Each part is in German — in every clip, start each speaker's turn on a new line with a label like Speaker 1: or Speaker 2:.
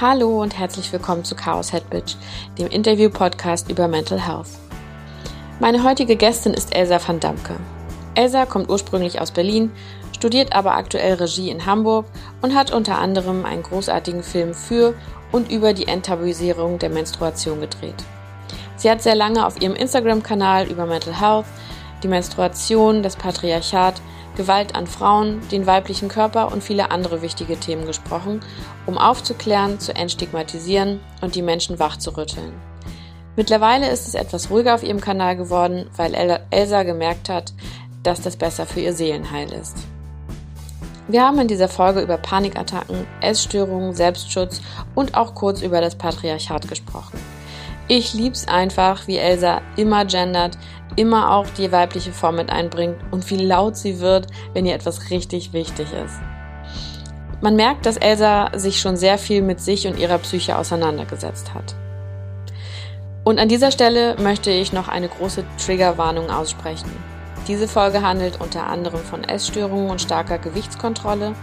Speaker 1: Hallo und herzlich willkommen zu Chaos Head Bitch, dem Interview-Podcast über Mental Health. Meine heutige Gästin ist Elsa van Damke. Elsa kommt ursprünglich aus Berlin, studiert aber aktuell Regie in Hamburg und hat unter anderem einen großartigen Film für und über die Enttabuisierung der Menstruation gedreht. Sie hat sehr lange auf ihrem Instagram-Kanal über Mental Health, die Menstruation, das Patriarchat Gewalt an Frauen, den weiblichen Körper und viele andere wichtige Themen gesprochen, um aufzuklären, zu entstigmatisieren und die Menschen wachzurütteln. Mittlerweile ist es etwas ruhiger auf ihrem Kanal geworden, weil Elsa gemerkt hat, dass das besser für ihr Seelenheil ist. Wir haben in dieser Folge über Panikattacken, Essstörungen, Selbstschutz und auch kurz über das Patriarchat gesprochen. Ich lieb's einfach, wie Elsa immer gendert, immer auch die weibliche Form mit einbringt und wie laut sie wird, wenn ihr etwas richtig wichtig ist. Man merkt, dass Elsa sich schon sehr viel mit sich und ihrer Psyche auseinandergesetzt hat. Und an dieser Stelle möchte ich noch eine große Triggerwarnung aussprechen. Diese Folge handelt unter anderem von Essstörungen und starker Gewichtskontrolle.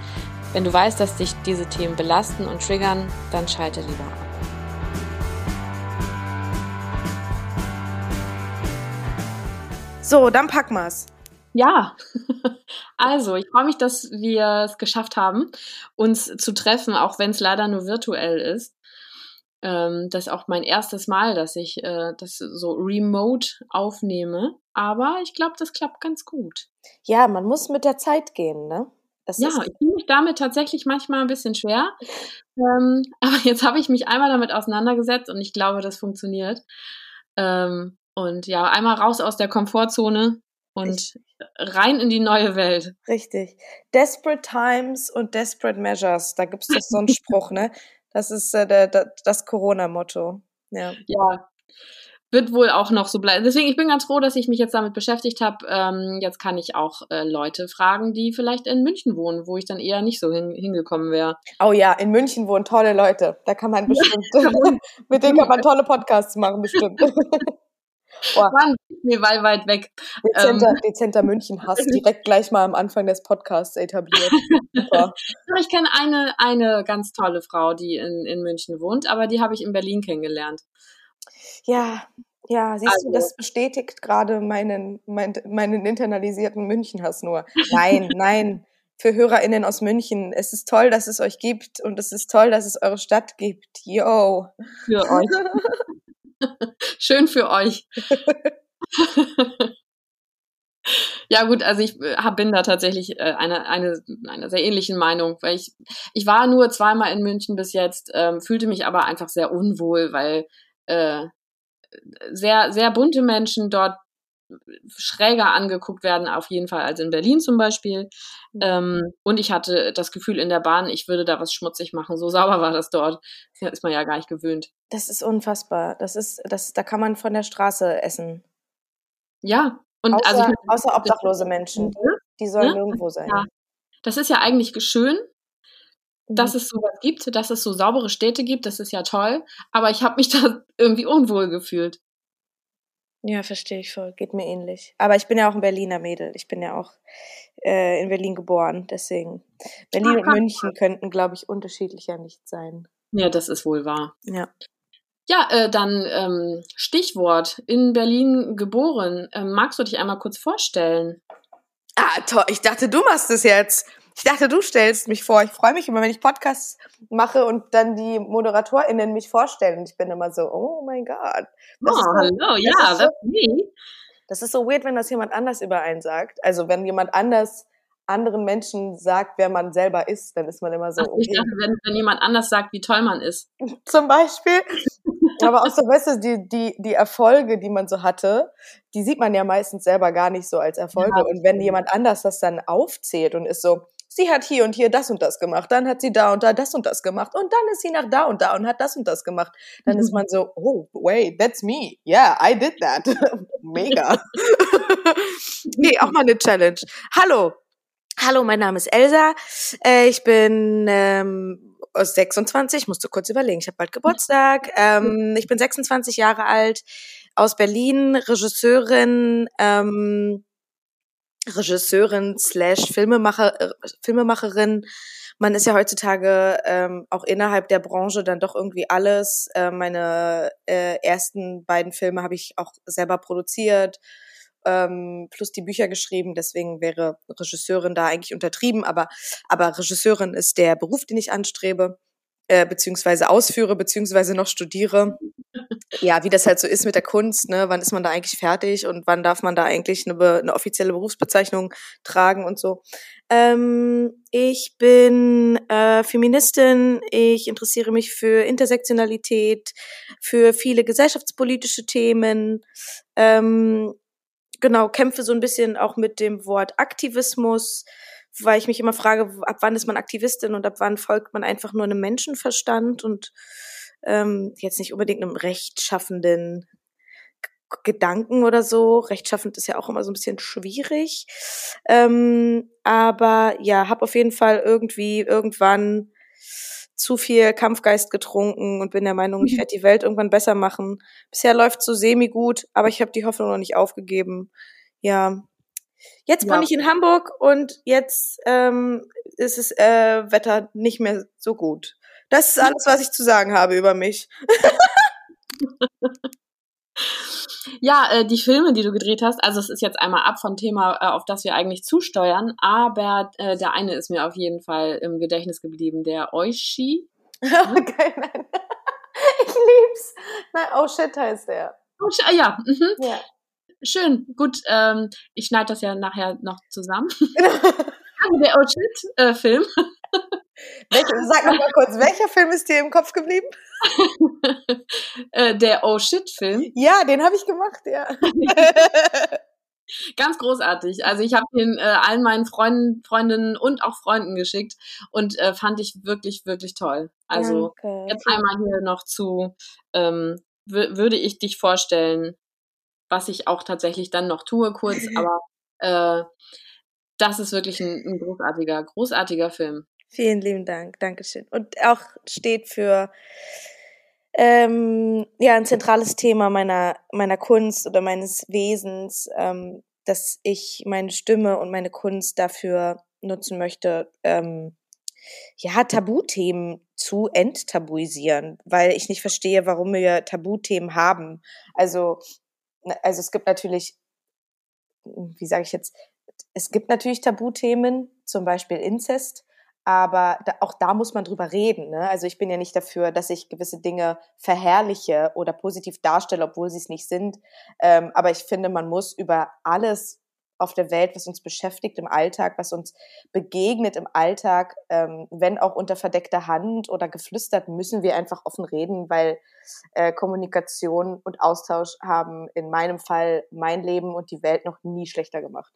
Speaker 1: Wenn du weißt, dass dich diese Themen belasten und triggern, dann schalte lieber ab.
Speaker 2: So, dann packen wir's.
Speaker 1: Ja, also ich freue mich, dass wir es geschafft haben, uns zu treffen, auch wenn es leider nur virtuell ist. Ähm, das ist auch mein erstes Mal, dass ich äh, das so remote aufnehme. Aber ich glaube, das klappt ganz gut.
Speaker 2: Ja, man muss mit der Zeit gehen, ne?
Speaker 1: Das ja, ich fühle mich damit tatsächlich manchmal ein bisschen schwer. Ähm, aber jetzt habe ich mich einmal damit auseinandergesetzt und ich glaube, das funktioniert. Ähm, und ja, einmal raus aus der Komfortzone und Richtig. rein in die neue Welt.
Speaker 2: Richtig. Desperate Times und Desperate Measures, da gibt es so einen Spruch, ne? Das ist äh, der, der, das Corona-Motto. Ja.
Speaker 1: ja, wird wohl auch noch so bleiben. Deswegen, ich bin ganz froh, dass ich mich jetzt damit beschäftigt habe. Ähm, jetzt kann ich auch äh, Leute fragen, die vielleicht in München wohnen, wo ich dann eher nicht so hin, hingekommen wäre.
Speaker 2: Oh ja, in München wohnen tolle Leute. Da kann man bestimmt, mit denen kann man tolle Podcasts machen, bestimmt.
Speaker 1: Oh. Mann, mir weil weit weg.
Speaker 2: Dezenter, ähm. dezenter München hast direkt gleich mal am Anfang des Podcasts etabliert.
Speaker 1: Ich kenne eine, eine ganz tolle Frau, die in, in München wohnt, aber die habe ich in Berlin kennengelernt.
Speaker 2: Ja, ja, siehst also. du, das bestätigt gerade meinen, mein, meinen internalisierten Münchenhass nur. Nein, nein. Für HörerInnen aus München, es ist toll, dass es euch gibt und es ist toll, dass es eure Stadt gibt. Yo.
Speaker 1: Für euch. Schön für euch. Ja gut, also ich äh, hab, bin da tatsächlich äh, einer eine, eine sehr ähnlichen Meinung, weil ich ich war nur zweimal in München bis jetzt, ähm, fühlte mich aber einfach sehr unwohl, weil äh, sehr sehr bunte Menschen dort schräger angeguckt werden, auf jeden Fall als in Berlin zum Beispiel. Mhm. Ähm, und ich hatte das Gefühl in der Bahn, ich würde da was schmutzig machen. So sauber war das dort. Das ist man ja gar nicht gewöhnt.
Speaker 2: Das ist unfassbar. Das ist, das, da kann man von der Straße essen.
Speaker 1: Ja.
Speaker 2: Und außer, also ich, außer obdachlose Menschen. Ja, die sollen ja, irgendwo sein. Ja.
Speaker 1: Das ist ja eigentlich schön, dass mhm. es sowas gibt, dass es so saubere Städte gibt. Das ist ja toll. Aber ich habe mich da irgendwie unwohl gefühlt.
Speaker 2: Ja, verstehe ich voll. Geht mir ähnlich. Aber ich bin ja auch ein Berliner Mädel. Ich bin ja auch äh, in Berlin geboren. Deswegen. Berlin und München könnten, glaube ich, unterschiedlicher nicht sein.
Speaker 1: Ja, das ist wohl wahr.
Speaker 2: Ja.
Speaker 1: Ja, äh, dann ähm, Stichwort. In Berlin geboren. Ähm, magst du dich einmal kurz vorstellen?
Speaker 2: Ah, toll. Ich dachte, du machst es jetzt. Ich dachte, du stellst mich vor. Ich freue mich immer, wenn ich Podcasts mache und dann die ModeratorInnen mich vorstellen. Und ich bin immer so, oh mein Gott.
Speaker 1: Oh, hallo, ja, that's so, me.
Speaker 2: Das ist so weird, wenn das jemand anders über einen sagt. Also wenn jemand anders anderen Menschen sagt, wer man selber ist, dann ist man immer so.
Speaker 1: Ach, ich dachte, wenn, wenn jemand anders sagt, wie toll man ist.
Speaker 2: Zum Beispiel. Aber auch so, weißt du, die, die, die Erfolge, die man so hatte, die sieht man ja meistens selber gar nicht so als Erfolge. Ja, und wenn jemand anders das dann aufzählt und ist so, sie hat hier und hier das und das gemacht, dann hat sie da und da das und das gemacht und dann ist sie nach da und da und hat das und das gemacht. Dann ist man so, oh, wait, that's me. Yeah, I did that. Mega. nee, auch mal eine Challenge. Hallo. Hallo, mein Name ist Elsa. Äh, ich bin ähm, 26, musst du kurz überlegen, ich habe bald Geburtstag. Ähm, ich bin 26 Jahre alt, aus Berlin, Regisseurin, ähm, Regisseurin slash Filmemacher, äh, Filmemacherin. Man ist ja heutzutage ähm, auch innerhalb der Branche dann doch irgendwie alles. Äh, meine äh, ersten beiden Filme habe ich auch selber produziert, ähm, plus die Bücher geschrieben. Deswegen wäre Regisseurin da eigentlich untertrieben, aber, aber Regisseurin ist der Beruf, den ich anstrebe äh, beziehungsweise ausführe, beziehungsweise noch studiere. Ja, wie das halt so ist mit der Kunst, ne? Wann ist man da eigentlich fertig und wann darf man da eigentlich eine, eine offizielle Berufsbezeichnung tragen und so. Ähm, ich bin äh, Feministin, ich interessiere mich für Intersektionalität, für viele gesellschaftspolitische Themen. Ähm, genau, kämpfe so ein bisschen auch mit dem Wort Aktivismus weil ich mich immer frage, ab wann ist man Aktivistin und ab wann folgt man einfach nur einem Menschenverstand und ähm, jetzt nicht unbedingt einem rechtschaffenden Gedanken oder so. Rechtschaffend ist ja auch immer so ein bisschen schwierig. Ähm, aber ja, habe auf jeden Fall irgendwie irgendwann zu viel Kampfgeist getrunken und bin der Meinung, ich mhm. werde die Welt irgendwann besser machen. Bisher läuft so semi gut, aber ich habe die Hoffnung noch nicht aufgegeben. Ja, Jetzt ja. bin ich in Hamburg und jetzt ähm, ist das äh, Wetter nicht mehr so gut. Das ist alles, was ich zu sagen habe über mich.
Speaker 1: ja, äh, die Filme, die du gedreht hast, also es ist jetzt einmal ab vom Thema, äh, auf das wir eigentlich zusteuern, aber äh, der eine ist mir auf jeden Fall im Gedächtnis geblieben, der Oishi. okay, nein.
Speaker 2: Ich lieb's. Nein, oh shit heißt der.
Speaker 1: Oh, ja. Mhm. ja. Schön, gut. Ähm, ich schneide das ja nachher noch zusammen. also der Oh Shit-Film.
Speaker 2: Äh, sag noch mal kurz, welcher Film ist dir im Kopf geblieben?
Speaker 1: äh, der Oh Shit-Film.
Speaker 2: Ja, den habe ich gemacht, ja.
Speaker 1: Ganz großartig. Also ich habe den äh, allen meinen Freunden, Freundinnen und auch Freunden geschickt und äh, fand ich wirklich, wirklich toll. Also okay. jetzt einmal hier noch zu, ähm, würde ich dich vorstellen, was ich auch tatsächlich dann noch tue, kurz, aber äh, das ist wirklich ein, ein großartiger, großartiger Film.
Speaker 2: Vielen lieben Dank, Dankeschön. Und auch steht für ähm, ja ein zentrales Thema meiner meiner Kunst oder meines Wesens, ähm, dass ich meine Stimme und meine Kunst dafür nutzen möchte, ähm, ja Tabuthemen zu enttabuisieren, weil ich nicht verstehe, warum wir Tabuthemen haben. Also also es gibt natürlich, wie sage ich jetzt, es gibt natürlich Tabuthemen, zum Beispiel Inzest, aber da, auch da muss man drüber reden. Ne? Also ich bin ja nicht dafür, dass ich gewisse Dinge verherrliche oder positiv darstelle, obwohl sie es nicht sind. Ähm, aber ich finde, man muss über alles auf der Welt, was uns beschäftigt im Alltag, was uns begegnet im Alltag, ähm, wenn auch unter verdeckter Hand oder geflüstert, müssen wir einfach offen reden, weil äh, Kommunikation und Austausch haben in meinem Fall mein Leben und die Welt noch nie schlechter gemacht.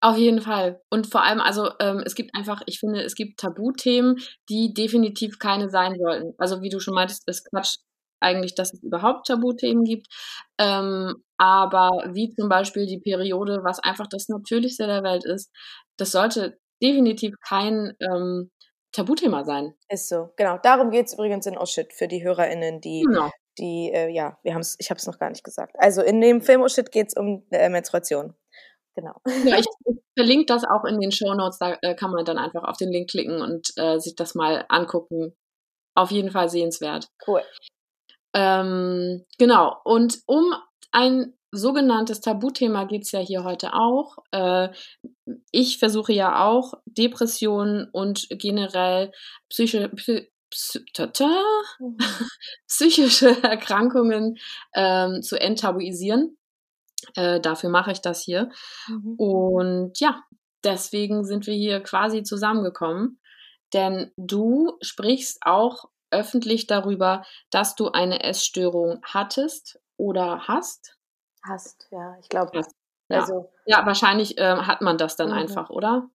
Speaker 1: Auf jeden Fall. Und vor allem, also ähm, es gibt einfach, ich finde, es gibt Tabuthemen, die definitiv keine sein sollten. Also wie du schon meintest, ist Quatsch eigentlich, dass es überhaupt Tabuthemen gibt. Ähm, aber wie zum Beispiel die Periode, was einfach das Natürlichste der Welt ist, das sollte definitiv kein ähm, Tabuthema sein.
Speaker 2: Ist so, genau. Darum geht es übrigens in Oshit für die HörerInnen, die, genau. die, äh, ja, wir haben's, ich habe es noch gar nicht gesagt. Also in dem Film Oshit geht es um äh, Menstruation. Genau.
Speaker 1: Ja, ich, ich verlinke das auch in den Show Notes. Da äh, kann man dann einfach auf den Link klicken und äh, sich das mal angucken. Auf jeden Fall sehenswert.
Speaker 2: Cool.
Speaker 1: Ähm, genau. Und um ein sogenanntes Tabuthema geht es ja hier heute auch. Äh, ich versuche ja auch Depressionen und generell psychische, psychische Erkrankungen ähm, zu enttabuisieren. Äh, dafür mache ich das hier. Mhm. Und ja, deswegen sind wir hier quasi zusammengekommen. Denn du sprichst auch öffentlich darüber, dass du eine Essstörung hattest oder hast?
Speaker 2: Hast, ja, ich glaube.
Speaker 1: Ja. Also, ja, wahrscheinlich äh, hat man das dann mhm. einfach, oder?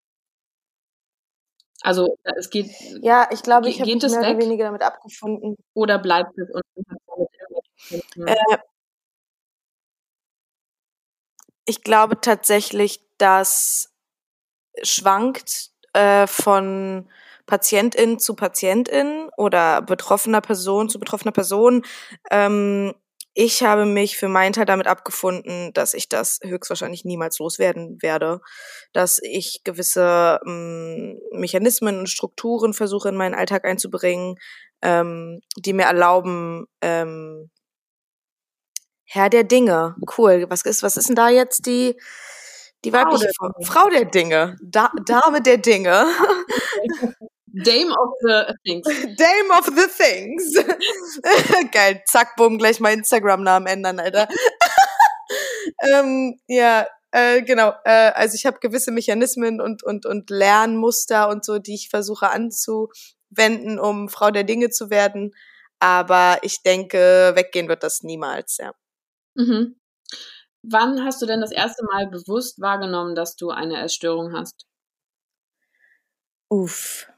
Speaker 1: Also es geht.
Speaker 2: Ja, ich glaube, ich habe mich mehr weg, oder weniger damit abgefunden.
Speaker 1: Oder bleibt es und
Speaker 2: äh, Ich glaube tatsächlich, dass schwankt äh, von Patientin zu Patientin oder betroffener Person zu betroffener Person. Ähm, ich habe mich für meinen Teil damit abgefunden, dass ich das höchstwahrscheinlich niemals loswerden werde, dass ich gewisse ähm, Mechanismen und Strukturen versuche in meinen Alltag einzubringen, ähm, die mir erlauben, ähm, Herr der Dinge, cool. Was ist, was ist denn da jetzt die die weibliche Frau der, Frau der Dinge, da Dame der Dinge.
Speaker 1: Dame of the Things.
Speaker 2: Dame of the Things. Geil, zack, bumm, gleich mal Instagram-Namen ändern, Alter. ähm, ja, äh, genau. Äh, also ich habe gewisse Mechanismen und, und, und Lernmuster und so, die ich versuche anzuwenden, um Frau der Dinge zu werden. Aber ich denke, weggehen wird das niemals, ja.
Speaker 1: Mhm. Wann hast du denn das erste Mal bewusst wahrgenommen, dass du eine Essstörung hast?
Speaker 2: Uff.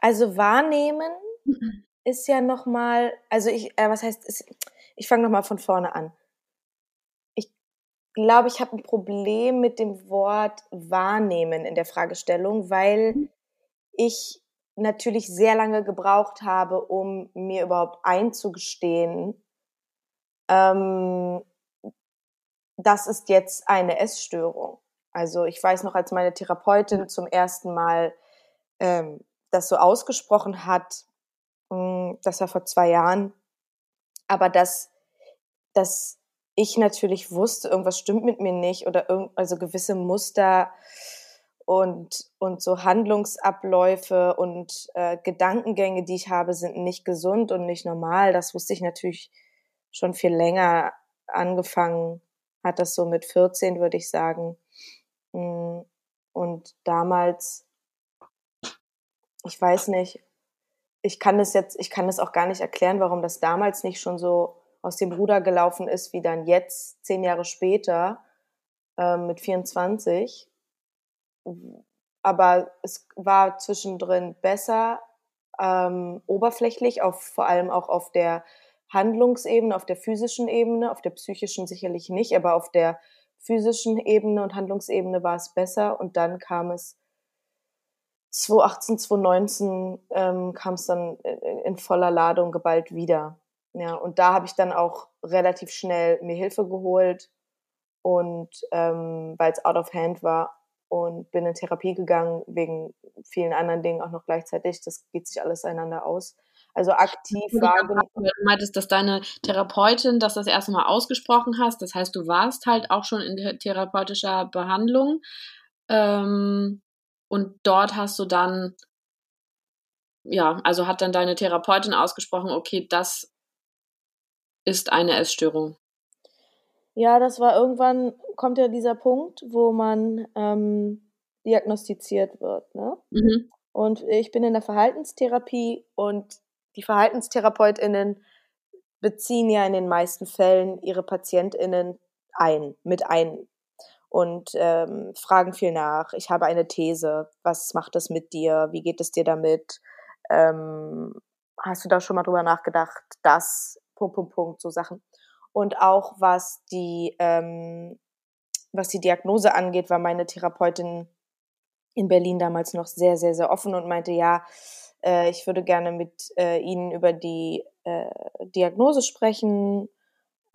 Speaker 2: Also wahrnehmen mhm. ist ja noch mal, also ich, äh, was heißt, ist, ich fange noch mal von vorne an. Ich glaube, ich habe ein Problem mit dem Wort wahrnehmen in der Fragestellung, weil mhm. ich natürlich sehr lange gebraucht habe, um mir überhaupt einzugestehen, ähm, das ist jetzt eine Essstörung. Also ich weiß noch, als meine Therapeutin zum ersten Mal ähm, das so ausgesprochen hat, hm, das war vor zwei Jahren, aber dass, dass ich natürlich wusste, irgendwas stimmt mit mir nicht oder irgend, also gewisse Muster und, und so Handlungsabläufe und äh, Gedankengänge, die ich habe, sind nicht gesund und nicht normal. Das wusste ich natürlich schon viel länger angefangen hat das so mit 14, würde ich sagen. Mm, und damals, ich weiß nicht, ich kann das jetzt, ich kann das auch gar nicht erklären, warum das damals nicht schon so aus dem Ruder gelaufen ist, wie dann jetzt, zehn Jahre später, äh, mit 24. Aber es war zwischendrin besser, ähm, oberflächlich, auf, vor allem auch auf der Handlungsebene, auf der physischen Ebene, auf der psychischen sicherlich nicht, aber auf der physischen Ebene und Handlungsebene war es besser und dann kam es 2018, 2019 ähm, kam es dann in voller Ladung geballt wieder. Ja, und da habe ich dann auch relativ schnell mir Hilfe geholt und ähm, weil es out of hand war und bin in Therapie gegangen wegen vielen anderen Dingen auch noch gleichzeitig. Das geht sich alles einander aus. Also aktiv wahrgenommen.
Speaker 1: Du meintest, dass deine Therapeutin das das erste Mal ausgesprochen hast. Das heißt, du warst halt auch schon in therapeutischer Behandlung. Ähm, und dort hast du dann, ja, also hat dann deine Therapeutin ausgesprochen, okay, das ist eine Essstörung.
Speaker 2: Ja, das war irgendwann, kommt ja dieser Punkt, wo man ähm, diagnostiziert wird. Ne? Mhm. Und ich bin in der Verhaltenstherapie und die VerhaltenstherapeutInnen beziehen ja in den meisten Fällen ihre PatientInnen ein, mit ein und ähm, fragen viel nach. Ich habe eine These. Was macht das mit dir? Wie geht es dir damit? Ähm, hast du da schon mal drüber nachgedacht? Das, Punkt, Punkt, Punkt, so Sachen. Und auch was die, ähm, was die Diagnose angeht, war meine Therapeutin in Berlin damals noch sehr, sehr, sehr offen und meinte, ja, äh, ich würde gerne mit äh, Ihnen über die äh, Diagnose sprechen,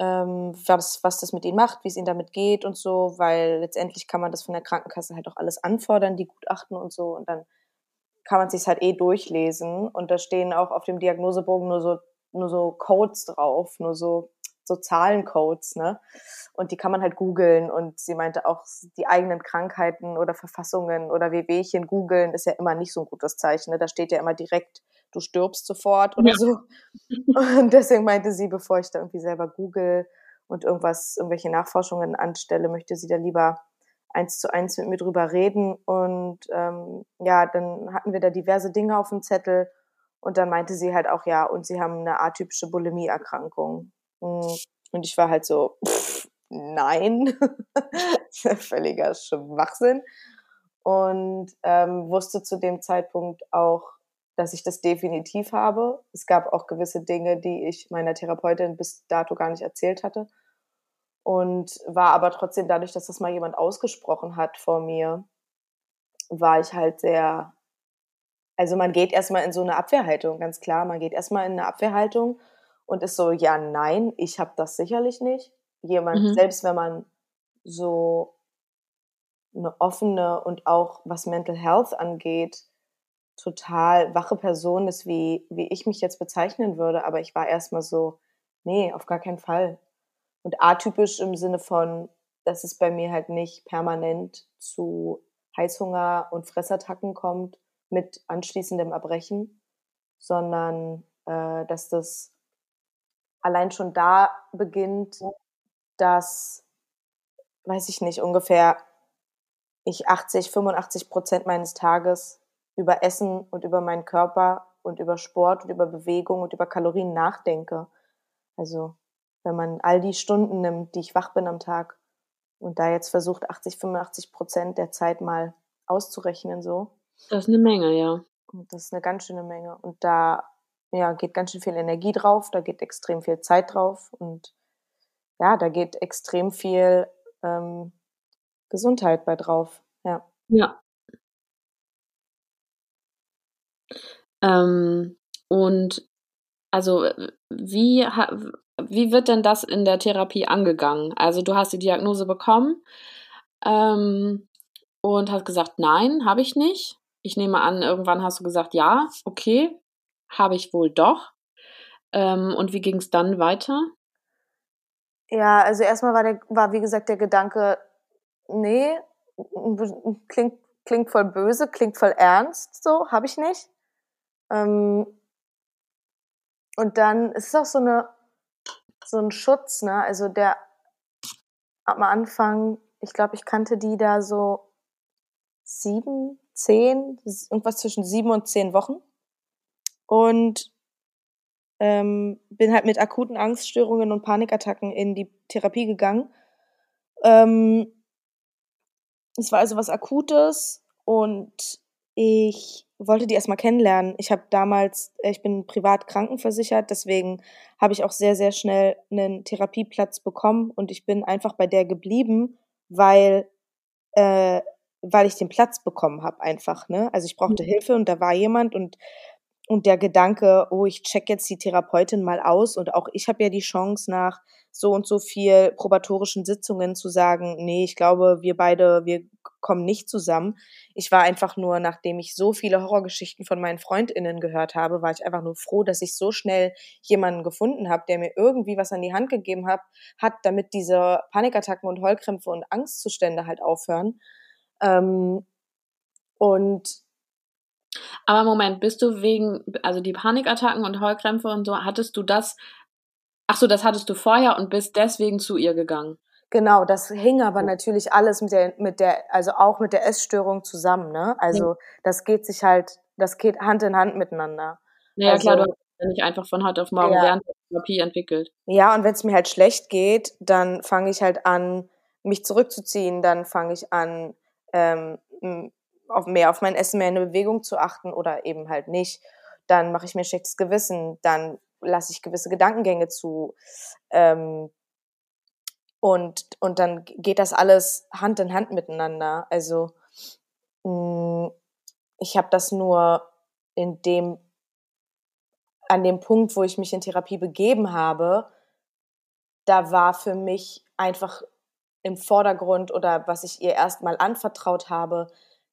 Speaker 2: ähm, was, was das mit Ihnen macht, wie es Ihnen damit geht und so, weil letztendlich kann man das von der Krankenkasse halt auch alles anfordern, die Gutachten und so, und dann kann man sich halt eh durchlesen und da stehen auch auf dem Diagnosebogen nur so nur so Codes drauf, nur so so Zahlencodes, ne? Und die kann man halt googeln. Und sie meinte auch, die eigenen Krankheiten oder Verfassungen oder Wehwehchen googeln ist ja immer nicht so ein gutes Zeichen. Ne? Da steht ja immer direkt, du stirbst sofort oder ja. so. Und deswegen meinte sie, bevor ich da irgendwie selber google und irgendwas, irgendwelche Nachforschungen anstelle, möchte sie da lieber eins zu eins mit mir drüber reden. Und ähm, ja, dann hatten wir da diverse Dinge auf dem Zettel. Und dann meinte sie halt auch, ja, und sie haben eine atypische Bulimie-Erkrankung. Hm, und ich war halt so, pff, nein, völliger Schwachsinn. Und ähm, wusste zu dem Zeitpunkt auch, dass ich das definitiv habe. Es gab auch gewisse Dinge, die ich meiner Therapeutin bis dato gar nicht erzählt hatte. Und war aber trotzdem dadurch, dass das mal jemand ausgesprochen hat vor mir, war ich halt sehr, also man geht erstmal in so eine Abwehrhaltung, ganz klar, man geht erstmal in eine Abwehrhaltung und ist so, ja, nein, ich habe das sicherlich nicht. Jemand,
Speaker 1: Mhm.
Speaker 2: selbst wenn man so eine offene und auch was Mental Health angeht, total wache Person ist, wie, wie ich mich jetzt bezeichnen würde, aber ich war erstmal so, nee, auf gar keinen Fall. Und atypisch im Sinne von, dass es bei mir halt nicht permanent zu Heißhunger und Fressattacken kommt mit anschließendem Erbrechen, sondern äh, dass das allein schon da beginnt, dass, weiß ich nicht, ungefähr ich 80, 85 Prozent meines Tages über Essen und über meinen Körper und über Sport und über Bewegung und über Kalorien nachdenke. Also wenn man all die Stunden nimmt, die ich wach bin am Tag und da jetzt versucht, 80, 85 Prozent der Zeit mal auszurechnen, so,
Speaker 1: Das ist eine Menge, ja.
Speaker 2: und das ist eine ganz schöne Menge. Und da ja, geht ganz schön viel Energie drauf, da geht extrem viel Zeit drauf und ja, da geht extrem viel ähm, Gesundheit bei drauf. Ja.
Speaker 1: Ja. Ähm, und also wie, wie wird denn das in der Therapie angegangen? Also du hast die Diagnose bekommen ähm, und hast gesagt, nein, habe ich nicht. Ich nehme an, irgendwann hast du gesagt, ja, okay, habe ich wohl doch. Ähm, und wie ging es dann weiter?
Speaker 2: Ja, also erstmal war der, war wie gesagt der Gedanke, nee, klingt, klingt voll böse, klingt voll ernst, so, habe ich nicht. Ähm, und dann ist es auch so eine, so ein Schutz, ne? Also der am Anfang, ich glaube, ich kannte die da so sieben, zehn, irgendwas zwischen sieben und zehn Wochen. Und ähm, bin halt mit akuten Angststörungen und Panikattacken in die Therapie gegangen. Ähm, es war also was Akutes und ich wollte die erstmal kennenlernen. Ich habe damals, äh, ich bin privat krankenversichert, deswegen habe ich auch sehr, sehr schnell einen Therapieplatz bekommen und ich bin einfach bei der geblieben, weil, äh, weil ich den Platz bekommen habe einfach. Ne? Also ich brauchte
Speaker 1: Mhm.
Speaker 2: Hilfe und da war jemand und und der Gedanke, oh, ich check jetzt die Therapeutin mal aus und auch ich habe ja die Chance nach so und so viel probatorischen Sitzungen zu sagen, nee, ich glaube, wir beide, wir kommen nicht zusammen. Ich war einfach nur, nachdem ich so viele Horrorgeschichten von meinen Freundinnen gehört habe, war ich einfach nur froh, dass ich so schnell jemanden gefunden habe, der mir irgendwie was an die Hand gegeben hat, hat, damit diese Panikattacken und Heulkrämpfe und Angstzustände halt aufhören. Ähm, und
Speaker 1: Aber Moment, bist du wegen, also die Panikattacken und Heulkrämpfe und so, hattest du das, ach so, das hattest du vorher und bist deswegen zu ihr gegangen?
Speaker 2: Genau, das hing aber natürlich alles mit der, mit der, also auch mit der Essstörung zusammen, ne? Also das geht sich halt, das geht Hand in Hand miteinander.
Speaker 1: Naja,
Speaker 2: Also-
Speaker 1: klar, du hast ja nicht einfach von heute auf morgen
Speaker 2: Ja.
Speaker 1: während der Therapie entwickelt.
Speaker 2: Ja, und wenn es mir halt schlecht geht, dann fange ich halt an, mich zurückzuziehen, dann fange ich an, ähm, auf mehr auf mein Essen, mehr in Bewegung zu achten oder eben halt nicht. Dann mache ich mir schlechtes Gewissen, dann lasse ich gewisse Gedankengänge zu. Ähm, und, und dann geht das alles Hand in Hand miteinander. Also mh, ich habe das nur in dem, an dem Punkt, wo ich mich in Therapie begeben habe, da war für mich einfach im Vordergrund oder was ich ihr erstmal anvertraut habe,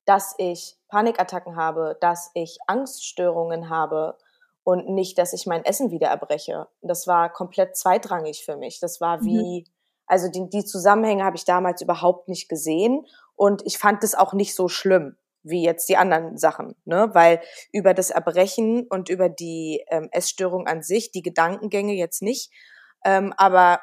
Speaker 2: dass ich Panikattacken habe, dass ich Angststörungen habe und nicht, dass ich mein Essen wieder erbreche. Das war komplett zweitrangig für mich. Das war wie, also die, die Zusammenhänge habe ich damals überhaupt nicht gesehen und ich fand es auch nicht so schlimm wie jetzt die anderen Sachen, ne? Weil über das Erbrechen und über die ähm, Essstörung an sich, die Gedankengänge jetzt nicht, ähm, aber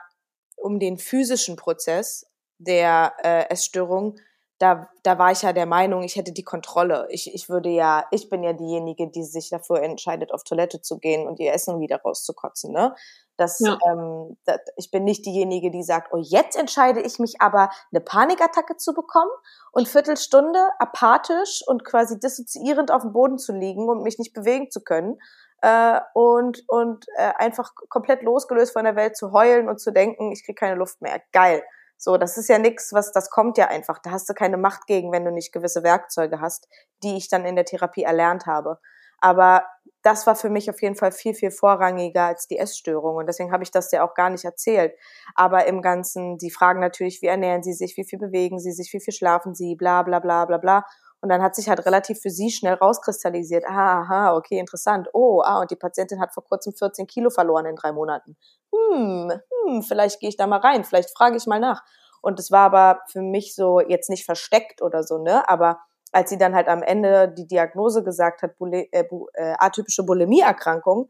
Speaker 2: um den physischen Prozess der äh, Essstörung, da, da war ich ja der Meinung, ich hätte die Kontrolle. Ich, ich würde ja, ich bin ja diejenige, die sich dafür entscheidet, auf Toilette zu gehen und ihr Essen wieder rauszukotzen, ne? Das,
Speaker 1: Ja.
Speaker 2: ähm, das, ich bin nicht diejenige, die sagt, oh, jetzt entscheide ich mich aber, eine Panikattacke zu bekommen und Viertelstunde apathisch und quasi dissoziierend auf dem Boden zu liegen und mich nicht bewegen zu können äh, und, und äh, einfach komplett losgelöst von der Welt zu heulen und zu denken, ich kriege keine Luft mehr. Geil. So, das ist ja nichts, was das kommt ja einfach. Da hast du keine Macht gegen, wenn du nicht gewisse Werkzeuge hast, die ich dann in der Therapie erlernt habe. Aber das war für mich auf jeden Fall viel, viel vorrangiger als die Essstörung. Und deswegen habe ich das ja auch gar nicht erzählt. Aber im Ganzen, die fragen natürlich, wie ernähren sie sich, wie viel bewegen sie sich, wie viel schlafen sie, bla bla bla bla bla. Und dann hat sich halt relativ für sie schnell rauskristallisiert, aha, aha, okay, interessant. Oh, ah, und die Patientin hat vor kurzem 14 Kilo verloren in drei Monaten. Hm, hm, vielleicht gehe ich da mal rein, vielleicht frage ich mal nach. Und es war aber für mich so jetzt nicht versteckt oder so, ne? Aber als sie dann halt am Ende die Diagnose gesagt hat, Bule äh, äh, atypische Bulimieerkrankung,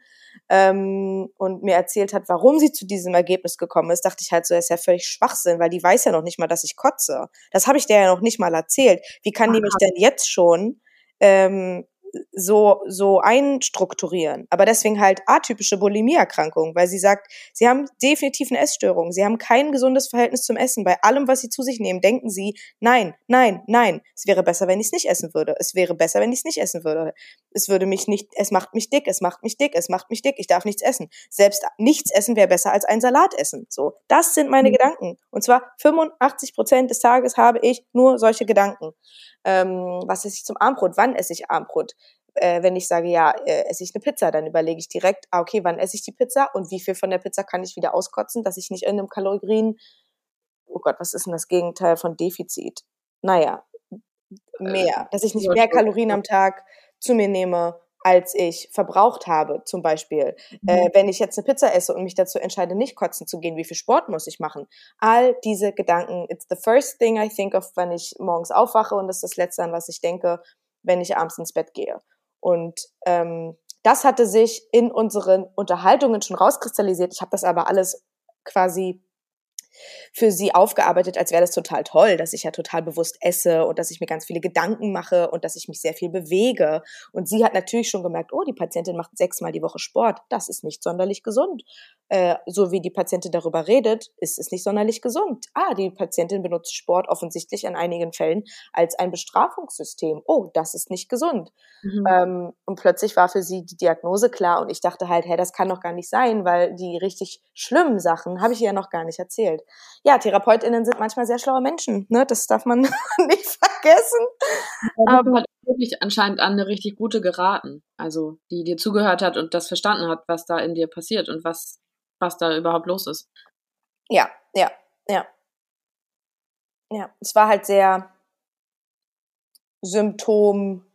Speaker 2: ähm, und mir erzählt hat, warum sie zu diesem Ergebnis gekommen ist, dachte ich halt so, das ist ja völlig Schwachsinn, weil die weiß ja noch nicht mal, dass ich kotze. Das habe ich der ja noch nicht mal erzählt. Wie kann Aha. die mich denn jetzt schon ähm, so, so einstrukturieren. Aber deswegen halt atypische Bulimieerkrankung, weil sie sagt, sie haben definitiv eine Essstörung. Sie haben kein gesundes Verhältnis zum Essen. Bei allem, was sie zu sich nehmen, denken sie, nein, nein, nein. Es wäre besser, wenn ich es nicht essen würde. Es wäre besser, wenn ich es nicht essen würde. Es würde mich nicht, es macht mich dick, es macht mich dick, es macht mich dick. Ich darf nichts essen. Selbst nichts essen wäre besser als ein Salat essen. So. Das sind meine mhm. Gedanken. Und zwar 85 Prozent des Tages habe ich nur solche Gedanken ähm, was esse ich zum Abendbrot, wann esse ich Abendbrot. Äh, wenn ich sage, ja, äh, esse ich eine Pizza, dann überlege ich direkt, ah, okay, wann esse ich die Pizza und wie viel von der Pizza kann ich wieder auskotzen, dass ich nicht in einem Kalorien, oh Gott, was ist denn das Gegenteil von Defizit? Naja, mehr, dass ich nicht mehr Kalorien am Tag zu mir nehme, als ich verbraucht habe, zum Beispiel. Mhm. Äh, wenn ich jetzt eine Pizza esse und mich dazu entscheide, nicht kotzen zu gehen, wie viel Sport muss ich machen? All diese Gedanken, it's the first thing I think of, wenn ich morgens aufwache und das ist das Letzte, an was ich denke, wenn ich abends ins Bett gehe. Und ähm, das hatte sich in unseren Unterhaltungen schon rauskristallisiert. Ich habe das aber alles quasi für sie aufgearbeitet, als wäre das total toll, dass ich ja total bewusst esse und dass ich mir ganz viele Gedanken mache und dass ich mich sehr viel bewege. Und sie hat natürlich schon gemerkt, oh, die Patientin macht sechsmal die Woche Sport. Das ist nicht sonderlich gesund. Äh, so wie die Patientin darüber redet, ist es nicht sonderlich gesund. Ah, die Patientin benutzt Sport offensichtlich in einigen Fällen als ein Bestrafungssystem. Oh, das ist nicht gesund. Mhm. Ähm, und plötzlich war für sie die Diagnose klar und ich dachte halt, hä, das kann doch gar nicht sein, weil die richtig schlimmen Sachen habe ich ihr ja noch gar nicht erzählt. Ja, TherapeutInnen sind manchmal sehr schlaue Menschen, ne? Das darf man nicht vergessen.
Speaker 1: Aber hat wirklich anscheinend an eine richtig gute geraten. Also, die dir zugehört hat und das verstanden hat, was da in dir passiert und was was da überhaupt los ist.
Speaker 2: Ja, ja, ja. Ja, es war halt sehr Symptom.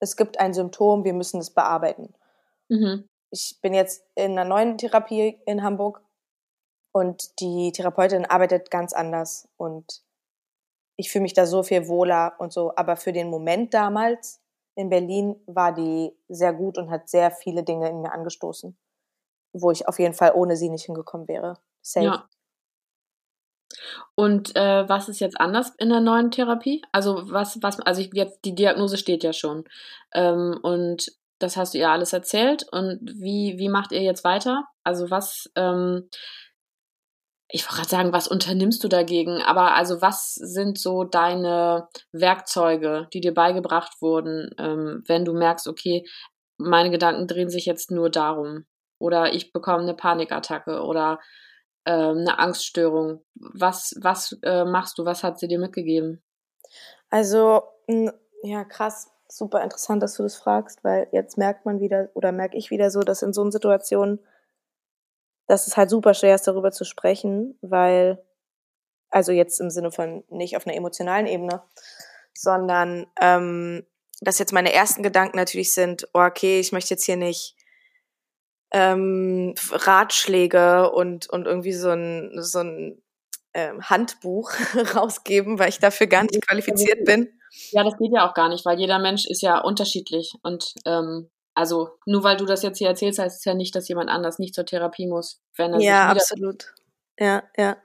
Speaker 2: Es gibt ein Symptom, wir müssen es bearbeiten. Mhm. Ich bin jetzt in einer neuen Therapie in Hamburg und die Therapeutin arbeitet ganz anders und ich fühle mich da so viel wohler und so. Aber für den Moment damals in Berlin war die sehr gut und hat sehr viele Dinge in mir angestoßen wo ich auf jeden Fall ohne sie nicht hingekommen wäre. Safe. Ja.
Speaker 1: Und äh, was ist jetzt anders in der neuen Therapie? Also was, was, also ich, jetzt die Diagnose steht ja schon ähm, und das hast du ihr alles erzählt und wie wie macht ihr jetzt weiter? Also was ähm, ich wollte gerade sagen, was unternimmst du dagegen? Aber also was sind so deine Werkzeuge, die dir beigebracht wurden, ähm, wenn du merkst, okay, meine Gedanken drehen sich jetzt nur darum? Oder ich bekomme eine Panikattacke oder äh, eine Angststörung. Was, was äh, machst du? Was hat sie dir mitgegeben?
Speaker 2: Also, ja, krass, super interessant, dass du das fragst, weil jetzt merkt man wieder oder merke ich wieder so, dass in so einer Situation, dass es halt super schwer ist, darüber zu sprechen, weil, also jetzt im Sinne von nicht auf einer emotionalen Ebene, sondern ähm, dass jetzt meine ersten Gedanken natürlich sind, oh, okay, ich möchte jetzt hier nicht ähm, Ratschläge und, und irgendwie so ein, so ein ähm, Handbuch rausgeben, weil ich dafür gar nicht qualifiziert bin.
Speaker 1: Ja, das geht ja auch gar nicht, weil jeder Mensch ist ja unterschiedlich. Und ähm, also nur weil du das jetzt hier erzählst, heißt es ja nicht, dass jemand anders nicht zur Therapie muss, wenn er
Speaker 2: Ja, absolut. Ja, ja.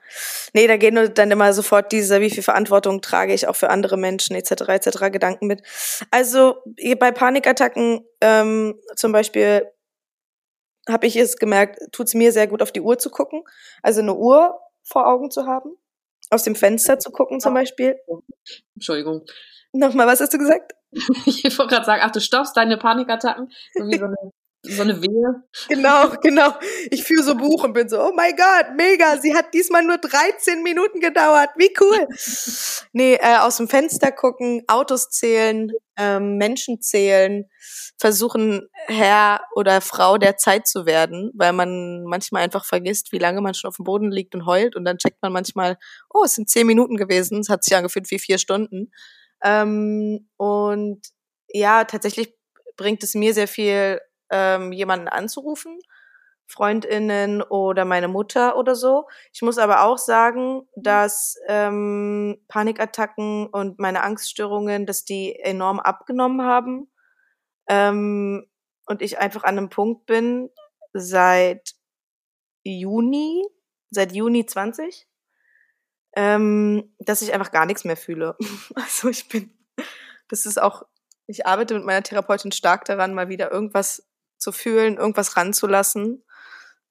Speaker 2: Nee, da gehen dann immer sofort diese, wie viel Verantwortung trage ich auch für andere Menschen, etc., etc. Gedanken mit. Also bei Panikattacken ähm, zum Beispiel habe ich es gemerkt, tut es mir sehr gut, auf die Uhr zu gucken. Also eine Uhr vor Augen zu haben, aus dem Fenster zu gucken zum Beispiel.
Speaker 1: Entschuldigung.
Speaker 2: Nochmal, was hast du gesagt?
Speaker 1: ich wollte gerade sagen, ach, du stoppst deine Panikattacken. So wie so eine so eine Wehe.
Speaker 2: Genau, genau. Ich führe so Buch und bin so, oh mein Gott, mega, sie hat diesmal nur 13 Minuten gedauert, wie cool. Nee, äh, aus dem Fenster gucken, Autos zählen, ähm, Menschen zählen, versuchen Herr oder Frau der Zeit zu werden, weil man manchmal einfach vergisst, wie lange man schon auf dem Boden liegt und heult und dann checkt man manchmal, oh, es sind zehn Minuten gewesen, es hat sich angefühlt wie vier Stunden. Ähm, und ja, tatsächlich bringt es mir sehr viel, ähm, jemanden anzurufen, Freundinnen oder meine Mutter oder so. Ich muss aber auch sagen, dass ähm, Panikattacken und meine Angststörungen, dass die enorm abgenommen haben. Ähm, und ich einfach an einem Punkt bin seit Juni, seit Juni 20, ähm, dass ich einfach gar nichts mehr fühle. Also ich bin, das ist auch, ich arbeite mit meiner Therapeutin stark daran, mal wieder irgendwas zu fühlen, irgendwas ranzulassen.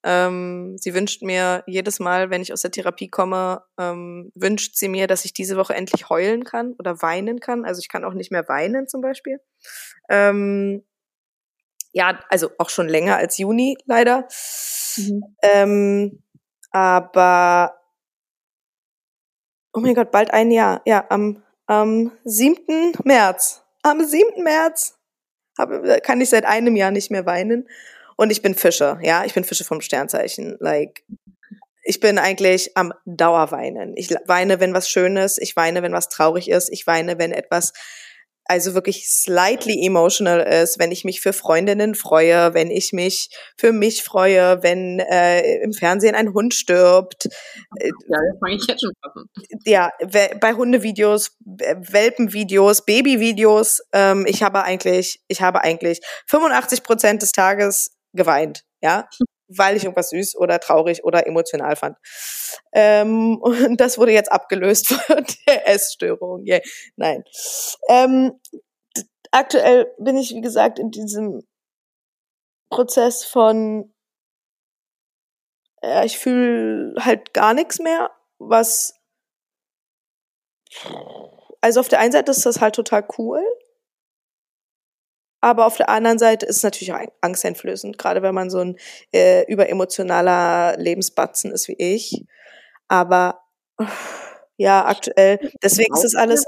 Speaker 2: Ähm, sie wünscht mir jedes Mal, wenn ich aus der Therapie komme, ähm, wünscht sie mir, dass ich diese Woche endlich heulen kann oder weinen kann. Also ich kann auch nicht mehr weinen zum Beispiel. Ähm, ja, also auch schon länger als Juni leider. Mhm. Ähm, aber oh mein Gott, bald ein Jahr. Ja, am, am 7. März. Am 7. März hab, kann ich seit einem Jahr nicht mehr weinen. Und ich bin Fische, ja, ich bin Fische vom Sternzeichen. Like, ich bin eigentlich am Dauerweinen. Ich weine, wenn was schön ist. Ich weine, wenn was traurig ist. Ich weine, wenn etwas also wirklich slightly emotional ist, wenn ich mich für Freundinnen freue, wenn ich mich für mich freue, wenn äh, im Fernsehen ein Hund stirbt.
Speaker 1: Äh, ja, das fange ich jetzt schon an.
Speaker 2: Ja, bei Hundevideos, Welpenvideos, Babyvideos. Ähm, ich habe eigentlich, ich habe eigentlich 85 Prozent des Tages geweint. Ja, weil ich irgendwas süß oder traurig oder emotional fand. Ähm, und das wurde jetzt abgelöst von der Essstörung. Yeah. Nein. Ähm, aktuell bin ich, wie gesagt, in diesem Prozess von, ja, ich fühle halt gar nichts mehr, was, also auf der einen Seite ist das halt total cool, aber auf der anderen Seite ist es natürlich auch angsteinflößend, gerade wenn man so ein äh, überemotionaler Lebensbatzen ist wie ich. Aber ja, aktuell, deswegen ist es alles,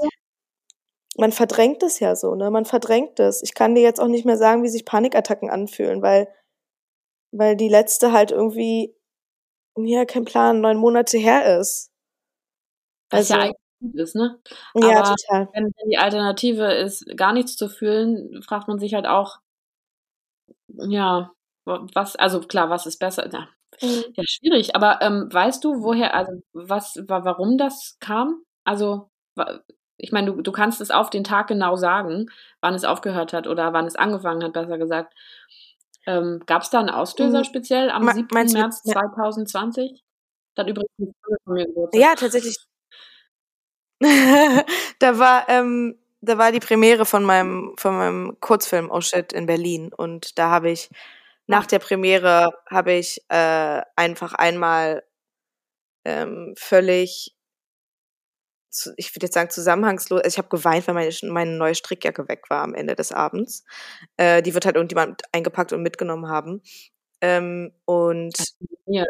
Speaker 2: man verdrängt es ja so, ne? Man verdrängt es. Ich kann dir jetzt auch nicht mehr sagen, wie sich Panikattacken anfühlen, weil, weil die letzte halt irgendwie, ja, kein Plan, neun Monate her ist.
Speaker 1: Also, ja ist, ne?
Speaker 2: Ja, Aber total.
Speaker 1: Wenn die Alternative ist, gar nichts zu fühlen, fragt man sich halt auch, ja, was, also klar, was ist besser? Ja, mhm. ja schwierig. Aber ähm, weißt du, woher, also was, warum das kam? Also, ich meine, du, du kannst es auf den Tag genau sagen, wann es aufgehört hat oder wann es angefangen hat, besser gesagt. Ähm, Gab es da einen Auslöser mhm. speziell am 7. März 2020? Dann übrigens
Speaker 2: Ja, tatsächlich da war ähm, da war die Premiere von meinem von meinem Kurzfilm Oh Shit in Berlin und da habe ich nach der Premiere habe ich äh, einfach einmal ähm, völlig ich würde jetzt sagen zusammenhangslos, also ich habe geweint, weil meine, meine neue Strickjacke weg war am Ende des Abends. Äh, die wird halt irgendjemand eingepackt und mitgenommen haben. Ähm, und ja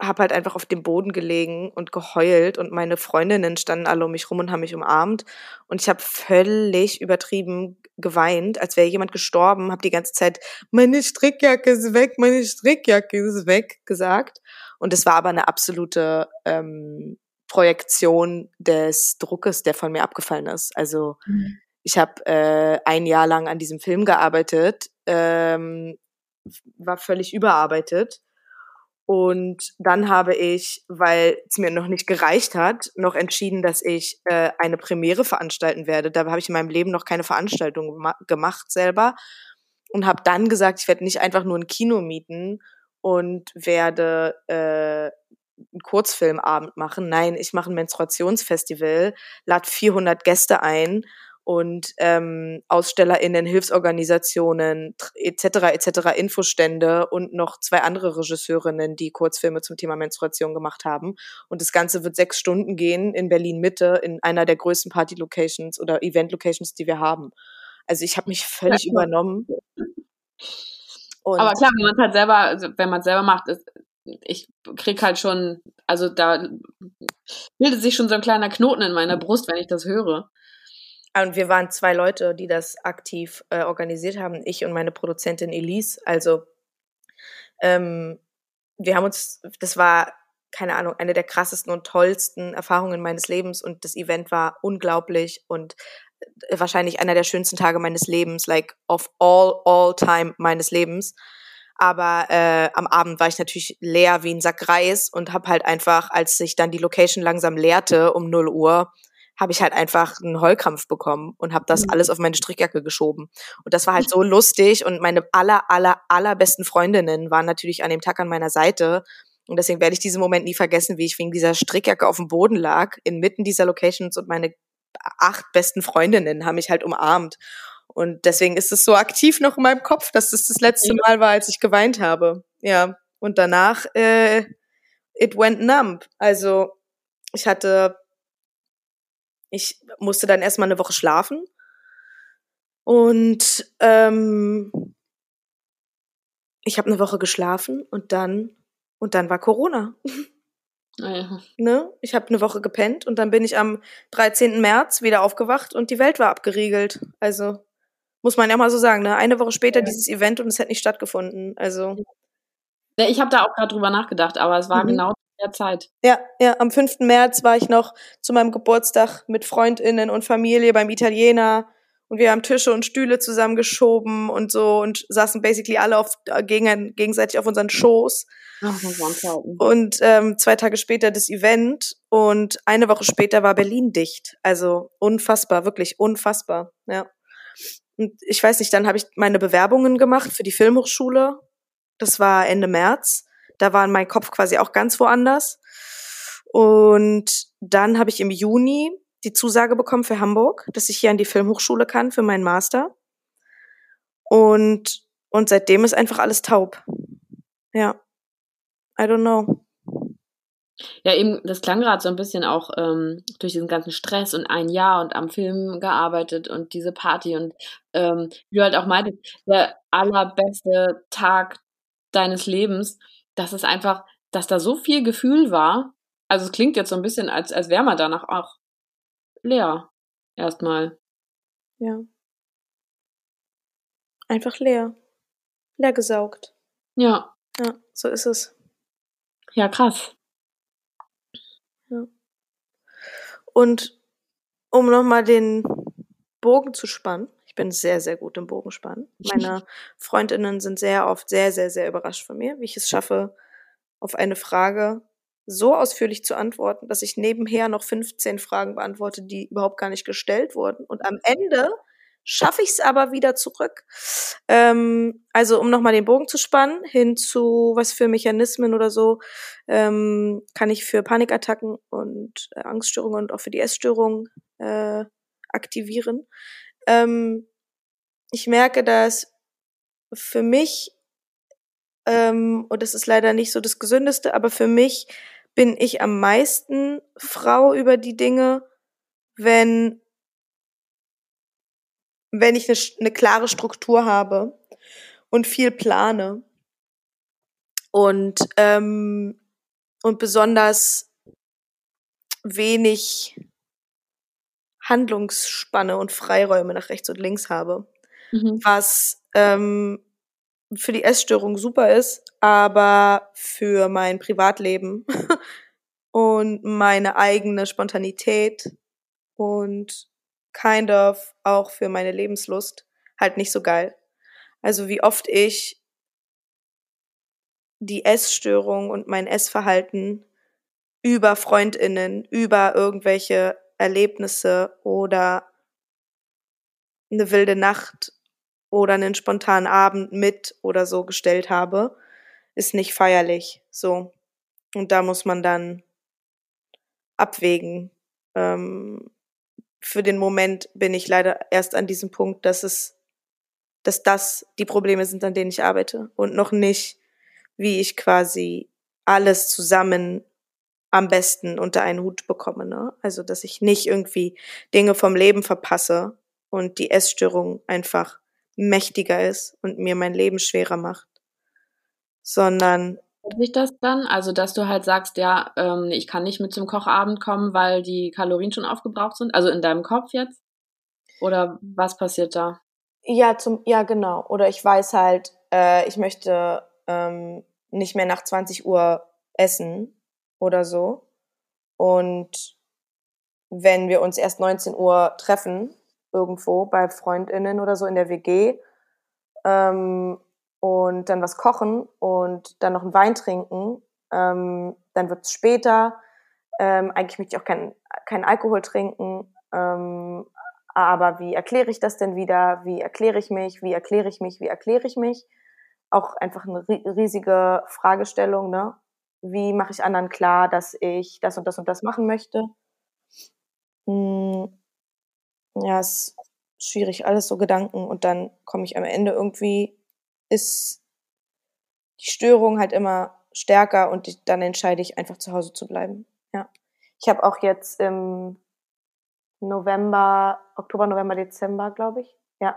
Speaker 2: habe halt einfach auf dem Boden gelegen und geheult und meine Freundinnen standen alle um mich rum und haben mich umarmt und ich habe völlig übertrieben geweint, als wäre jemand gestorben, habe die ganze Zeit meine Strickjacke ist weg, meine Strickjacke ist weg gesagt und es war aber eine absolute ähm, Projektion des Druckes, der von mir abgefallen ist. Also mhm. ich habe äh, ein Jahr lang an diesem Film gearbeitet, ähm, war völlig überarbeitet und dann habe ich, weil es mir noch nicht gereicht hat, noch entschieden, dass ich äh, eine Premiere veranstalten werde. Da habe ich in meinem Leben noch keine Veranstaltung gemacht selber und habe dann gesagt, ich werde nicht einfach nur ein Kino mieten und werde äh, einen Kurzfilmabend machen. Nein, ich mache ein Menstruationsfestival, lade 400 Gäste ein und ähm, AusstellerInnen, Hilfsorganisationen etc. etc. Infostände und noch zwei andere Regisseurinnen, die Kurzfilme zum Thema Menstruation gemacht haben. Und das Ganze wird sechs Stunden gehen in Berlin Mitte in einer der größten Party-Locations oder Event-Locations, die wir haben. Also ich habe mich völlig ja. übernommen.
Speaker 1: Und Aber klar, wenn man es halt selber, also wenn man es selber macht, ist, ich krieg halt schon, also da bildet sich schon so ein kleiner Knoten in meiner Brust, wenn ich das höre.
Speaker 2: Und wir waren zwei Leute, die das aktiv äh, organisiert haben, ich und meine Produzentin Elise. Also ähm, wir haben uns, das war keine Ahnung, eine der krassesten und tollsten Erfahrungen meines Lebens und das Event war unglaublich und äh, wahrscheinlich einer der schönsten Tage meines Lebens, like of all, all time meines Lebens. Aber äh, am Abend war ich natürlich leer wie ein Sack Reis und habe halt einfach, als sich dann die Location langsam leerte um 0 Uhr, habe ich halt einfach einen Heulkrampf bekommen und habe das mhm. alles auf meine Strickjacke geschoben. Und das war halt so lustig und meine aller, aller, allerbesten Freundinnen waren natürlich an dem Tag an meiner Seite. Und deswegen werde ich diesen Moment nie vergessen, wie ich wegen dieser Strickjacke auf dem Boden lag, inmitten dieser Locations und meine acht besten Freundinnen haben mich halt umarmt. Und deswegen ist es so aktiv noch in meinem Kopf, dass das das letzte Mal war, als ich geweint habe. Ja. Und danach, äh, it went numb. Also ich hatte ich musste dann erstmal eine Woche schlafen. Und ähm, ich habe eine Woche geschlafen und dann und dann war Corona. Ah, ne? Ich habe eine Woche gepennt und dann bin ich am 13. März wieder aufgewacht und die Welt war abgeriegelt. Also muss man ja mal so sagen, ne? Eine Woche später ja. dieses Event und es hätte nicht stattgefunden. Also
Speaker 1: ich habe da auch gerade drüber nachgedacht, aber es war mhm. genau der Zeit.
Speaker 2: Ja, ja, am 5. März war ich noch zu meinem Geburtstag mit Freundinnen und Familie beim Italiener und wir haben Tische und Stühle zusammengeschoben und so und saßen basically alle auf, äh, gegen, gegenseitig auf unseren Schoß. Ach, und ähm, zwei Tage später das Event und eine Woche später war Berlin dicht. Also unfassbar, wirklich unfassbar. Ja. Und ich weiß nicht, dann habe ich meine Bewerbungen gemacht für die Filmhochschule. Das war Ende März. Da war mein Kopf quasi auch ganz woanders. Und dann habe ich im Juni die Zusage bekommen für Hamburg, dass ich hier an die Filmhochschule kann für meinen Master. Und, und seitdem ist einfach alles taub. Ja. I don't know.
Speaker 1: Ja, eben, das klang gerade so ein bisschen auch ähm, durch diesen ganzen Stress und ein Jahr und am Film gearbeitet und diese Party und ähm, wie du halt auch meintest, der allerbeste Tag deines Lebens dass es einfach, dass da so viel Gefühl war. Also es klingt jetzt so ein bisschen, als, als wäre man danach auch leer. Erstmal.
Speaker 2: Ja. Einfach leer. Leer gesaugt.
Speaker 1: Ja.
Speaker 2: Ja, so ist es.
Speaker 1: Ja, krass.
Speaker 2: Ja. Und um nochmal den Bogen zu spannen, bin sehr, sehr gut im Bogenspannen. Meine Freundinnen sind sehr oft sehr, sehr, sehr überrascht von mir, wie ich es schaffe, auf eine Frage so ausführlich zu antworten, dass ich nebenher noch 15 Fragen beantworte, die überhaupt gar nicht gestellt wurden. Und am Ende schaffe ich es aber wieder zurück. Ähm, also um nochmal den Bogen zu spannen, hin zu was für Mechanismen oder so ähm, kann ich für Panikattacken und äh, Angststörungen und auch für die Essstörungen äh, aktivieren. Ähm, ich merke, dass für mich, ähm, und das ist leider nicht so das Gesündeste, aber für mich bin ich am meisten Frau über die Dinge, wenn, wenn ich eine, eine klare Struktur habe und viel plane. Und, ähm, und besonders wenig Handlungsspanne und Freiräume nach rechts und links habe. Mhm. Was ähm, für die Essstörung super ist, aber für mein Privatleben und meine eigene Spontanität und kind of auch für meine Lebenslust halt nicht so geil. Also wie oft ich die Essstörung und mein Essverhalten über Freundinnen, über irgendwelche Erlebnisse oder eine wilde Nacht oder einen spontanen Abend mit oder so gestellt habe, ist nicht feierlich. So. Und da muss man dann abwägen. Ähm, für den Moment bin ich leider erst an diesem Punkt, dass es, dass das die Probleme sind, an denen ich arbeite und noch nicht, wie ich quasi alles zusammen am besten unter einen Hut bekomme. Ne? Also, dass ich nicht irgendwie Dinge vom Leben verpasse und die Essstörung einfach mächtiger ist und mir mein Leben schwerer macht. sondern
Speaker 1: sich das dann? Also, dass du halt sagst, ja, ähm, ich kann nicht mit zum Kochabend kommen, weil die Kalorien schon aufgebraucht sind? Also in deinem Kopf jetzt? Oder was passiert da?
Speaker 2: Ja, zum, ja, genau. Oder ich weiß halt, äh, ich möchte ähm, nicht mehr nach 20 Uhr essen oder so. Und wenn wir uns erst 19 Uhr treffen, irgendwo bei FreundInnen oder so in der WG, ähm, und dann was kochen und dann noch einen Wein trinken, ähm, dann wird es später. Ähm, eigentlich möchte ich auch keinen kein Alkohol trinken. Ähm, aber wie erkläre ich das denn wieder? Wie erkläre ich mich? Wie erkläre ich mich? Wie erkläre ich mich? Auch einfach eine riesige Fragestellung, ne? Wie mache ich anderen klar, dass ich das und das und das machen möchte? Hm, ja, ist schwierig, alles so Gedanken und dann komme ich am Ende irgendwie ist die Störung halt immer stärker und dann entscheide ich einfach zu Hause zu bleiben. Ja. Ich habe auch jetzt im November, Oktober, November, Dezember, glaube ich, ja,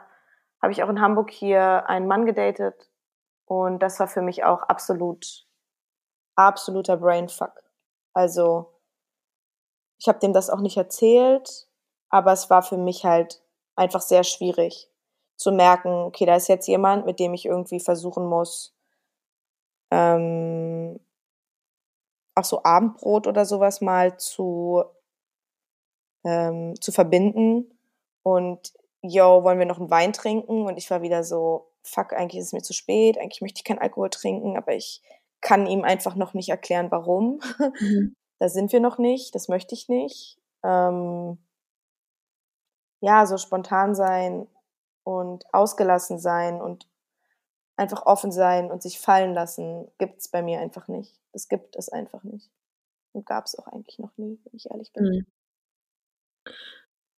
Speaker 2: habe ich auch in Hamburg hier einen Mann gedatet und das war für mich auch absolut, absoluter Brainfuck. Also ich habe dem das auch nicht erzählt, aber es war für mich halt einfach sehr schwierig, zu merken, okay, da ist jetzt jemand, mit dem ich irgendwie versuchen muss, ähm, auch so Abendbrot oder sowas mal zu, ähm, zu verbinden. Und yo, wollen wir noch einen Wein trinken? Und ich war wieder so, fuck, eigentlich ist es mir zu spät, eigentlich möchte ich keinen Alkohol trinken, aber ich kann ihm einfach noch nicht erklären, warum. Mhm. da sind wir noch nicht, das möchte ich nicht. Ähm, ja, so spontan sein und ausgelassen sein und einfach offen sein und sich fallen lassen, gibt es bei mir einfach nicht. Das gibt es einfach nicht. Und gab es auch eigentlich noch nie, wenn ich ehrlich bin. Mhm.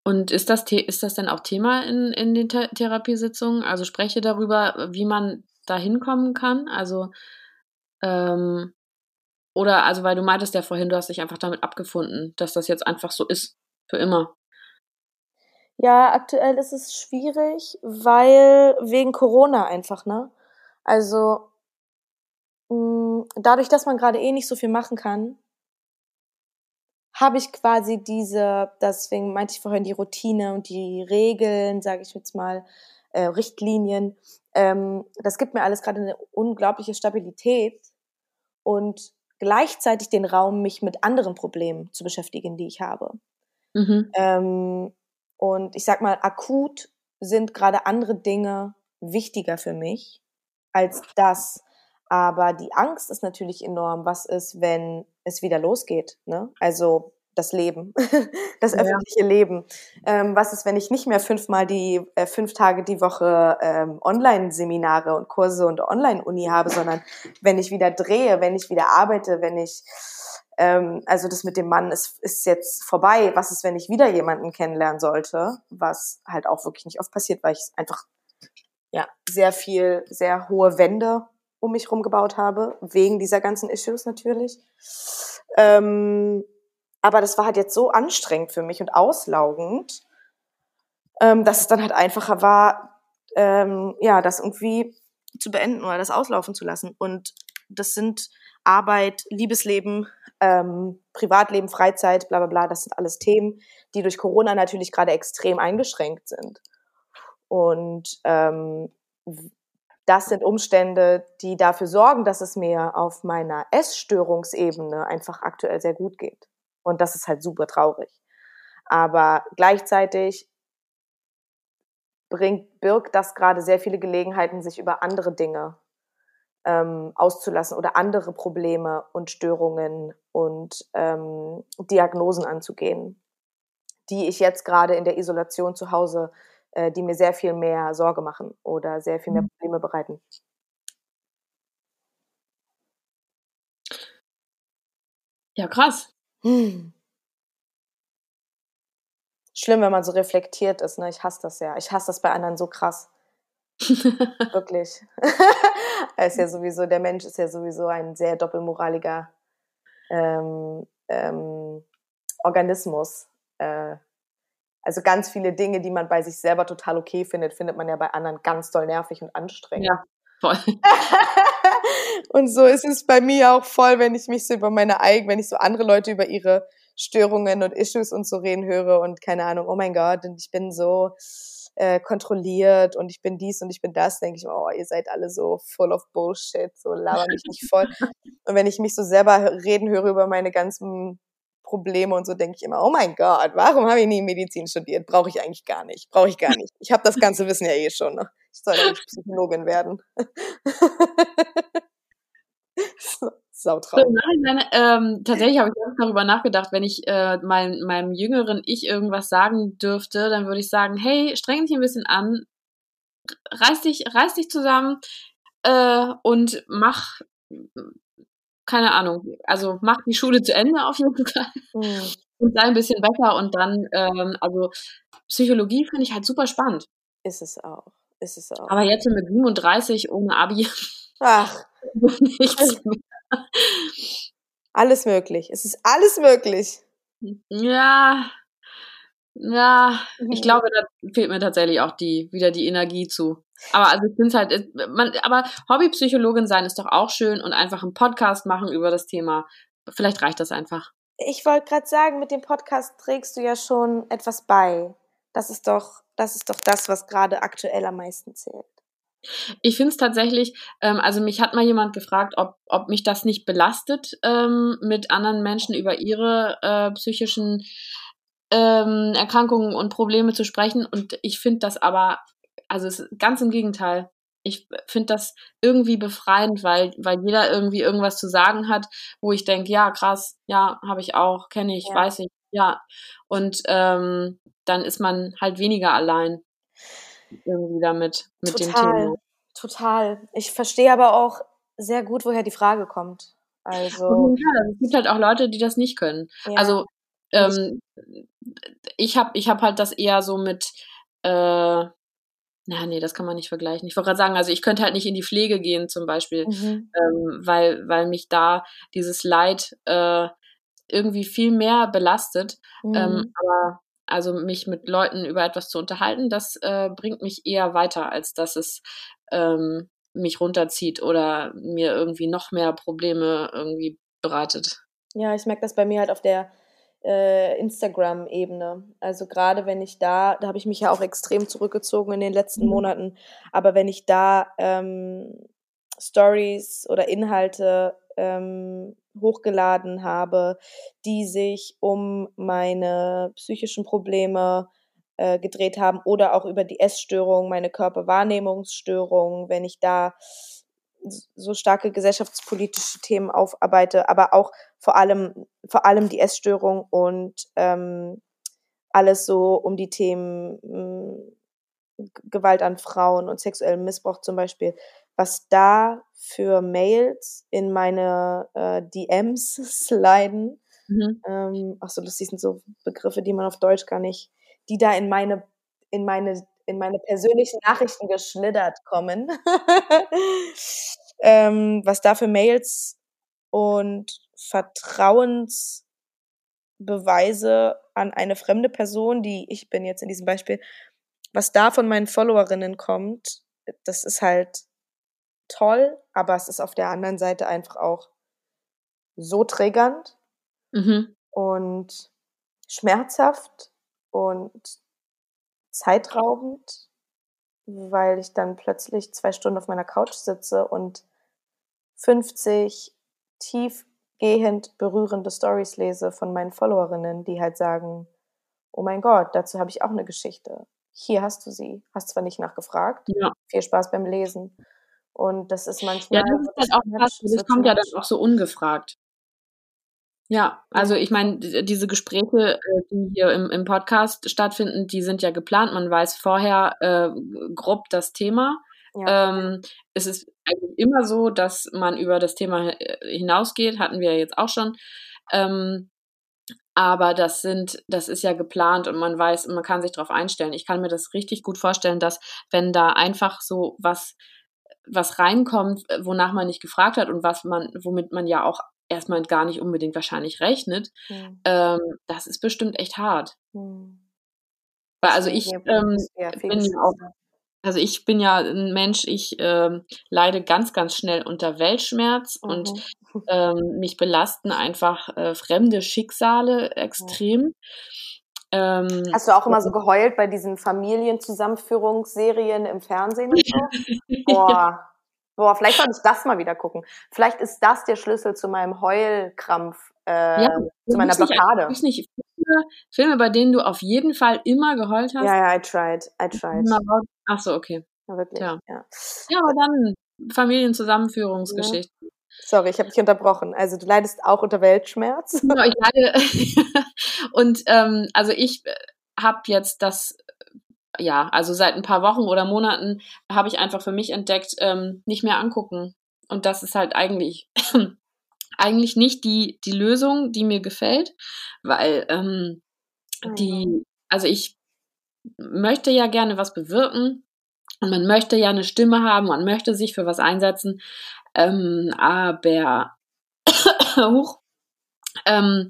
Speaker 1: Und ist das, ist das denn auch Thema in, in den Th Therapiesitzungen? Also spreche darüber, wie man da hinkommen kann? Also, ähm, oder, also, weil du meintest ja vorhin, du hast dich einfach damit abgefunden, dass das jetzt einfach so ist. Für immer.
Speaker 2: Ja, aktuell ist es schwierig, weil wegen Corona einfach, ne? Also mh, hm, dadurch, dass man gerade eh nicht so viel machen kann, habe ich quasi diese, deswegen meinte ich vorhin die Routine und die Regeln, sage ich jetzt mal, äh, Richtlinien. Ähm, das gibt mir alles gerade eine unglaubliche Stabilität und gleichzeitig den Raum, mich mit anderen Problemen zu beschäftigen, die ich habe. Mhm. Ähm, und ich sag mal, akut sind gerade andere Dinge wichtiger für mich als das. Aber die Angst ist natürlich enorm. Was ist, wenn es wieder losgeht? Ne? Also das Leben, das ja. öffentliche Leben. Ähm, was ist, wenn ich nicht mehr fünfmal die äh, fünf Tage die Woche ähm, Online-Seminare und Kurse und Online-Uni habe, sondern wenn ich wieder drehe, wenn ich wieder arbeite, wenn ich ähm, also das mit dem Mann ist, ist jetzt vorbei. Was ist, wenn ich wieder jemanden kennenlernen sollte? Was halt auch wirklich nicht oft passiert, weil ich einfach ja sehr viel, sehr hohe Wände um mich rum gebaut habe, wegen dieser ganzen Issues natürlich. Ähm, aber das war halt jetzt so anstrengend für mich und auslaugend, ähm, dass es dann halt einfacher war, ähm, ja, das irgendwie zu beenden oder das auslaufen zu lassen. Und das sind Arbeit, Liebesleben, ähm, Privatleben, Freizeit, bla bla bla, das sind alles Themen, die durch Corona natürlich gerade extrem eingeschränkt sind. Und ähm, das sind Umstände, die dafür sorgen, dass es mir auf meiner Essstörungsebene einfach aktuell sehr gut geht. Und das ist halt super traurig. Aber gleichzeitig bringt, birgt das gerade sehr viele Gelegenheiten, sich über andere Dinge ähm, auszulassen oder andere Probleme und Störungen und ähm, Diagnosen anzugehen, die ich jetzt gerade in der Isolation zu Hause, äh, die mir sehr viel mehr Sorge machen oder sehr viel mehr mhm. Probleme bereiten.
Speaker 1: Ja, krass. Hm.
Speaker 2: Schlimm, wenn man so reflektiert ist, ne? Ich hasse das ja. Ich hasse das bei anderen so krass. Wirklich. er ist ja sowieso, der Mensch ist ja sowieso ein sehr doppelmoraliger ähm, ähm, Organismus. Äh, also ganz viele Dinge, die man bei sich selber total okay findet, findet man ja bei anderen ganz doll nervig und anstrengend. Ja, voll. Und so ist es bei mir auch voll, wenn ich mich so über meine eigenen, wenn ich so andere Leute über ihre Störungen und Issues und so reden höre und keine Ahnung, oh mein Gott, und ich bin so äh, kontrolliert und ich bin dies und ich bin das, denke ich oh, ihr seid alle so full of Bullshit, so laber mich nicht voll. und wenn ich mich so selber reden höre über meine ganzen Probleme und so denke ich immer, oh mein Gott, warum habe ich nie Medizin studiert? Brauche ich eigentlich gar nicht. Brauche ich gar nicht. Ich habe das ganze Wissen ja eh schon. Ne? Ich soll ja nicht Psychologin werden.
Speaker 1: Sautraum. ähm, tatsächlich habe ich darüber nachgedacht, wenn ich äh, mein, meinem jüngeren Ich irgendwas sagen dürfte, dann würde ich sagen, hey, streng dich ein bisschen an, reiß dich, reiß dich zusammen äh, und mach keine Ahnung, also mach die Schule zu Ende auf jeden Fall mhm. und sei ein bisschen besser und dann, ähm, also Psychologie finde ich halt super spannend.
Speaker 2: Ist es auch, ist es auch.
Speaker 1: Aber jetzt mit 37 ohne Abi.
Speaker 2: Ach. nichts mehr. Alles möglich. Es ist alles möglich.
Speaker 1: Ja, ja, ich mhm. glaube, da fehlt mir tatsächlich auch die, wieder die Energie zu. Aber also ich finde es halt, man, aber Hobbypsychologin sein ist doch auch schön und einfach einen Podcast machen über das Thema. Vielleicht reicht das einfach.
Speaker 2: Ich wollte gerade sagen, mit dem Podcast trägst du ja schon etwas bei. Das ist doch, das ist doch das, was gerade aktuell am meisten zählt.
Speaker 1: Ich finde es tatsächlich, ähm, also mich hat mal jemand gefragt, ob, ob mich das nicht belastet, ähm, mit anderen Menschen über ihre äh, psychischen ähm, Erkrankungen und Probleme zu sprechen. Und ich finde das aber also es ist ganz im Gegenteil. Ich finde das irgendwie befreiend, weil, weil jeder irgendwie irgendwas zu sagen hat, wo ich denke, ja, krass, ja, habe ich auch, kenne ich, ja. weiß ich, ja. Und ähm, dann ist man halt weniger allein irgendwie damit, mit
Speaker 2: total,
Speaker 1: dem Thema.
Speaker 2: Total. Ich verstehe aber auch sehr gut, woher die Frage kommt. Also.
Speaker 1: Ja, es gibt halt auch Leute, die das nicht können. Ja. Also ähm, ich habe ich hab halt das eher so mit äh, na, nee, das kann man nicht vergleichen. Ich wollte gerade sagen, also ich könnte halt nicht in die Pflege gehen zum Beispiel, mhm. ähm, weil, weil mich da dieses Leid äh, irgendwie viel mehr belastet. Ähm, mhm. Ähm, aber also mich mit Leuten über etwas zu unterhalten, das äh, bringt mich eher weiter, als dass es ähm, mich runterzieht oder mir irgendwie noch mehr Probleme irgendwie bereitet.
Speaker 2: Ja, ich merke das bei mir halt auf der äh, Instagram-Ebene. Also gerade wenn ich da, da habe ich mich ja auch extrem zurückgezogen in den letzten mhm. Monaten, aber wenn ich da ähm, Stories oder Inhalte ähm, hochgeladen habe, die sich um meine psychischen Probleme äh, gedreht haben oder auch über die Essstörung, meine Körperwahrnehmungsstörung, wenn ich da so starke gesellschaftspolitische Themen aufarbeite, aber auch vor allem, vor allem die Essstörung und ähm, alles so um die Themen mh, hm, Gewalt an Frauen und sexuellen Missbrauch zum Beispiel, was da für Mails in meine äh, DMs sliden. Mhm. Ähm, ach so, das sind so Begriffe, die man auf Deutsch gar nicht, die da in meine in meine in meine persönlichen Nachrichten geschlittert kommen, ähm, was da für Mails und Vertrauensbeweise an eine fremde Person, die ich bin jetzt in diesem Beispiel, was da von meinen Followerinnen kommt, das ist halt toll, aber es ist auf der anderen Seite einfach auch so triggernd mhm. und schmerzhaft und zeitraubend, weil ich dann plötzlich zwei Stunden auf meiner Couch sitze und 50 tiefgehend berührende Stories lese von meinen Followerinnen, die halt sagen, oh mein Gott, dazu habe ich auch eine Geschichte. Hier hast du sie. Hast zwar nicht nachgefragt. Ja. Viel Spaß beim Lesen. Und das ist manchmal.
Speaker 1: Ja, das ist halt auch krass. Das kommt ja dann auch so ungefragt. Ja, also ich meine, diese Gespräche, äh, die hier im, im Podcast stattfinden, die sind ja geplant. Man weiß vorher äh, grob das Thema. Ja. Ähm, es ist eigentlich immer so, dass man über das Thema äh, hinausgeht, hatten wir ja jetzt auch schon. Ähm, aber das sind, das ist ja geplant und man weiß, man kann sich darauf einstellen. Ich kann mir das richtig gut vorstellen, dass wenn da einfach so was was reinkommt, wonach man nicht gefragt hat und was man, womit man ja auch erstmal gar nicht unbedingt wahrscheinlich rechnet, mhm. ähm, das ist bestimmt echt hart. Mhm. Weil also ich ähm, bin ja auch, Also ich bin ja ein Mensch, ich äh, leide ganz, ganz schnell unter Weltschmerz mhm. und ähm, mich belasten einfach äh, fremde Schicksale extrem.
Speaker 2: Ähm, Hast du auch immer so geheult bei diesen Familienzusammenführungsserien im Fernsehen und so? Boah. Boah, vielleicht sollte ich das mal wieder gucken. Vielleicht ist das der Schlüssel zu meinem Heulkrampf, äh, ja, zu meiner Blockade.
Speaker 1: Nicht, nicht Filme, Filme, bei denen du auf jeden Fall immer geheult hast?
Speaker 2: Ja, ja, I tried, I tried.
Speaker 1: Ach so, okay.
Speaker 2: Ja, wirklich, ja. Ja,
Speaker 1: ja aber dann Familienzusammenführungsgeschichte.
Speaker 2: Sorry, ich habe dich unterbrochen. Also du leidest auch unter Weltschmerz.
Speaker 1: Genau, ich leide. und ähm, also ich äh, habe jetzt das, ja, also seit ein paar Wochen oder Monaten habe ich einfach für mich entdeckt, ähm, nicht mehr angucken. Und das ist halt eigentlich eigentlich nicht die die Lösung, die mir gefällt, weil ähm, die, also ich möchte ja gerne was bewirken und man möchte ja eine Stimme haben, man möchte sich für was einsetzen, ähm, aber hoch, ähm,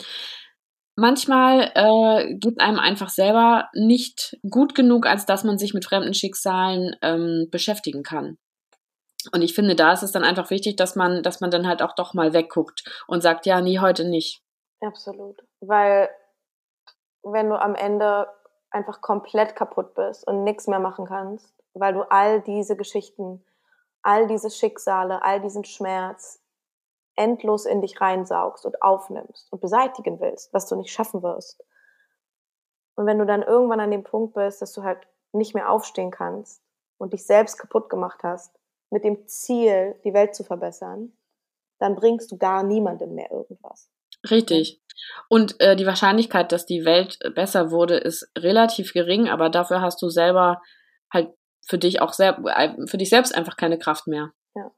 Speaker 1: manchmal äh, gibt einem einfach selber nicht gut genug, als dass man sich mit fremden Schicksalen ähm, beschäftigen kann. Und ich finde, da ist es dann einfach wichtig, dass man, dass man dann halt auch doch mal wegguckt und sagt, ja, nie heute nicht.
Speaker 2: Absolut. Weil wenn du am Ende einfach komplett kaputt bist und nichts mehr machen kannst, weil du all diese Geschichten all diese Schicksale, all diesen Schmerz endlos in dich reinsaugst und aufnimmst und beseitigen willst, was du nicht schaffen wirst. Und wenn du dann irgendwann an dem Punkt bist, dass du halt nicht mehr aufstehen kannst und dich selbst kaputt gemacht hast, mit dem Ziel, die Welt zu verbessern, dann bringst du gar niemandem mehr irgendwas.
Speaker 1: Richtig. Und äh, die Wahrscheinlichkeit, dass die Welt besser wurde, ist relativ gering, aber dafür hast du selber für dich auch sehr, äh, für dich selbst einfach keine Kraft mehr.
Speaker 2: Ja.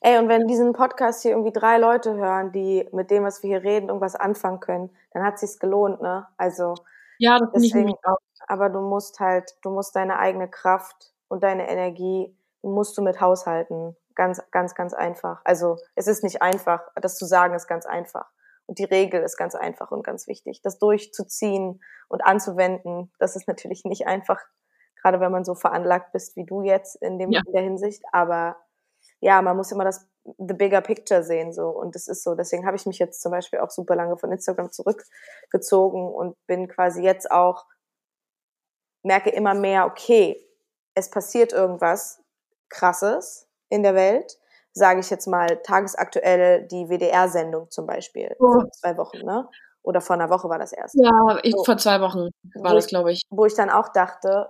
Speaker 2: Ey, und wenn diesen Podcast hier irgendwie drei Leute hören, die mit dem, was wir hier reden, irgendwas anfangen können, dann hat sich's gelohnt, ne? Also.
Speaker 1: Ja, das deswegen, ich auch.
Speaker 2: Aber du musst halt, du musst deine eigene Kraft und deine Energie, musst du mit haushalten. Ganz, ganz, ganz einfach. Also, es ist nicht einfach. Das zu sagen ist ganz einfach. Und die Regel ist ganz einfach und ganz wichtig. Das durchzuziehen und anzuwenden, das ist natürlich nicht einfach gerade wenn man so veranlagt bist wie du jetzt in, dem, ja. in der Hinsicht. Aber ja, man muss immer das the bigger picture sehen so und das ist so. Deswegen habe ich mich jetzt zum Beispiel auch super lange von Instagram zurückgezogen und bin quasi jetzt auch merke immer mehr, okay, es passiert irgendwas krasses in der Welt. Sage ich jetzt mal tagesaktuell die WDR-Sendung zum Beispiel oh. vor zwei Wochen, ne? Oder vor einer Woche war das erst.
Speaker 1: Ja, ich, so. vor zwei Wochen war das, glaube ich.
Speaker 2: Wo ich dann auch dachte,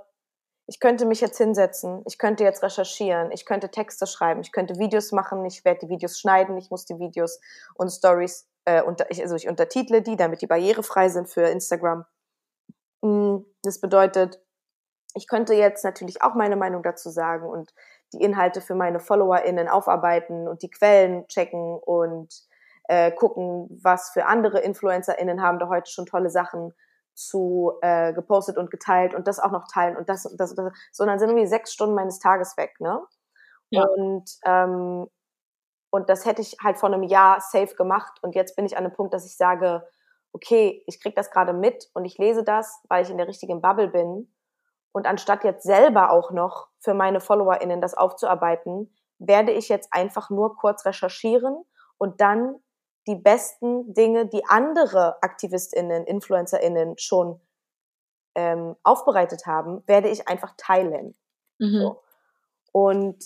Speaker 2: ich könnte mich jetzt hinsetzen, ich könnte jetzt recherchieren, ich könnte Texte schreiben, ich könnte Videos machen, ich werde die Videos schneiden, ich muss die Videos und Stories, äh, unter, ich, also ich untertitle die, damit die barrierefrei sind für Instagram. Mm, das bedeutet, ich könnte jetzt natürlich auch meine Meinung dazu sagen und die Inhalte für meine FollowerInnen aufarbeiten und die Quellen checken und äh, gucken, was für andere InfluencerInnen haben da heute schon tolle Sachen zu äh, gepostet und geteilt und das auch noch teilen und das und das, und das. So, dann sind irgendwie sechs Stunden meines Tages weg, ne? Ja. Und, ähm, und das hätte ich halt vor einem Jahr safe gemacht und jetzt bin ich an einem Punkt, dass ich sage, okay, ich krieg das gerade mit und ich lese das, weil ich in der richtigen Bubble bin. Und anstatt jetzt selber auch noch für meine FollowerInnen das aufzuarbeiten, werde ich jetzt einfach nur kurz recherchieren und dann die besten Dinge, die andere AktivistInnen, InfluencerInnen schon ähm, aufbereitet haben, werde ich einfach teilen. Mhm. So. Und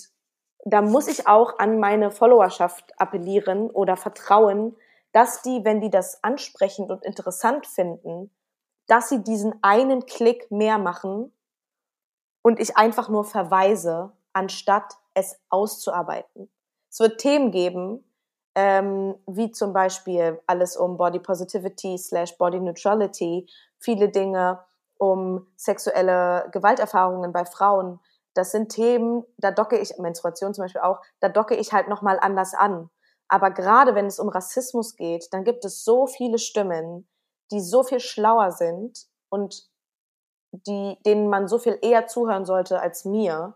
Speaker 2: da muss ich auch an meine Followerschaft appellieren oder vertrauen, dass die, wenn die das ansprechend und interessant finden, dass sie diesen einen Klick mehr machen und ich einfach nur verweise, anstatt es auszuarbeiten. Es wird Themen geben, ähm, wie zum Beispiel alles um Body Positivity slash Body Neutrality, viele Dinge um sexuelle Gewalterfahrungen bei Frauen. Das sind Themen, da docke ich, Menstruation zum Beispiel auch, da docke ich halt nochmal anders an. Aber gerade wenn es um Rassismus geht, dann gibt es so viele Stimmen, die so viel schlauer sind und die, denen man so viel eher zuhören sollte als mir,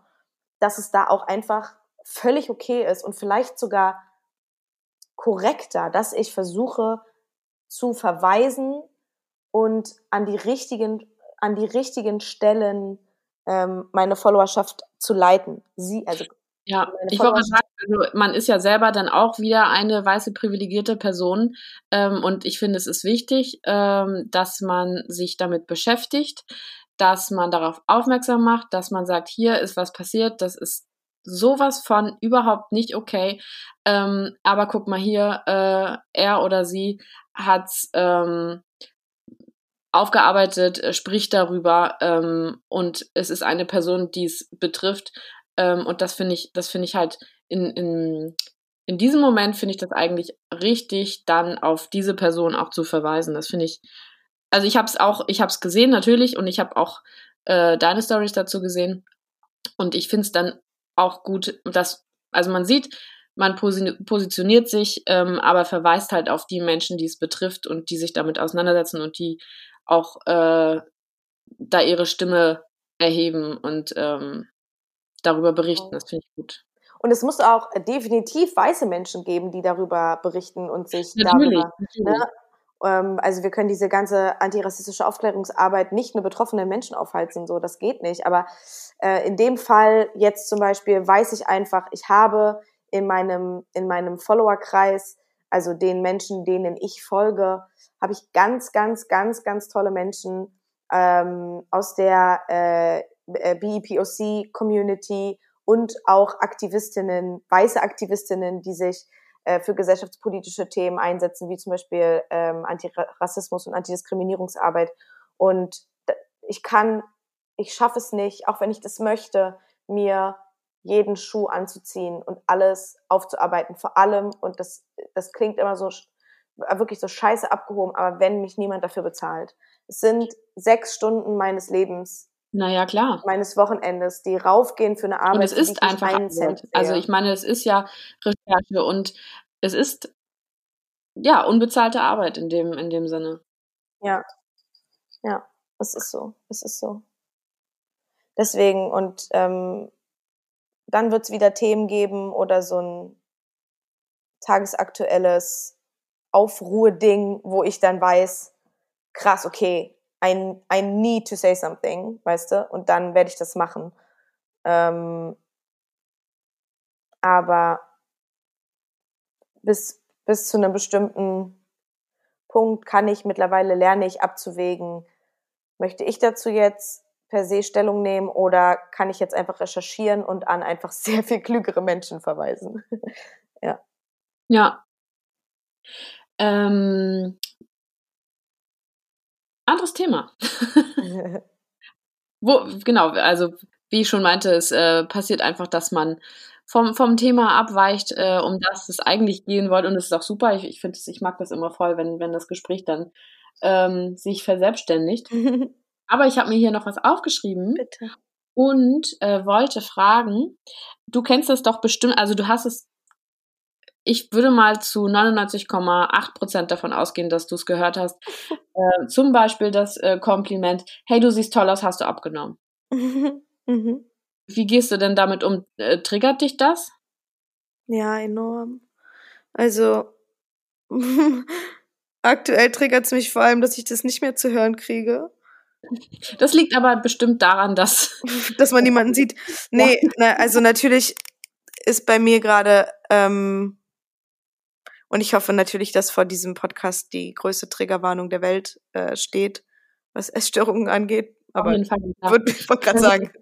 Speaker 2: dass es da auch einfach völlig okay ist und vielleicht sogar korrekter, dass ich versuche zu verweisen und an die richtigen, an die richtigen Stellen ähm, meine Followerschaft zu leiten. Sie, also
Speaker 1: ja, ich wollte sagen, also man ist ja selber dann auch wieder eine weiße privilegierte Person ähm, und ich finde, es ist wichtig, ähm, dass man sich damit beschäftigt, dass man darauf aufmerksam macht, dass man sagt, hier ist was passiert, das ist sowas von überhaupt nicht okay. Ähm, aber guck mal hier, äh, er oder sie hat ähm, aufgearbeitet, äh, spricht darüber ähm, und es ist eine Person, die es betrifft. Ähm, und das finde ich, das finde ich halt in, in, in diesem Moment finde ich das eigentlich richtig, dann auf diese Person auch zu verweisen. Das finde ich, also ich habe es auch, ich habe es gesehen natürlich und ich habe auch äh, deine Stories dazu gesehen und ich finde es dann auch gut, dass, also man sieht, man positioniert sich, ähm, aber verweist halt auf die Menschen, die es betrifft und die sich damit auseinandersetzen und die auch äh, da ihre Stimme erheben und ähm, darüber berichten. Das finde ich gut.
Speaker 2: Und es muss auch definitiv weiße Menschen geben, die darüber berichten und sich natürlich, darüber. Natürlich. Ne? Ähm, also wir können diese ganze antirassistische Aufklärungsarbeit nicht nur betroffenen Menschen aufhalten, so das geht nicht. Aber äh, in dem Fall jetzt zum Beispiel weiß ich einfach, ich habe in meinem in meinem Followerkreis, also den Menschen, denen ich folge, habe ich ganz, ganz, ganz, ganz tolle Menschen ähm, aus der äh, äh BEPOC-Community und auch Aktivistinnen, weiße Aktivistinnen, die sich äh, für gesellschaftspolitische Themen einsetzen, wie zum Beispiel ähm, Antirassismus und Antidiskriminierungsarbeit. Und ich kann, ich schaffe es nicht, auch wenn ich das möchte, mir jeden Schuh anzuziehen und alles aufzuarbeiten. Vor allem, und das, das klingt immer so wirklich so scheiße abgehoben, aber wenn mich niemand dafür bezahlt. Es sind sechs Stunden meines Lebens,
Speaker 1: naja, klar.
Speaker 2: Meines Wochenendes, die raufgehen für eine Arbeit. Und
Speaker 1: es ist einfach einen Cent Also ich meine, es ist ja Recherche und es ist ja unbezahlte Arbeit in dem, in dem Sinne.
Speaker 2: Ja. Ja, es ist so. Es ist so. Deswegen, und ähm, dann wird es wieder Themen geben oder so ein tagesaktuelles Aufruhe-Ding, wo ich dann weiß, krass, okay, I, I need to say something, weißt du, und dann werde ich das machen. Ähm, aber bis, bis zu einem bestimmten Punkt kann ich mittlerweile lerne ich abzuwägen, möchte ich dazu jetzt per se Stellung nehmen oder kann ich jetzt einfach recherchieren und an einfach sehr viel klügere Menschen verweisen? ja.
Speaker 1: Ja. Ähm, anderes Thema. Wo, genau, also wie ich schon meinte, es äh, passiert einfach, dass man vom, vom Thema abweicht, äh, um das es eigentlich gehen wollte. Und es ist auch super. Ich, ich finde ich mag das immer voll, wenn, wenn das Gespräch dann ähm, sich verselbstständigt. Aber ich habe mir hier noch was aufgeschrieben.
Speaker 2: Bitte.
Speaker 1: Und äh, wollte fragen, du kennst das doch bestimmt, also du hast es ich würde mal zu 99,8 Prozent davon ausgehen, dass du es gehört hast. Äh, zum Beispiel das äh, Kompliment, hey, du siehst toll aus, hast du abgenommen. Mhm. Wie gehst du denn damit um? Äh, triggert dich das?
Speaker 2: Ja, enorm. Also, aktuell triggert es mich vor allem, dass ich das nicht mehr zu hören kriege.
Speaker 1: Das liegt aber bestimmt daran, dass.
Speaker 2: dass man niemanden sieht. Nee, na, also natürlich ist bei mir gerade ähm, und ich hoffe natürlich, dass vor diesem Podcast die größte Triggerwarnung der Welt äh, steht, was Essstörungen angeht. Aber Auf jeden Fall, ja. würde ich gerade sagen.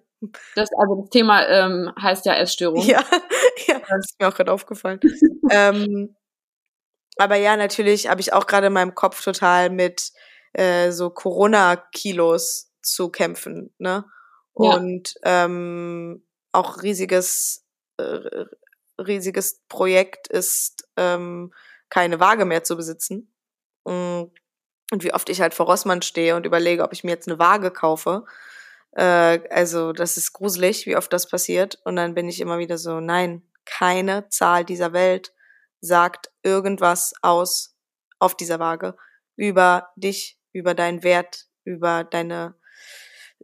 Speaker 1: Das, also das Thema ähm, heißt ja Essstörung.
Speaker 2: Ja, ja, das ist mir auch gerade aufgefallen. ähm, aber ja, natürlich habe ich auch gerade in meinem Kopf total mit äh, so Corona-Kilos zu kämpfen, ne? Und ja. ähm, auch riesiges äh, riesiges Projekt ist, ähm, keine Waage mehr zu besitzen. Mm, und wie oft ich halt vor Rossmann stehe und überlege, ob ich mir jetzt eine Waage kaufe. Äh, also das ist gruselig, wie oft das passiert. Und dann bin ich immer wieder so, nein, keine Zahl dieser Welt sagt irgendwas aus auf dieser Waage über dich, über deinen Wert, über deine,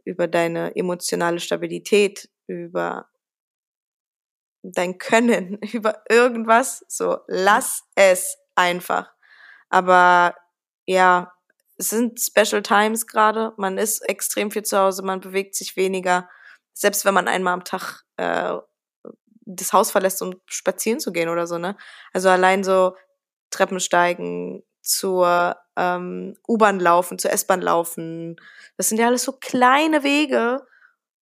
Speaker 2: über deine emotionale Stabilität, über dein Können, über irgendwas. So, lass es einfach. Aber ja, es sind Special Times gerade. Man ist extrem viel zu Hause, man bewegt sich weniger. selbst wenn man einmal am Tag äh, das Haus verlässt, um spazieren zu gehen oder so, ne? Also allein so Treppen steigen, zur ähm, U-Bahn laufen, zur S-Bahn laufen. Das sind ja alles so kleine Wege,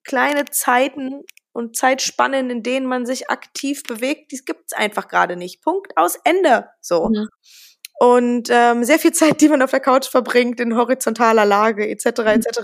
Speaker 2: kleine Zeiten und Zeitspannen, in denen man sich aktiv bewegt. Die gibt's einfach gerade nicht. Punkt aus Ende. So. Mhm. Und ähm, sehr viel Zeit, die man auf der Couch verbringt, in horizontaler Lage, etc. etc.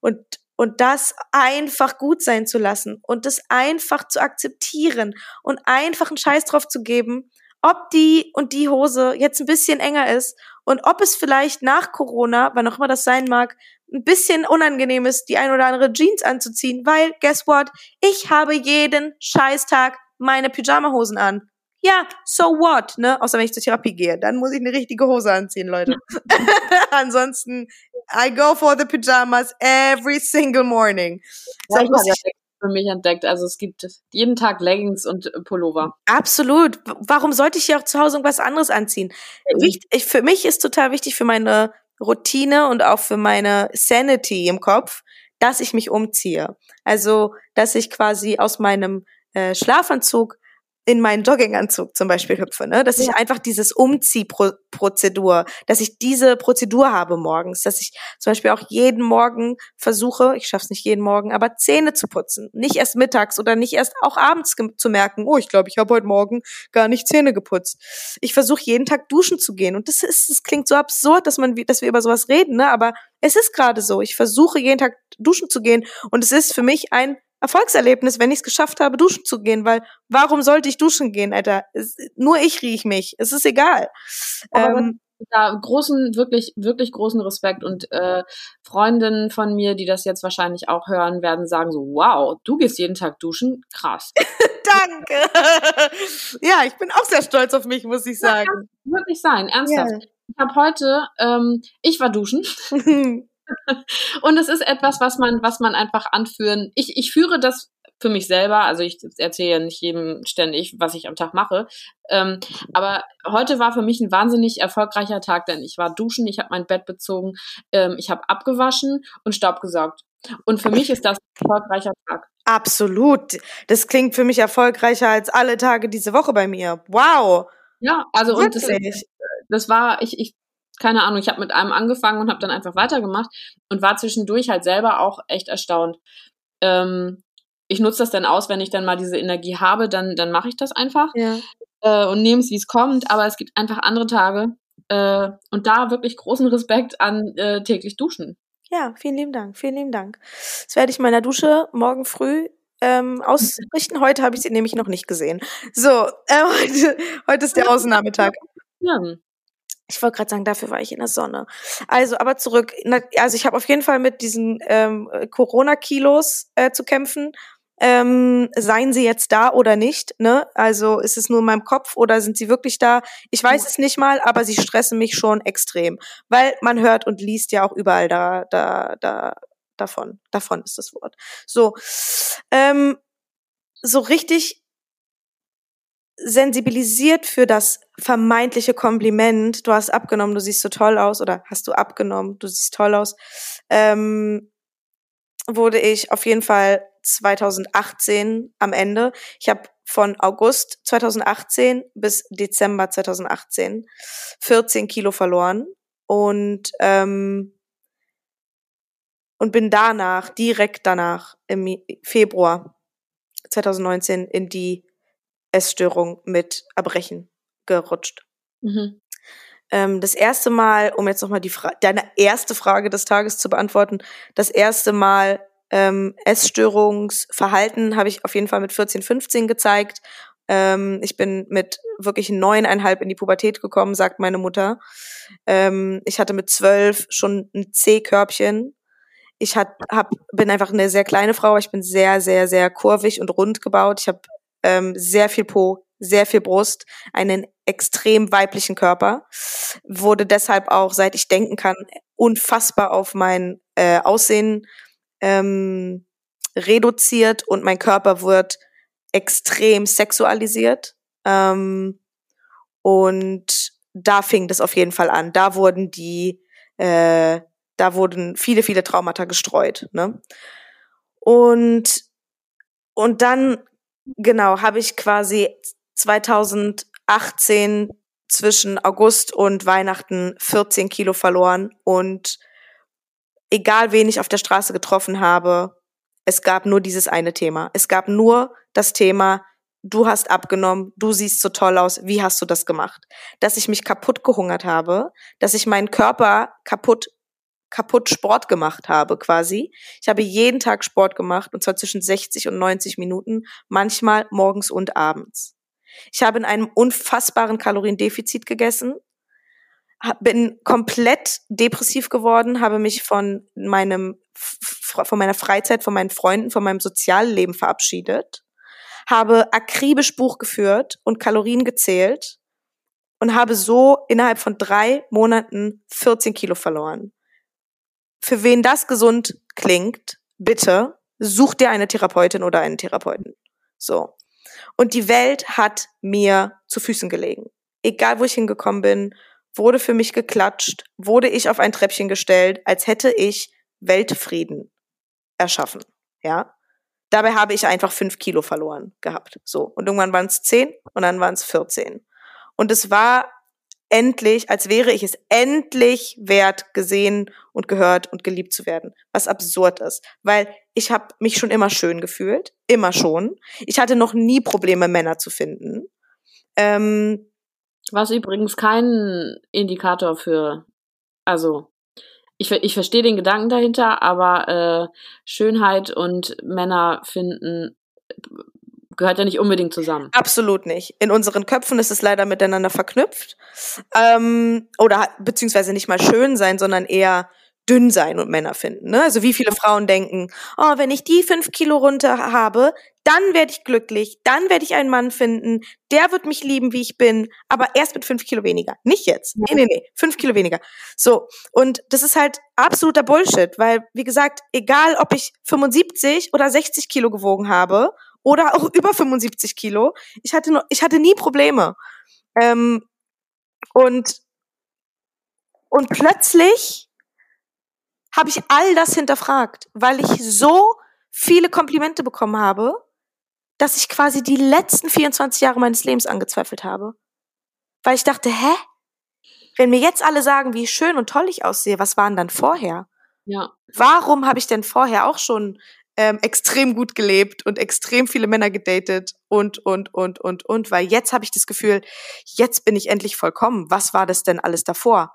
Speaker 2: Und und das einfach gut sein zu lassen und das einfach zu akzeptieren und einfach einen Scheiß drauf zu geben, ob die und die Hose jetzt ein bisschen enger ist und ob es vielleicht nach Corona, wann auch immer das sein mag, ein bisschen unangenehm ist, die ein oder andere Jeans anzuziehen, weil, guess what? Ich habe jeden Scheißtag meine Pyjamahosen an. Ja, so what, ne? Außer wenn ich zur Therapie gehe, dann muss ich eine richtige Hose anziehen, Leute. Ansonsten, I go for the pyjamas every single morning.
Speaker 1: Ja, so, ich für mich entdeckt. Also es gibt jeden Tag Leggings und äh, Pullover.
Speaker 2: Absolut. Warum sollte ich hier auch zu Hause irgendwas anderes anziehen? Wichtig, ich, für mich ist total wichtig für meine Routine und auch für meine Sanity im Kopf, dass ich mich umziehe. Also, dass ich quasi aus meinem äh, Schlafanzug in meinen Jogginganzug zum Beispiel hüpfe, ne? Dass ja. ich einfach dieses Umziehprozedur, dass ich diese Prozedur habe morgens, dass ich zum Beispiel auch jeden Morgen versuche, ich schaff's nicht jeden Morgen, aber Zähne zu putzen. Nicht erst mittags oder nicht erst auch abends zu merken, oh, ich glaube, ich habe heute Morgen gar nicht Zähne geputzt. Ich versuche jeden Tag duschen zu gehen. Und das ist, das klingt so absurd, dass man, dass wir über sowas reden, ne? Aber es ist gerade so. Ich versuche jeden Tag duschen zu gehen und es ist für mich ein Erfolgserlebnis, wenn ich es geschafft habe, duschen zu gehen, weil warum sollte ich duschen gehen, Alter? Es, nur ich riech mich. Es ist egal.
Speaker 1: Ähm, da großen, wirklich, wirklich großen Respekt und äh, Freundinnen von mir, die das jetzt wahrscheinlich auch hören, werden sagen so, wow, du gehst jeden Tag duschen, krass.
Speaker 2: Danke. ja, ich bin auch sehr stolz auf mich, muss ich sagen.
Speaker 1: Ja, wirklich sein, ernsthaft. Yeah. Ich habe heute, ähm, ich war duschen. Und es ist etwas, was man, was man einfach anführen. Ich, ich führe das für mich selber, also ich erzähle ja nicht jedem ständig, was ich am Tag mache. Ähm, aber heute war für mich ein wahnsinnig erfolgreicher Tag, denn ich war duschen, ich habe mein Bett bezogen, ähm, ich habe abgewaschen und Staub gesaugt. Und für mich ist das ein erfolgreicher Tag.
Speaker 2: Absolut. Das klingt für mich erfolgreicher als alle Tage diese Woche bei mir. Wow.
Speaker 1: Ja, also Wirklich? und das, das war, ich, ich keine Ahnung, ich habe mit einem angefangen und habe dann einfach weitergemacht und war zwischendurch halt selber auch echt erstaunt. Ähm, ich nutze das dann aus, wenn ich dann mal diese Energie habe, dann, dann mache ich das einfach ja. äh, und nehme es, wie es kommt. Aber es gibt einfach andere Tage äh, und da wirklich großen Respekt an äh, täglich Duschen.
Speaker 2: Ja, vielen lieben Dank, vielen lieben Dank. Das werde ich meiner Dusche morgen früh ähm, ausrichten. Heute habe ich sie nämlich noch nicht gesehen. So, äh, heute, heute ist der Ausnahmetag. Ja. Ich wollte gerade sagen, dafür war ich in der Sonne. Also, aber zurück. Also ich habe auf jeden Fall mit diesen ähm, Corona-Kilos äh, zu kämpfen. Ähm, seien sie jetzt da oder nicht? Ne? Also ist es nur in meinem Kopf oder sind sie wirklich da? Ich weiß ja. es nicht mal, aber sie stressen mich schon extrem, weil man hört und liest ja auch überall da, da, da davon. Davon ist das Wort. So, ähm, so richtig sensibilisiert für das vermeintliche Kompliment, du hast abgenommen, du siehst so toll aus, oder hast du abgenommen, du siehst toll aus, ähm, wurde ich auf jeden Fall 2018 am Ende. Ich habe von August 2018 bis Dezember 2018 14 Kilo verloren und ähm, und bin danach direkt danach im Februar 2019 in die Essstörung mit Erbrechen gerutscht. Mhm. Ähm, das erste Mal, um jetzt nochmal die Fra deine erste Frage des Tages zu beantworten, das erste Mal ähm, Essstörungsverhalten habe ich auf jeden Fall mit 14, 15 gezeigt. Ähm, ich bin mit wirklich neuneinhalb in die Pubertät gekommen, sagt meine Mutter. Ähm, ich hatte mit zwölf schon ein C-Körbchen. Ich hat, hab, bin einfach eine sehr kleine Frau. Ich bin sehr, sehr, sehr kurvig und rund gebaut. Ich habe ähm, sehr viel Po, sehr viel Brust, einen extrem weiblichen Körper, wurde deshalb auch, seit ich denken kann, unfassbar auf mein äh, Aussehen ähm, reduziert und mein Körper wird extrem sexualisiert. Ähm, und da fing das auf jeden Fall an. Da wurden die, äh, da wurden viele, viele Traumata gestreut. Ne? Und und dann, genau, habe ich quasi 2018 zwischen August und Weihnachten 14 Kilo verloren und egal wen ich auf der Straße getroffen habe, es gab nur dieses eine Thema. Es gab nur das Thema, du hast abgenommen, du siehst so toll aus, wie hast du das gemacht? Dass ich mich kaputt gehungert habe, dass ich meinen Körper kaputt kaputt Sport gemacht habe quasi. Ich habe jeden Tag Sport gemacht und zwar zwischen 60 und 90 Minuten, manchmal morgens und abends. Ich habe in einem unfassbaren Kaloriendefizit gegessen, bin komplett depressiv geworden, habe mich von meinem von meiner Freizeit, von meinen Freunden, von meinem Sozialleben verabschiedet, habe akribisch Buch geführt und Kalorien gezählt und habe so innerhalb von drei Monaten 14 Kilo verloren. Für wen das gesund klingt, bitte such dir eine Therapeutin oder einen Therapeuten. So. Und die Welt hat mir zu Füßen gelegen. Egal wo ich hingekommen bin, wurde für mich geklatscht, wurde ich auf ein Treppchen gestellt, als hätte ich Weltfrieden erschaffen. Ja. Dabei habe ich einfach fünf Kilo verloren gehabt. So. Und irgendwann waren es zehn und dann waren es 14. Und es war endlich, als wäre ich es endlich wert, gesehen und gehört und geliebt zu werden. Was absurd ist, weil ich habe mich schon immer schön gefühlt, immer schon. Ich hatte noch nie Probleme, Männer zu finden. Ähm,
Speaker 1: Was übrigens kein Indikator für, also ich, ich verstehe den Gedanken dahinter, aber äh, Schönheit und Männer finden gehört ja nicht unbedingt zusammen.
Speaker 2: Absolut nicht. In unseren Köpfen ist es leider miteinander verknüpft. Ähm, oder beziehungsweise nicht mal schön sein, sondern eher dünn sein und Männer finden. Ne? Also wie viele Frauen denken, oh, wenn ich die fünf Kilo runter habe, dann werde ich glücklich, dann werde ich einen Mann finden, der wird mich lieben, wie ich bin, aber erst mit fünf Kilo weniger. Nicht jetzt. Nee, nee, nee, fünf Kilo weniger. So, und das ist halt absoluter Bullshit, weil, wie gesagt, egal ob ich 75 oder 60 Kilo gewogen habe oder auch über 75 Kilo. Ich hatte, noch, ich hatte nie Probleme. Ähm, und, und plötzlich habe ich all das hinterfragt, weil ich so viele Komplimente bekommen habe, dass ich quasi die letzten 24 Jahre meines Lebens angezweifelt habe. Weil ich dachte, hä? Wenn mir jetzt alle sagen, wie schön und toll ich aussehe, was waren dann vorher?
Speaker 1: Ja.
Speaker 2: Warum habe ich denn vorher auch schon ähm, extrem gut gelebt und extrem viele Männer gedatet und, und, und, und, und, weil jetzt habe ich das Gefühl, jetzt bin ich endlich vollkommen. Was war das denn alles davor?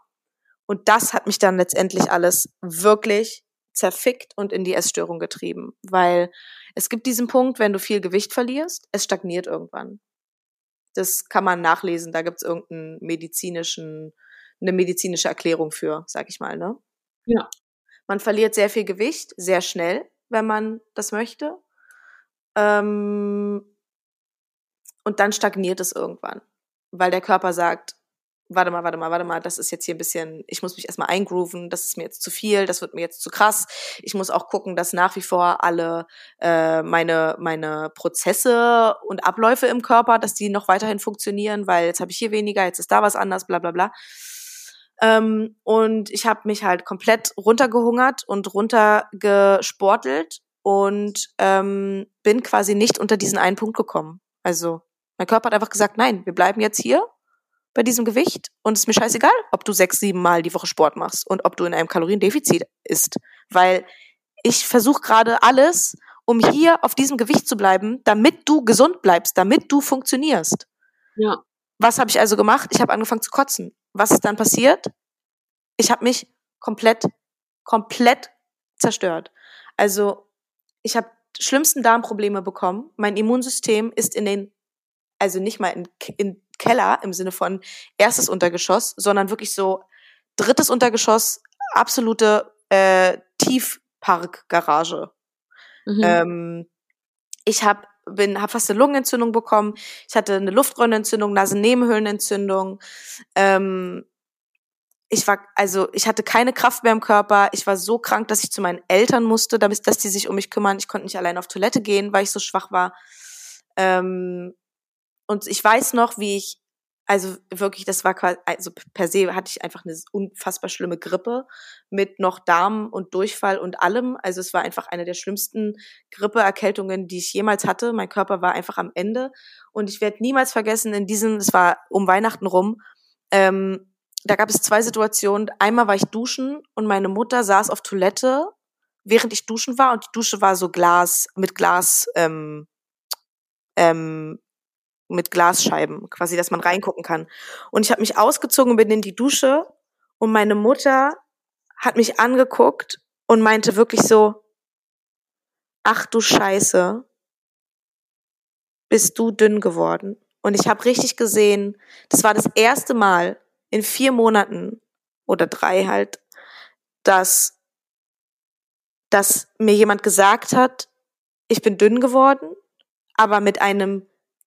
Speaker 2: Und das hat mich dann letztendlich alles wirklich zerfickt und in die Essstörung getrieben, weil es gibt diesen Punkt, wenn du viel Gewicht verlierst, es stagniert irgendwann. Das kann man nachlesen, da gibt es irgendeinen medizinischen, eine medizinische Erklärung für, sag ich mal, ne?
Speaker 1: Ja.
Speaker 2: Man verliert sehr viel Gewicht, sehr schnell, wenn man das möchte. Ähm, und dann stagniert es irgendwann, weil der Körper sagt, warte mal, warte mal, warte mal, das ist jetzt hier ein bisschen, ich muss mich erstmal eingrooven, das ist mir jetzt zu viel, das wird mir jetzt zu krass. Ich muss auch gucken, dass nach wie vor alle äh, meine, meine Prozesse und Abläufe im Körper, dass die noch weiterhin funktionieren, weil jetzt habe ich hier weniger, jetzt ist da was anders, bla bla bla. Ähm, und ich habe mich halt komplett runtergehungert und runtergesportelt und ähm, bin quasi nicht unter diesen einen Punkt gekommen. Also mein Körper hat einfach gesagt, nein, wir bleiben jetzt hier bei diesem Gewicht und es ist mir scheißegal, ob du sechs, sieben Mal die Woche Sport machst und ob du in einem Kaloriendefizit isst, weil ich versuche gerade alles, um hier auf diesem Gewicht zu bleiben, damit du gesund bleibst, damit du funktionierst.
Speaker 1: Ja.
Speaker 2: Was habe ich also gemacht? Ich habe angefangen zu kotzen. Was ist dann passiert? Ich habe mich komplett, komplett zerstört. Also ich habe schlimmsten Darmprobleme bekommen. Mein Immunsystem ist in den, also nicht mal in, in Keller im Sinne von erstes Untergeschoss, sondern wirklich so drittes Untergeschoss, absolute äh, Tiefparkgarage. Mhm. Ähm, ich habe bin habe fast eine Lungenentzündung bekommen. Ich hatte eine Luftröhrenentzündung, Nasennebenhöhlenentzündung. Ähm, ich war also ich hatte keine Kraft mehr im Körper. Ich war so krank, dass ich zu meinen Eltern musste, damit dass die sich um mich kümmern. Ich konnte nicht allein auf Toilette gehen, weil ich so schwach war. Ähm, und ich weiß noch, wie ich Also wirklich, das war quasi, also per se hatte ich einfach eine unfassbar schlimme Grippe mit noch Darm und Durchfall und allem. Also es war einfach eine der schlimmsten Grippeerkältungen, die ich jemals hatte. Mein Körper war einfach am Ende. Und ich werde niemals vergessen, in diesem, es war um Weihnachten rum, ähm, da gab es zwei Situationen. Einmal war ich duschen und meine Mutter saß auf Toilette, während ich duschen war und die Dusche war so Glas, mit Glas, ähm, ähm, mit Glasscheiben, quasi, dass man reingucken kann. Und ich habe mich ausgezogen und bin in die Dusche und meine Mutter hat mich angeguckt und meinte wirklich so, ach du Scheiße, bist du dünn geworden. Und ich habe richtig gesehen, das war das erste Mal in vier Monaten oder drei halt, dass, dass mir jemand gesagt hat, ich bin dünn geworden, aber mit einem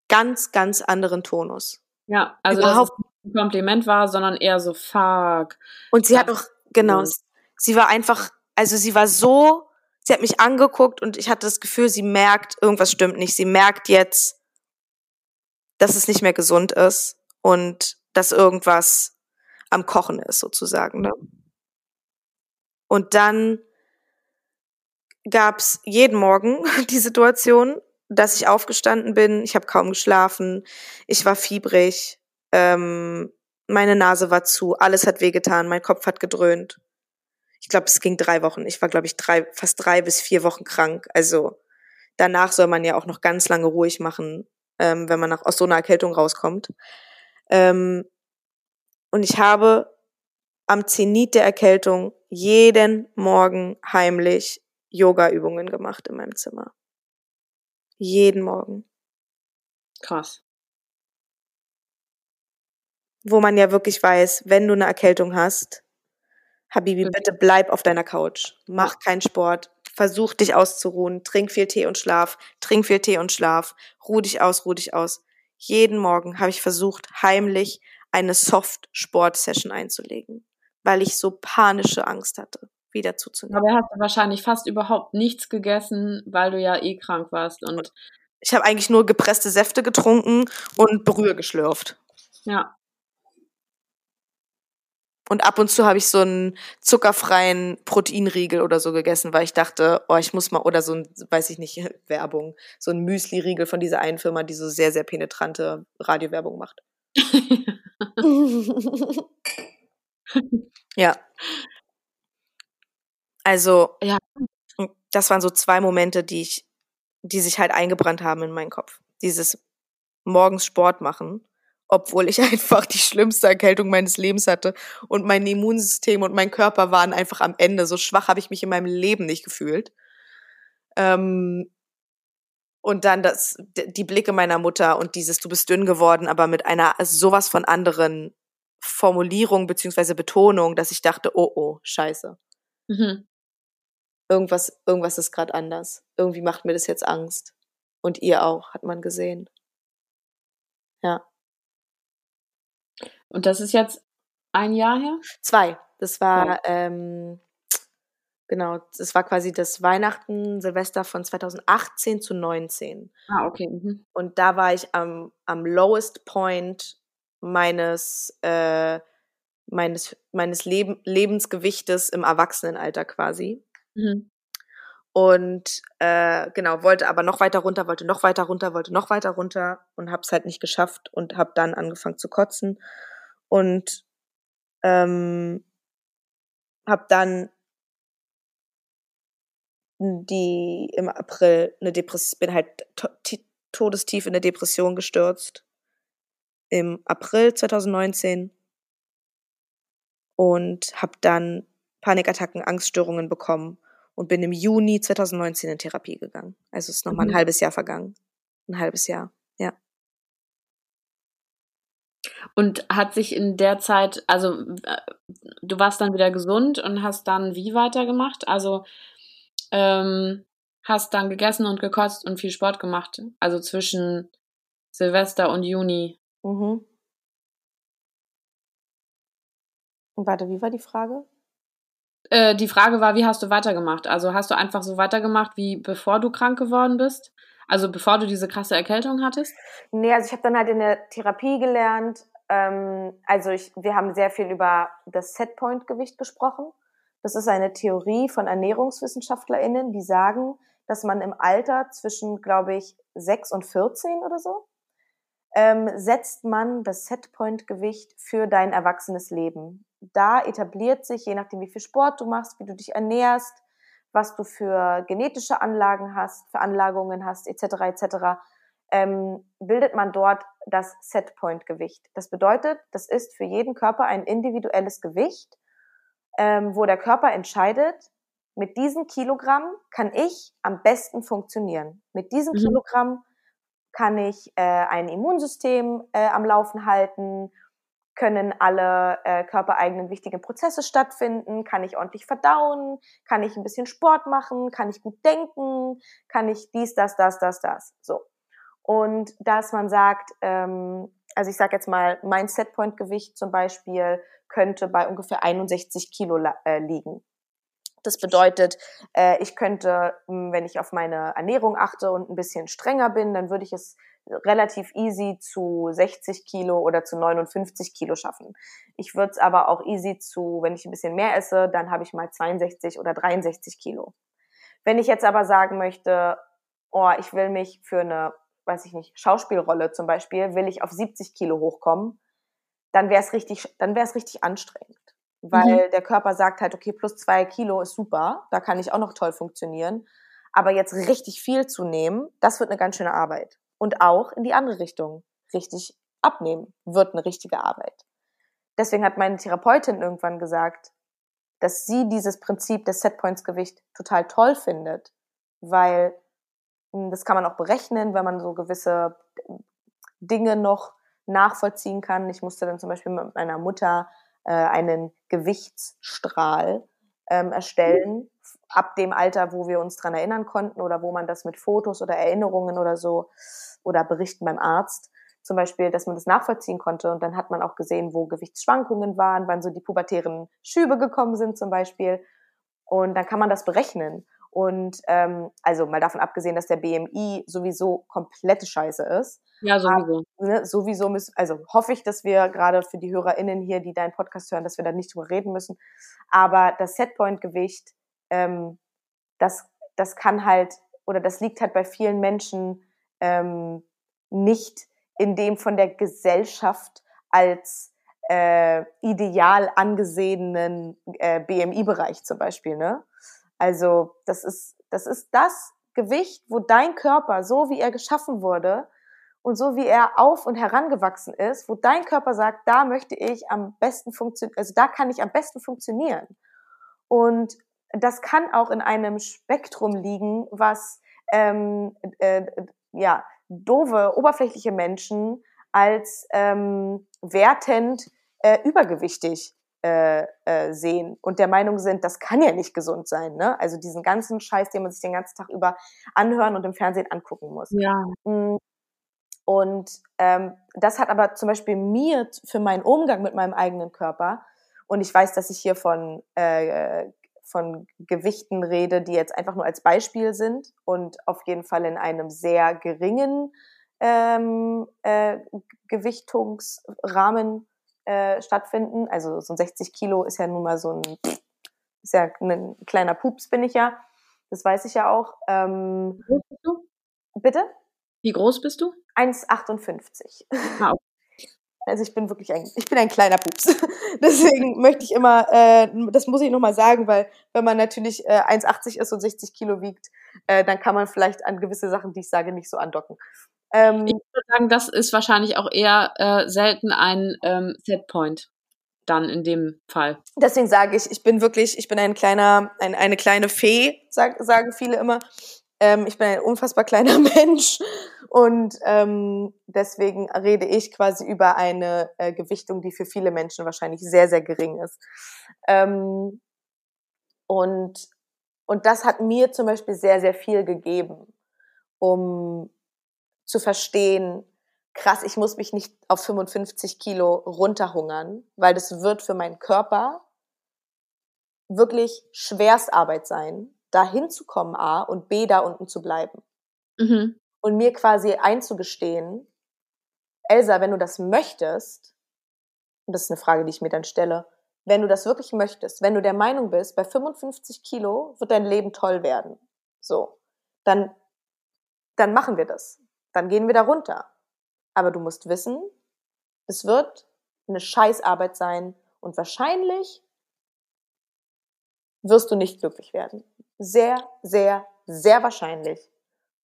Speaker 2: ganz, ganz anderen Tonus.
Speaker 1: Ja, also Überhaupt. ein Kompliment war, sondern eher so fuck.
Speaker 2: Und sie hat auch, genau, sie war einfach, also sie war so, sie hat mich angeguckt und ich hatte das Gefühl, sie merkt, irgendwas stimmt nicht. Sie merkt jetzt, dass es nicht mehr gesund ist und dass irgendwas am Kochen ist, sozusagen. Ne? Und dann gab's jeden Morgen die Situation, dass ich aufgestanden bin. Ich habe kaum geschlafen. Ich war fiebrig. Ähm, meine Nase war zu. Alles hat wehgetan. Mein Kopf hat gedröhnt. Ich glaube, es ging drei Wochen. Ich war, glaube ich, drei, fast drei bis vier Wochen krank. Also danach soll man ja auch noch ganz lange ruhig machen, ähm, wenn man nach, aus so einer Erkältung rauskommt. Ähm, und ich habe am Zenit der Erkältung jeden Morgen heimlich Yoga-Übungen gemacht in meinem Zimmer. Jeden Morgen.
Speaker 1: Krass.
Speaker 2: Wo man ja wirklich weiß, wenn du eine Erkältung hast, Habibi, bitte bleib auf deiner Couch. Mach keinen Sport. Versuch dich auszuruhen. Trink viel Tee und Schlaf. Trink viel Tee und Schlaf. Ruh dich aus, ruh dich aus. Jeden Morgen habe ich versucht, heimlich eine Soft-Sport-Session einzulegen, weil ich so panische Angst hatte wieder zuzunehmen.
Speaker 1: Aber hast du wahrscheinlich fast überhaupt nichts gegessen, weil du ja eh krank warst und
Speaker 2: ich habe eigentlich nur gepresste Säfte getrunken und Brühe geschlürft.
Speaker 1: Ja.
Speaker 2: Und ab und zu habe ich so einen zuckerfreien Proteinriegel oder so gegessen, weil ich dachte, oh, ich muss mal, oder so ein, weiß ich nicht, Werbung, so ein Müsli-Riegel von dieser einen Firma, die so sehr, sehr penetrante Radiowerbung macht. ja. Also, ja, das waren so zwei Momente, die ich, die sich halt eingebrannt haben in meinen Kopf. Dieses morgens Sport machen, obwohl ich einfach die schlimmste Erkältung meines Lebens hatte und mein Immunsystem und mein Körper waren einfach am Ende. So schwach habe ich mich in meinem Leben nicht gefühlt. Ähm, und dann das, die Blicke meiner Mutter und dieses, du bist dünn geworden, aber mit einer sowas von anderen Formulierung beziehungsweise Betonung, dass ich dachte, oh oh, scheiße. Mhm irgendwas, irgendwas ist gerade anders. Irgendwie macht mir das jetzt Angst. Und ihr auch, hat man gesehen. Ja.
Speaker 1: Und das ist jetzt ein Jahr her?
Speaker 2: Zwei. Das war, ja. ähm, genau, das war quasi das Weihnachten, Silvester von 2018 zu 19.
Speaker 1: Ah, okay. Mhm.
Speaker 2: Und da war ich am, am lowest point meines, äh, meines, meines Leb Lebensgewichtes im Erwachsenenalter quasi. Mhm. Und äh, genau, wollte aber noch weiter runter, wollte noch weiter runter, wollte noch weiter runter und habe es halt nicht geschafft und habe dann angefangen zu kotzen. Und ähm, habe dann die im April eine Depression, bin halt to todestief in eine Depression gestürzt. Im April 2019 und habe dann Panikattacken, Angststörungen bekommen und bin im Juni 2019 in Therapie gegangen. Also ist nochmal ein mhm. halbes Jahr vergangen. Ein halbes Jahr, ja.
Speaker 1: Und hat sich in der Zeit, also äh, du warst dann wieder gesund und hast dann wie weitergemacht? Also ähm, hast dann gegessen und gekotzt und viel Sport gemacht. Also zwischen Silvester und Juni. Mhm.
Speaker 2: Und warte, wie war die Frage?
Speaker 1: Äh, die Frage war, wie hast du weitergemacht? Also hast du einfach so weitergemacht, wie bevor du krank geworden bist? Also bevor du diese krasse Erkältung hattest?
Speaker 2: Nee, also ich habe dann halt in der Therapie gelernt, ähm, also ich, wir haben sehr viel über das Setpoint-Gewicht gesprochen. Das ist eine Theorie von ErnährungswissenschaftlerInnen, die sagen, dass man im Alter zwischen, glaube ich, 6 und 14 oder so, ähm, setzt man das Setpoint-Gewicht für dein erwachsenes Leben. Da etabliert sich, je nachdem, wie viel Sport du machst, wie du dich ernährst, was du für genetische Anlagen hast, Veranlagungen hast, etc., etc., ähm, bildet man dort das Setpoint-Gewicht. Das bedeutet, das ist für jeden Körper ein individuelles Gewicht, ähm, wo der Körper entscheidet, mit diesen Kilogramm kann ich am besten funktionieren. Mit diesen mhm. Kilogramm kann ich äh, ein Immunsystem äh, am Laufen halten, können alle äh, körpereigenen wichtigen Prozesse stattfinden, kann ich ordentlich verdauen, kann ich ein bisschen Sport machen, kann ich gut denken, kann ich dies, das, das, das, das. So. Und dass man sagt, ähm, also ich sage jetzt mal, mein Setpoint-Gewicht zum Beispiel könnte bei ungefähr 61 Kilo äh, liegen. Das bedeutet, äh, ich könnte, wenn ich auf meine Ernährung achte und ein bisschen strenger bin, dann würde ich es relativ easy zu 60 Kilo oder zu 59 Kilo schaffen. Ich würde es aber auch easy zu, wenn ich ein bisschen mehr esse, dann habe ich mal 62 oder 63 Kilo. Wenn ich jetzt aber sagen möchte, oh, ich will mich für eine weiß ich nicht, Schauspielrolle zum Beispiel, will ich auf 70 Kilo hochkommen, dann wäre es richtig, dann wäre es richtig anstrengend. Weil mhm. der Körper sagt halt, okay, plus zwei Kilo ist super, da kann ich auch noch toll funktionieren. Aber jetzt richtig viel zu nehmen, das wird eine ganz schöne Arbeit. Und auch in die andere Richtung. Richtig abnehmen wird eine richtige Arbeit. Deswegen hat meine Therapeutin irgendwann gesagt, dass sie dieses Prinzip des Setpoints-Gewicht total toll findet, weil hm, das kann man auch berechnen, wenn man so gewisse Dinge noch nachvollziehen kann. Ich musste dann zum Beispiel mit meiner Mutter äh, einen Gewichtsstrahl ähm, erstellen, ab dem Alter, wo wir uns dran erinnern konnten oder wo man das mit Fotos oder Erinnerungen oder so oder Berichten beim Arzt zum Beispiel, dass man das nachvollziehen konnte. Und dann hat man auch gesehen, wo Gewichtsschwankungen waren, wann so die pubertären Schübe gekommen sind zum Beispiel. Und dann kann man das berechnen. Und ähm, also mal davon abgesehen, dass der BMI sowieso komplette Scheiße ist.
Speaker 1: Ja, sowieso.
Speaker 2: Aber, ne, sowieso müssen, also hoffe ich, dass wir gerade für die HörerInnen hier, die deinen Podcast hören, dass wir da nicht drüber reden müssen. Aber das Setpoint-Gewicht, ähm, das, das kann halt, oder das liegt halt bei vielen Menschen ähm, nicht in dem von der Gesellschaft als äh, ideal angesehenen äh, BMI-Bereich zum Beispiel, ne? Also das ist, das ist das Gewicht, wo dein Körper, so wie er geschaffen wurde und so wie er auf und herangewachsen ist, wo dein Körper sagt, da möchte ich am besten funktionieren, also da kann ich am besten funktionieren. Und das kann auch in einem Spektrum liegen, was ähm, äh, ja doofe, oberflächliche Menschen als ähm, wertend äh, übergewichtig äh, äh, sehen und der Meinung sind, das kann ja nicht gesund sein. Ne? Also diesen ganzen Scheiß, den man sich den ganzen Tag über anhören und im Fernsehen angucken muss.
Speaker 1: Ja.
Speaker 2: Mm. Und ähm, das hat aber zum Beispiel mir für meinen Umgang mit meinem eigenen Körper, und ich weiß, dass ich hier von, äh, von Gewichten rede, die jetzt einfach nur als Beispiel sind und auf jeden Fall in einem sehr geringen ähm, äh, Gewichtungsrahmen äh, stattfinden. Also so ein 60 Kilo ist ja nun mal so ein, ist ja ein kleiner Pups, bin ich ja. Das weiß ich ja auch. Ähm, Wie groß bist du? Bitte?
Speaker 1: Wie groß bist du?
Speaker 2: 1,58. Ah, okay. Also ich bin wirklich ein, ich bin ein kleiner Pups. Deswegen möchte ich immer, äh, das muss ich nochmal sagen, weil wenn man natürlich äh, 1,80 ist und 60 Kilo wiegt, äh, dann kann man vielleicht an gewisse Sachen, die ich sage, nicht so andocken.
Speaker 1: Ähm, ich würde sagen, das ist wahrscheinlich auch eher äh, selten ein ähm, Setpoint dann in dem Fall.
Speaker 2: Deswegen sage ich, ich bin wirklich, ich bin ein kleiner, ein, eine kleine Fee, sag, sagen viele immer. Ähm, ich bin ein unfassbar kleiner Mensch und ähm, deswegen rede ich quasi über eine äh, Gewichtung, die für viele Menschen wahrscheinlich sehr, sehr gering ist. Ähm, und, und das hat mir zum Beispiel sehr, sehr viel gegeben, um zu verstehen, krass, ich muss mich nicht auf 55 Kilo runterhungern, weil das wird für meinen Körper wirklich Schwerstarbeit sein, da hinzukommen, A, und B, da unten zu bleiben. Mhm. Und mir quasi einzugestehen, Elsa, wenn du das möchtest, und das ist eine Frage, die ich mir dann stelle, wenn du das wirklich möchtest, wenn du der Meinung bist, bei 55 Kilo wird dein Leben toll werden, so, dann, dann machen wir das. Dann gehen wir da runter. Aber du musst wissen, es wird eine Scheißarbeit sein und wahrscheinlich wirst du nicht glücklich werden. Sehr, sehr, sehr wahrscheinlich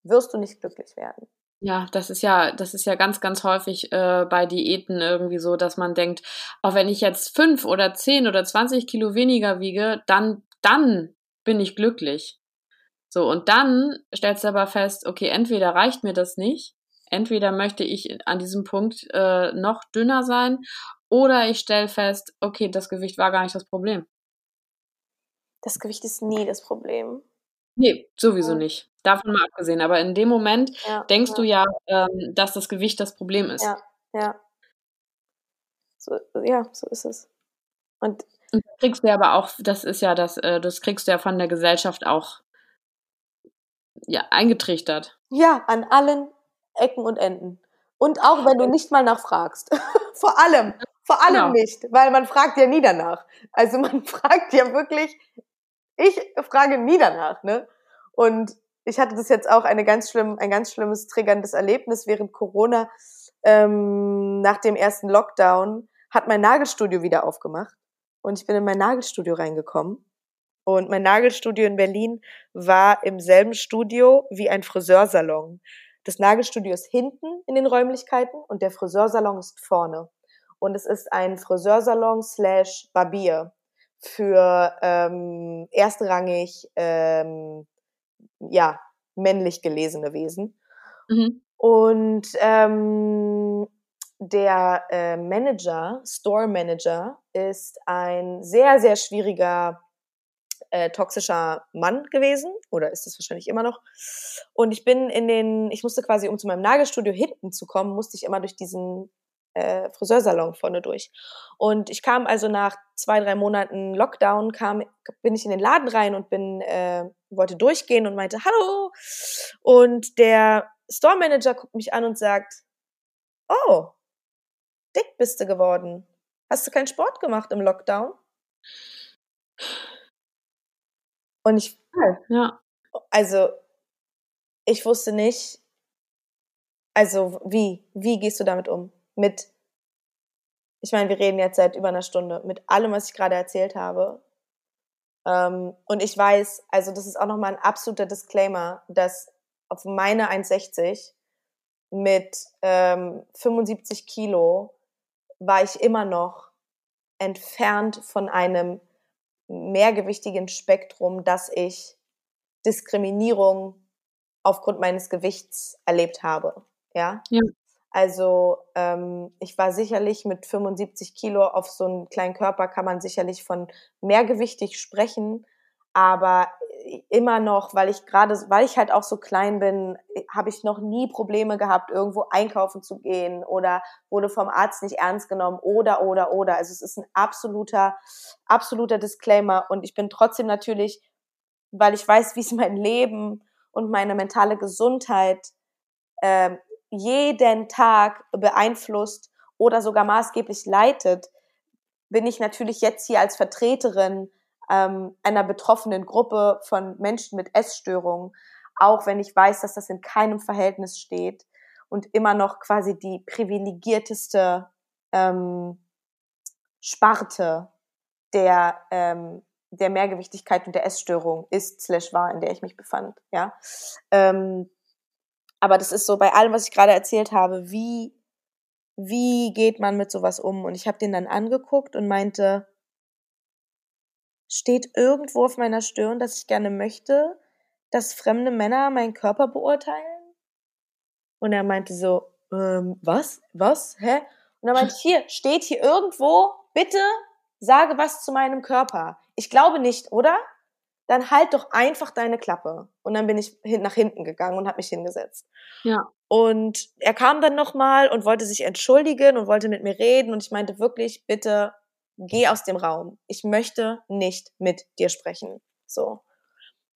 Speaker 2: wirst du nicht glücklich werden.
Speaker 1: Ja, das ist ja, das ist ja ganz, ganz häufig äh, bei Diäten irgendwie so, dass man denkt, auch wenn ich jetzt fünf oder zehn oder zwanzig Kilo weniger wiege, dann, dann bin ich glücklich. So, und dann stellst du aber fest, okay, entweder reicht mir das nicht, entweder möchte ich an diesem Punkt äh, noch dünner sein, oder ich stelle fest, okay, das Gewicht war gar nicht das Problem.
Speaker 2: Das Gewicht ist nie das Problem.
Speaker 1: Nee, sowieso nicht. Davon mal abgesehen. Aber in dem Moment ja, denkst ja. du ja, ähm, dass das Gewicht das Problem ist.
Speaker 2: Ja, ja. So, ja, so ist es.
Speaker 1: Und, Und das kriegst du ja aber auch, das ist ja das, äh, das kriegst du ja von der Gesellschaft auch ja, eingetrichtert.
Speaker 2: Ja, an allen Ecken und Enden. Und auch wenn du nicht mal nachfragst. vor allem, vor allem genau. nicht, weil man fragt ja nie danach. Also man fragt ja wirklich, ich frage nie danach, ne? Und ich hatte das jetzt auch eine ganz schlimm, ein ganz schlimmes triggerndes Erlebnis während Corona. Ähm, nach dem ersten Lockdown hat mein Nagelstudio wieder aufgemacht und ich bin in mein Nagelstudio reingekommen. Und mein Nagelstudio in Berlin war im selben Studio wie ein Friseursalon. Das Nagelstudio ist hinten in den Räumlichkeiten und der Friseursalon ist vorne. Und es ist ein Friseursalon slash Barbier für ähm, erstrangig ähm, ja männlich gelesene Wesen. Mhm. Und ähm, der äh, Manager, Store Manager, ist ein sehr, sehr schwieriger äh, toxischer Mann gewesen oder ist es wahrscheinlich immer noch. Und ich bin in den, ich musste quasi, um zu meinem Nagelstudio hinten zu kommen, musste ich immer durch diesen äh, Friseursalon vorne durch. Und ich kam also nach zwei, drei Monaten Lockdown, kam, bin ich in den Laden rein und bin, äh, wollte durchgehen und meinte, hallo. Und der Store Manager guckt mich an und sagt, oh, dick bist du geworden. Hast du keinen Sport gemacht im Lockdown? Und ich, ja. also, ich wusste nicht, also wie, wie gehst du damit um? Mit, ich meine, wir reden jetzt seit über einer Stunde, mit allem, was ich gerade erzählt habe. Ähm, und ich weiß, also das ist auch nochmal ein absoluter Disclaimer, dass auf meine 1,60 mit ähm, 75 Kilo war ich immer noch entfernt von einem mehrgewichtigen Spektrum, dass ich Diskriminierung aufgrund meines Gewichts erlebt habe. Ja. ja. Also ähm, ich war sicherlich mit 75 Kilo auf so einen kleinen Körper kann man sicherlich von mehrgewichtig sprechen, aber immer noch, weil ich gerade, weil ich halt auch so klein bin, habe ich noch nie Probleme gehabt, irgendwo einkaufen zu gehen oder wurde vom Arzt nicht ernst genommen oder, oder, oder. Also es ist ein absoluter, absoluter Disclaimer und ich bin trotzdem natürlich, weil ich weiß, wie es mein Leben und meine mentale Gesundheit äh, jeden Tag beeinflusst oder sogar maßgeblich leitet, bin ich natürlich jetzt hier als Vertreterin ähm, einer betroffenen Gruppe von Menschen mit Essstörungen, auch wenn ich weiß, dass das in keinem Verhältnis steht und immer noch quasi die privilegierteste ähm, Sparte der, ähm, der Mehrgewichtigkeit und der Essstörung ist, slash war, in der ich mich befand, ja. Ähm, aber das ist so bei allem, was ich gerade erzählt habe, wie, wie geht man mit sowas um? Und ich habe den dann angeguckt und meinte, steht irgendwo auf meiner Stirn, dass ich gerne möchte, dass fremde Männer meinen Körper beurteilen? Und er meinte so, ähm, was? Was? Hä? Und er meinte hier, steht hier irgendwo, bitte sage was zu meinem Körper. Ich glaube nicht, oder? Dann halt doch einfach deine Klappe. Und dann bin ich nach hinten gegangen und habe mich hingesetzt. Ja. Und er kam dann nochmal und wollte sich entschuldigen und wollte mit mir reden. Und ich meinte wirklich, bitte geh aus dem Raum. Ich möchte nicht mit dir sprechen. So.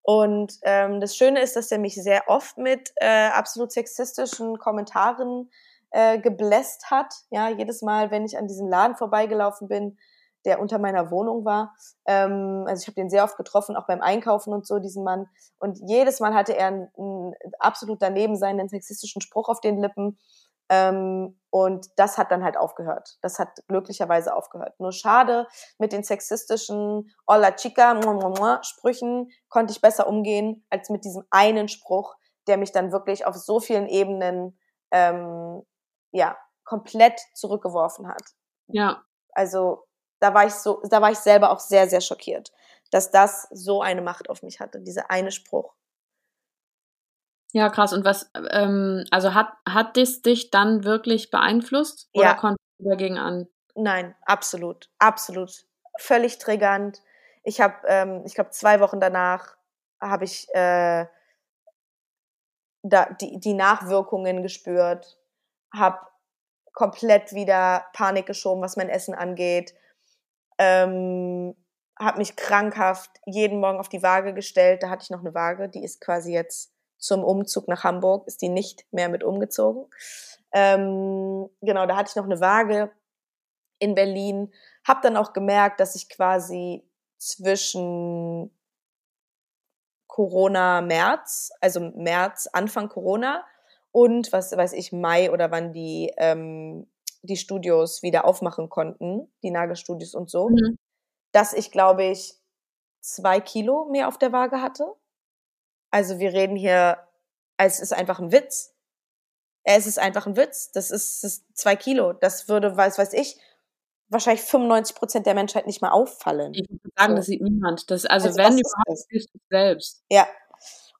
Speaker 2: Und ähm, das Schöne ist, dass er mich sehr oft mit äh, absolut sexistischen Kommentaren äh, gebläst hat. Ja, jedes Mal, wenn ich an diesem Laden vorbeigelaufen bin, der unter meiner Wohnung war. Ähm, also ich habe den sehr oft getroffen, auch beim Einkaufen und so, diesen Mann. Und jedes Mal hatte er einen, einen absolut daneben seinen sexistischen Spruch auf den Lippen. Ähm, und das hat dann halt aufgehört. Das hat glücklicherweise aufgehört. Nur schade, mit den sexistischen Hola Chica Sprüchen konnte ich besser umgehen, als mit diesem einen Spruch, der mich dann wirklich auf so vielen Ebenen ähm, ja komplett zurückgeworfen hat.
Speaker 1: Ja.
Speaker 2: Also da war ich so, da war ich selber auch sehr, sehr schockiert, dass das so eine Macht auf mich hatte, dieser eine Spruch.
Speaker 1: Ja, krass. Und was, ähm, also hat, hat das dich dann wirklich beeinflusst? Oder ja. konntest du dagegen an?
Speaker 2: Nein, absolut, absolut. Völlig triggernd. Ich habe, ähm, ich glaube, zwei Wochen danach habe ich äh, da, die, die Nachwirkungen gespürt, habe komplett wieder Panik geschoben, was mein Essen angeht, ähm, habe mich krankhaft jeden Morgen auf die Waage gestellt. Da hatte ich noch eine Waage, die ist quasi jetzt zum Umzug nach Hamburg, ist die nicht mehr mit umgezogen. Ähm, genau, da hatte ich noch eine Waage in Berlin. Hab dann auch gemerkt, dass ich quasi zwischen Corona März, also März, Anfang Corona und was weiß ich, Mai oder wann die ähm, die Studios wieder aufmachen konnten, die Nagelstudios und so, mhm. dass ich, glaube ich, zwei Kilo mehr auf der Waage hatte. Also wir reden hier, es ist einfach ein Witz. Es ist einfach ein Witz. Das ist, das ist zwei Kilo. Das würde, weiß, weiß ich, wahrscheinlich 95 Prozent der Menschheit nicht mal auffallen.
Speaker 1: Ich würde sagen, so. das sieht niemand. Das, also, also wenn überhaupt, siehst du selbst.
Speaker 2: Ja.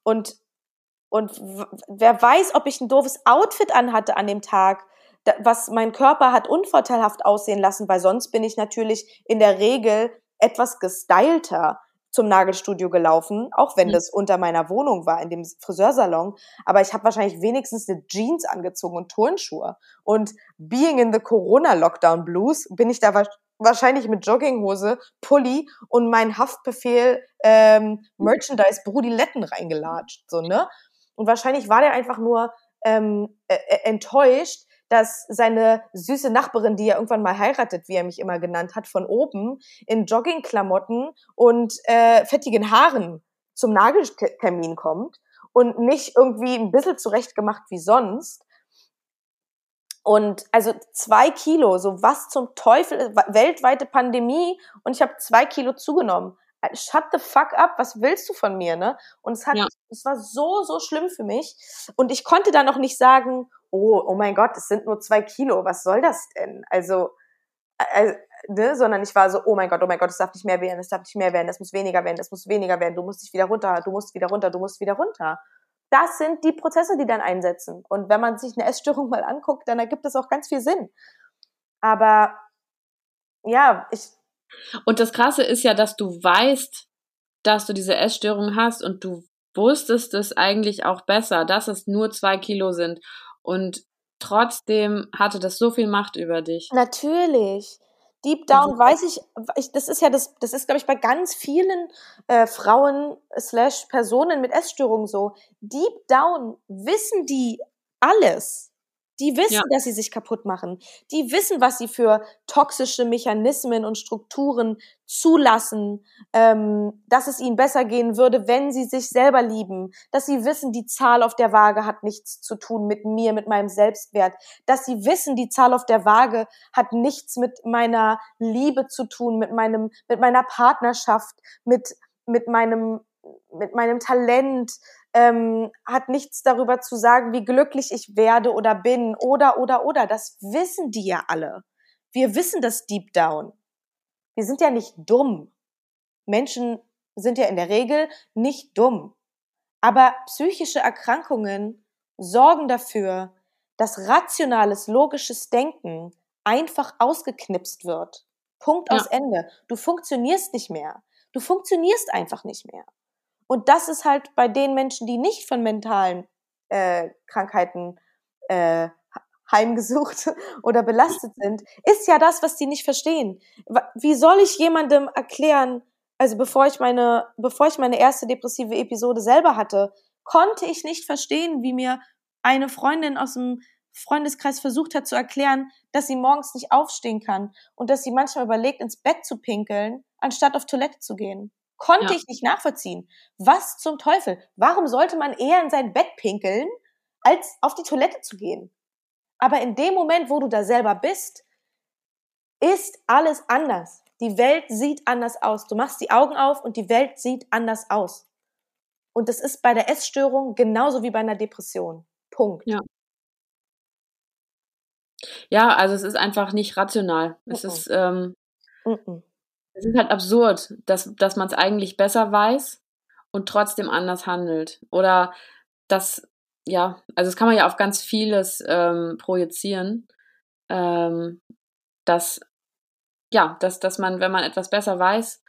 Speaker 2: Und, und wer weiß, ob ich ein doofes Outfit anhatte an dem Tag, was mein Körper hat unvorteilhaft aussehen lassen, weil sonst bin ich natürlich in der Regel etwas gestylter zum Nagelstudio gelaufen, auch wenn mhm. das unter meiner Wohnung war, in dem Friseursalon. Aber ich habe wahrscheinlich wenigstens eine Jeans angezogen und Turnschuhe. Und being in the Corona-Lockdown Blues bin ich da wahrscheinlich mit Jogginghose, Pulli und mein Haftbefehl ähm, Merchandise Brudiletten reingelatscht. So, ne? Und wahrscheinlich war der einfach nur ähm, äh, enttäuscht, dass seine süße Nachbarin, die er irgendwann mal heiratet, wie er mich immer genannt hat, von oben in Joggingklamotten und äh, fettigen Haaren zum Nageltermin kommt und nicht irgendwie ein bisschen zurechtgemacht wie sonst. Und also zwei Kilo, so was zum Teufel, weltweite Pandemie und ich habe zwei Kilo zugenommen. Shut the fuck up, was willst du von mir, ne? Und es hat, ja. es war so, so schlimm für mich. Und ich konnte dann noch nicht sagen, oh, oh mein Gott, es sind nur zwei Kilo, was soll das denn? Also, äh, ne? sondern ich war so, oh mein Gott, oh mein Gott, es darf nicht mehr werden, es darf nicht mehr werden, es muss weniger werden, es muss weniger werden, du musst dich wieder runter, du musst wieder runter, du musst wieder runter. Das sind die Prozesse, die dann einsetzen. Und wenn man sich eine Essstörung mal anguckt, dann ergibt das auch ganz viel Sinn. Aber ja, ich.
Speaker 1: Und das Krasse ist ja, dass du weißt, dass du diese Essstörung hast und du wusstest es eigentlich auch besser, dass es nur zwei Kilo sind. Und trotzdem hatte das so viel Macht über dich.
Speaker 2: Natürlich. Deep down also, weiß ich, ich, das ist ja das, das ist, glaube ich, bei ganz vielen äh, Frauen slash Personen mit Essstörungen so. Deep down wissen die alles. Die wissen, ja. dass sie sich kaputt machen. Die wissen, was sie für toxische Mechanismen und Strukturen zulassen, ähm, dass es ihnen besser gehen würde, wenn sie sich selber lieben. Dass sie wissen, die Zahl auf der Waage hat nichts zu tun mit mir, mit meinem Selbstwert. Dass sie wissen, die Zahl auf der Waage hat nichts mit meiner Liebe zu tun, mit meinem, mit meiner Partnerschaft, mit, mit meinem, mit meinem Talent, ähm, hat nichts darüber zu sagen, wie glücklich ich werde oder bin oder oder oder. Das wissen die ja alle. Wir wissen das deep down. Wir sind ja nicht dumm. Menschen sind ja in der Regel nicht dumm. Aber psychische Erkrankungen sorgen dafür, dass rationales, logisches Denken einfach ausgeknipst wird. Punkt ja. aus Ende. Du funktionierst nicht mehr. Du funktionierst einfach nicht mehr. Und das ist halt bei den Menschen, die nicht von mentalen äh, Krankheiten äh, heimgesucht oder belastet sind, ist ja das, was die nicht verstehen. Wie soll ich jemandem erklären, also bevor ich meine, bevor ich meine erste depressive Episode selber hatte, konnte ich nicht verstehen, wie mir eine Freundin aus dem Freundeskreis versucht hat zu erklären, dass sie morgens nicht aufstehen kann und dass sie manchmal überlegt, ins Bett zu pinkeln, anstatt auf Toilette zu gehen. Konnte ja. ich nicht nachvollziehen. Was zum Teufel? Warum sollte man eher in sein Bett pinkeln, als auf die Toilette zu gehen? Aber in dem Moment, wo du da selber bist, ist alles anders. Die Welt sieht anders aus. Du machst die Augen auf und die Welt sieht anders aus. Und das ist bei der Essstörung genauso wie bei einer Depression. Punkt.
Speaker 1: Ja. Ja, also es ist einfach nicht rational. Es mm -mm. ist, ähm, mm es ist halt absurd, dass, dass man es eigentlich besser weiß und trotzdem anders handelt. Oder das, ja, also das kann man ja auf ganz vieles ähm, projizieren, ähm, dass, ja, dass, dass man, wenn man etwas besser weiß,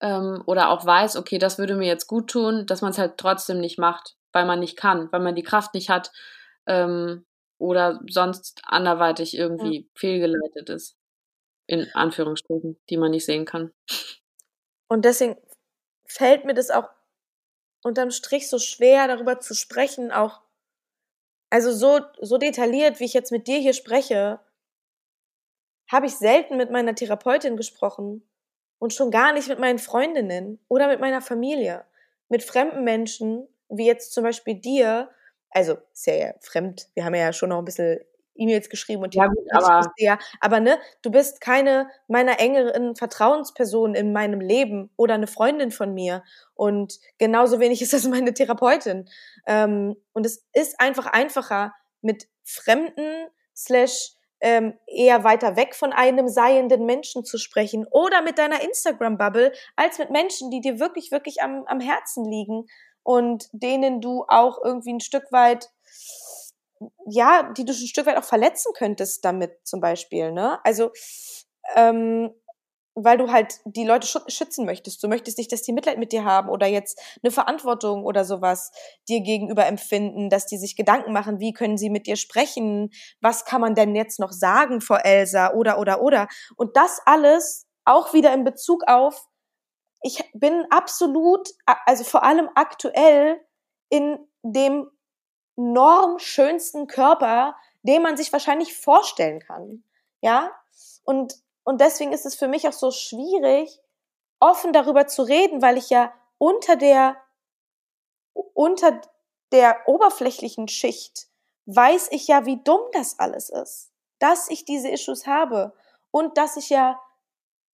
Speaker 1: ähm, oder auch weiß, okay, das würde mir jetzt gut tun, dass man es halt trotzdem nicht macht, weil man nicht kann, weil man die Kraft nicht hat ähm, oder sonst anderweitig irgendwie ja. fehlgeleitet ist. In Anführungsstrichen, die man nicht sehen kann.
Speaker 2: Und deswegen fällt mir das auch unterm Strich so schwer, darüber zu sprechen, auch also so, so detailliert, wie ich jetzt mit dir hier spreche, habe ich selten mit meiner Therapeutin gesprochen und schon gar nicht mit meinen Freundinnen oder mit meiner Familie. Mit fremden Menschen, wie jetzt zum Beispiel dir, also ist ja, ja fremd, wir haben ja schon noch ein bisschen E-Mails geschrieben und
Speaker 1: ja, gut, aber,
Speaker 2: ja, aber ne, du bist keine meiner engeren Vertrauenspersonen in meinem Leben oder eine Freundin von mir. Und genauso wenig ist das meine Therapeutin. Ähm, und es ist einfach einfacher mit Fremden slash ähm, eher weiter weg von einem seienden Menschen zu sprechen oder mit deiner Instagram-Bubble, als mit Menschen, die dir wirklich, wirklich am, am Herzen liegen und denen du auch irgendwie ein Stück weit, ja, die du ein Stück weit auch verletzen könntest damit zum Beispiel, ne? Also, ähm, weil du halt die Leute schützen möchtest. Du möchtest nicht, dass die Mitleid mit dir haben oder jetzt eine Verantwortung oder sowas dir gegenüber empfinden, dass die sich Gedanken machen, wie können sie mit dir sprechen, was kann man denn jetzt noch sagen vor Elsa oder oder oder. Und das alles auch wieder in Bezug auf, ich bin absolut, also vor allem aktuell in dem normschönsten Körper, den man sich wahrscheinlich vorstellen kann. Ja? Und und deswegen ist es für mich auch so schwierig, offen darüber zu reden, weil ich ja unter der, unter der oberflächlichen Schicht weiß ich ja, wie dumm das alles ist. Dass ich diese Issues habe und dass ich ja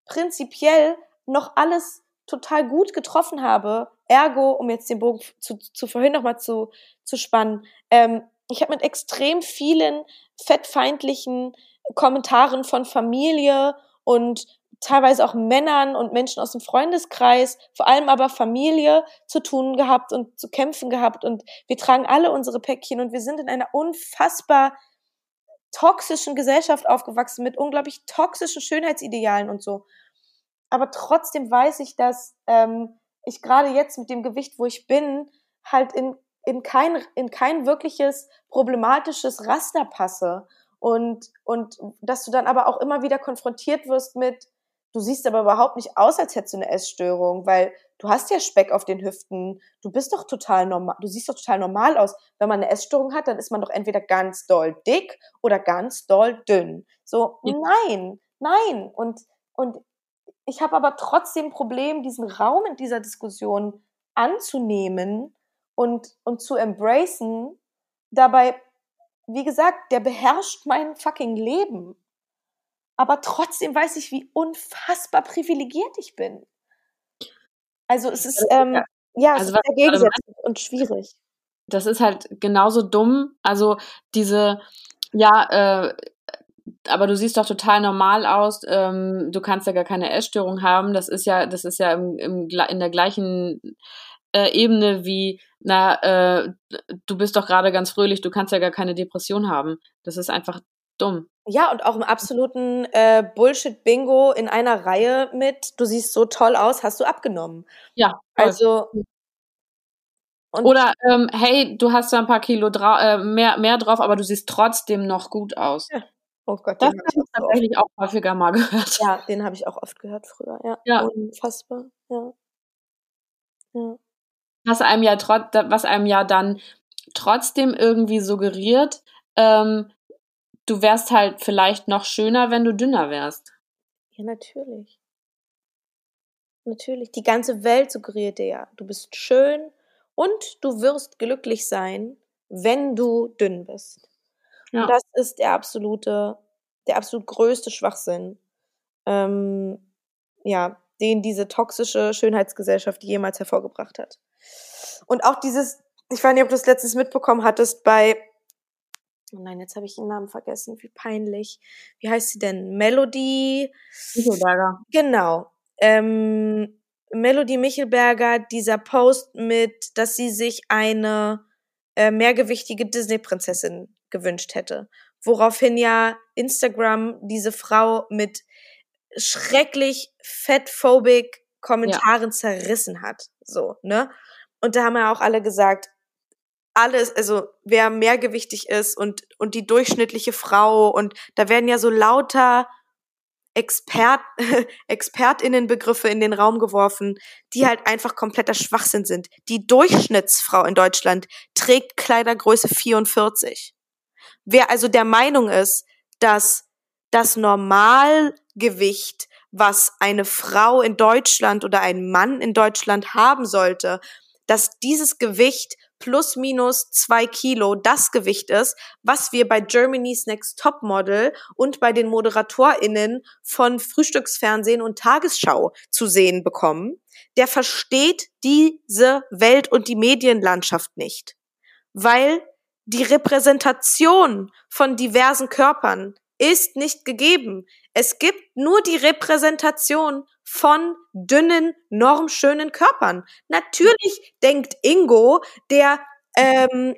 Speaker 2: prinzipiell noch alles total gut getroffen habe. Ergo, um jetzt den Bogen zu, zu vorhin nochmal zu, zu spannen, ähm, ich habe mit extrem vielen fettfeindlichen Kommentaren von Familie und teilweise auch Männern und Menschen aus dem Freundeskreis, vor allem aber Familie zu tun gehabt und zu kämpfen gehabt und wir tragen alle unsere Päckchen und wir sind in einer unfassbar toxischen Gesellschaft aufgewachsen mit unglaublich toxischen Schönheitsidealen und so. Aber trotzdem weiß ich, dass ähm, ich gerade jetzt mit dem Gewicht, wo ich bin, halt in, in, kein, in kein wirkliches problematisches Raster passe und, und dass du dann aber auch immer wieder konfrontiert wirst mit, du siehst aber überhaupt nicht aus, als hättest du eine Essstörung, weil du hast ja Speck auf den Hüften, du bist doch total normal, du siehst doch total normal aus. Wenn man eine Essstörung hat, dann ist man doch entweder ganz doll dick oder ganz doll dünn. So, nein, nein. Und, und ich habe aber trotzdem ein Problem, diesen Raum in dieser Diskussion anzunehmen und, und zu embracen. Dabei wie gesagt, der beherrscht mein fucking Leben. Aber trotzdem weiß ich, wie unfassbar privilegiert ich bin. Also es ist, ähm, ja, ja also es ist sehr gegensätzlich und schwierig.
Speaker 1: Das ist halt genauso dumm. Also diese, ja, äh, aber du siehst doch total normal aus. Ähm, du kannst ja gar keine Essstörung haben. Das ist ja, das ist ja im, im, in der gleichen äh, Ebene wie, na, äh, du bist doch gerade ganz fröhlich, du kannst ja gar keine Depression haben. Das ist einfach dumm.
Speaker 2: Ja, und auch im absoluten äh, Bullshit-Bingo in einer Reihe mit, du siehst so toll aus, hast du abgenommen.
Speaker 1: Ja.
Speaker 2: Also.
Speaker 1: Oder ähm, hey, du hast da ein paar Kilo äh, mehr, mehr drauf, aber du siehst trotzdem noch gut aus.
Speaker 2: Ja. Oh Gott,
Speaker 1: das habe ich tatsächlich auch häufiger mal gehört.
Speaker 2: Ja, den habe ich auch oft gehört früher. Ja,
Speaker 1: ja.
Speaker 2: unfassbar. Ja. Ja
Speaker 1: was einem ja trotz, was einem ja dann trotzdem irgendwie suggeriert, ähm, du wärst halt vielleicht noch schöner, wenn du dünner wärst.
Speaker 2: Ja, natürlich. Natürlich. Die ganze Welt suggeriert dir ja, du bist schön und du wirst glücklich sein, wenn du dünn bist. Ja. Das ist der absolute, der absolut größte Schwachsinn, ähm, ja, den diese toxische Schönheitsgesellschaft jemals hervorgebracht hat. Und auch dieses, ich weiß nicht, ob du das letztens mitbekommen hattest, bei, oh nein, jetzt habe ich den Namen vergessen, wie peinlich. Wie heißt sie denn? Melody?
Speaker 1: Michelberger.
Speaker 2: Genau. Ähm, Melody Michelberger, dieser Post mit, dass sie sich eine äh, mehrgewichtige Disney-Prinzessin gewünscht hätte. Woraufhin ja Instagram diese Frau mit schrecklich fettphobic Kommentaren ja. zerrissen hat. So, ne? Und da haben ja auch alle gesagt, alles, also wer mehrgewichtig ist und, und die durchschnittliche Frau und da werden ja so lauter Expert, ExpertInnenbegriffe in den Raum geworfen, die halt einfach kompletter Schwachsinn sind. Die Durchschnittsfrau in Deutschland trägt Kleidergröße 44. Wer also der Meinung ist, dass das Normalgewicht, was eine Frau in Deutschland oder ein Mann in Deutschland haben sollte, dass dieses Gewicht plus minus zwei Kilo das Gewicht ist, was wir bei Germany's Next Top Model und bei den ModeratorInnen von Frühstücksfernsehen und Tagesschau zu sehen bekommen, der versteht diese Welt und die Medienlandschaft nicht. Weil die Repräsentation von diversen Körpern ist nicht gegeben. Es gibt nur die Repräsentation von dünnen, normschönen Körpern. Natürlich denkt Ingo, der ähm,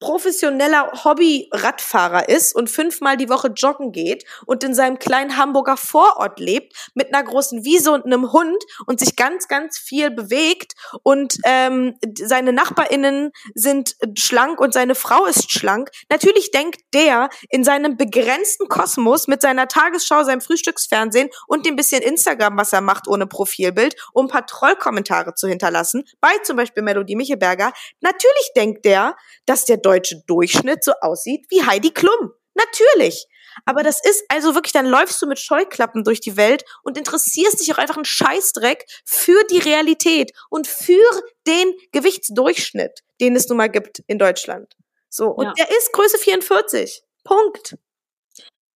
Speaker 2: professioneller Hobby-Radfahrer ist und fünfmal die Woche joggen geht und in seinem kleinen Hamburger Vorort lebt mit einer großen Wiese und einem Hund und sich ganz, ganz viel bewegt und ähm, seine NachbarInnen sind schlank und seine Frau ist schlank. Natürlich denkt der in seinem begrenzten Kosmos mit seiner Tagesschau, seinem Frühstücksfernsehen und dem bisschen Instagram, was er macht ohne Profilbild, um ein paar Trollkommentare zu hinterlassen, bei zum Beispiel Melodie Michelberger. Natürlich denkt der, dass der deutsche Durchschnitt so aussieht wie Heidi Klum. Natürlich. Aber das ist also wirklich, dann läufst du mit Scheuklappen durch die Welt und interessierst dich auch einfach einen Scheißdreck für die Realität und für den Gewichtsdurchschnitt, den es nun mal gibt in Deutschland. So. Und ja. der ist Größe 44. Punkt.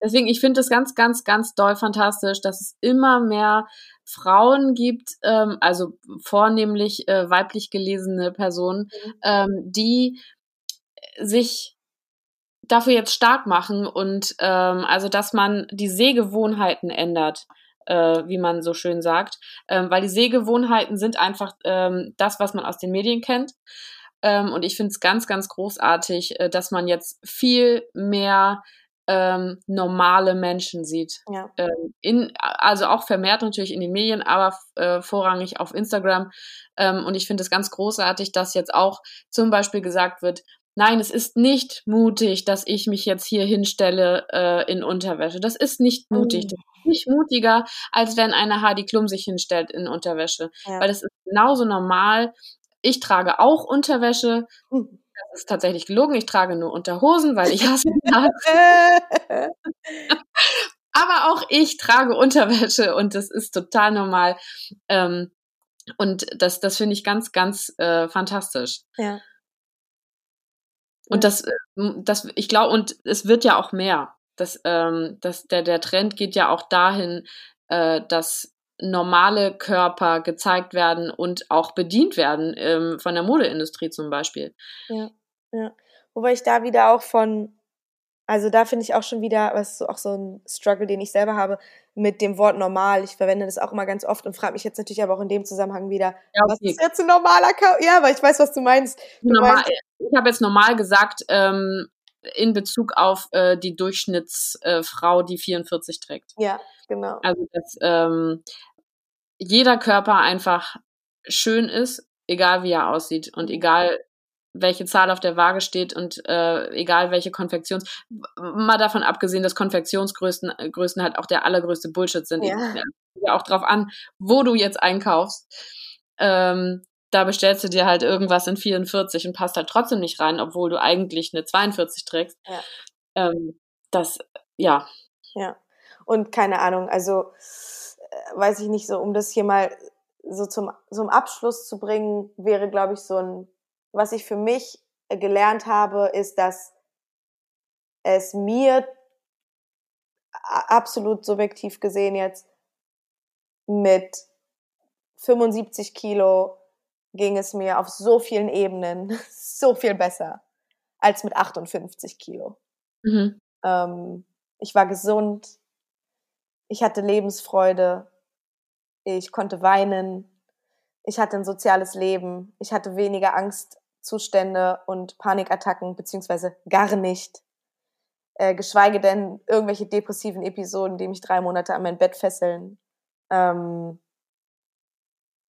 Speaker 1: Deswegen, ich finde es ganz, ganz, ganz doll fantastisch, dass es immer mehr Frauen gibt, ähm, also vornehmlich äh, weiblich gelesene Personen, mhm. ähm, die sich dafür jetzt stark machen und ähm, also, dass man die Sehgewohnheiten ändert, äh, wie man so schön sagt, ähm, weil die Sehgewohnheiten sind einfach ähm, das, was man aus den Medien kennt. Ähm, und ich finde es ganz, ganz großartig, äh, dass man jetzt viel mehr ähm, normale Menschen sieht. Ja. Ähm, in, also auch vermehrt natürlich in den Medien, aber äh, vorrangig auf Instagram. Ähm, und ich finde es ganz großartig, dass jetzt auch zum Beispiel gesagt wird, Nein, es ist nicht mutig, dass ich mich jetzt hier hinstelle äh, in Unterwäsche. Das ist nicht mutig. Oh. Das ist nicht mutiger, als wenn eine Heidi Klum sich hinstellt in Unterwäsche. Ja. Weil das ist genauso normal. Ich trage auch Unterwäsche. Hm. Das ist tatsächlich gelogen. Ich trage nur Unterhosen, weil ich hasse Aber auch ich trage Unterwäsche und das ist total normal. Ähm, und das, das finde ich ganz, ganz äh, fantastisch.
Speaker 2: Ja.
Speaker 1: Und das, äh, das, ich glaube, und es wird ja auch mehr. Das, ähm, das, der, der Trend geht ja auch dahin, äh, dass normale Körper gezeigt werden und auch bedient werden, ähm, von der Modeindustrie zum Beispiel.
Speaker 2: Ja, ja. Wobei ich da wieder auch von also da finde ich auch schon wieder, was auch so ein Struggle, den ich selber habe, mit dem Wort normal. Ich verwende das auch immer ganz oft und frage mich jetzt natürlich aber auch in dem Zusammenhang wieder, ja, okay. was ist jetzt ein normaler Körper? Ja, aber ich weiß, was du meinst. Du
Speaker 1: normal,
Speaker 2: meinst
Speaker 1: ich habe jetzt normal gesagt, ähm, in Bezug auf äh, die Durchschnittsfrau, äh, die 44 trägt.
Speaker 2: Ja, genau.
Speaker 1: Also dass ähm, jeder Körper einfach schön ist, egal wie er aussieht und egal welche Zahl auf der Waage steht und äh, egal welche Konfektions, mal davon abgesehen, dass Konfektionsgrößen äh, Größen halt auch der allergrößte Bullshit sind. Ja. ja auch drauf an, wo du jetzt einkaufst. Ähm, da bestellst du dir halt irgendwas in 44 und passt halt trotzdem nicht rein, obwohl du eigentlich eine 42 trägst. Ja. Ähm, das, ja.
Speaker 2: Ja. Und keine Ahnung, also äh, weiß ich nicht, so um das hier mal so zum, zum Abschluss zu bringen, wäre, glaube ich, so ein, was ich für mich gelernt habe, ist, dass es mir absolut subjektiv gesehen jetzt mit 75 Kilo ging es mir auf so vielen Ebenen so viel besser als mit 58 Kilo. Mhm. Ähm, ich war gesund, ich hatte Lebensfreude, ich konnte weinen, ich hatte ein soziales Leben, ich hatte weniger Angstzustände und Panikattacken, beziehungsweise gar nicht. Äh, geschweige denn irgendwelche depressiven Episoden, die mich drei Monate an mein Bett fesseln. Ähm,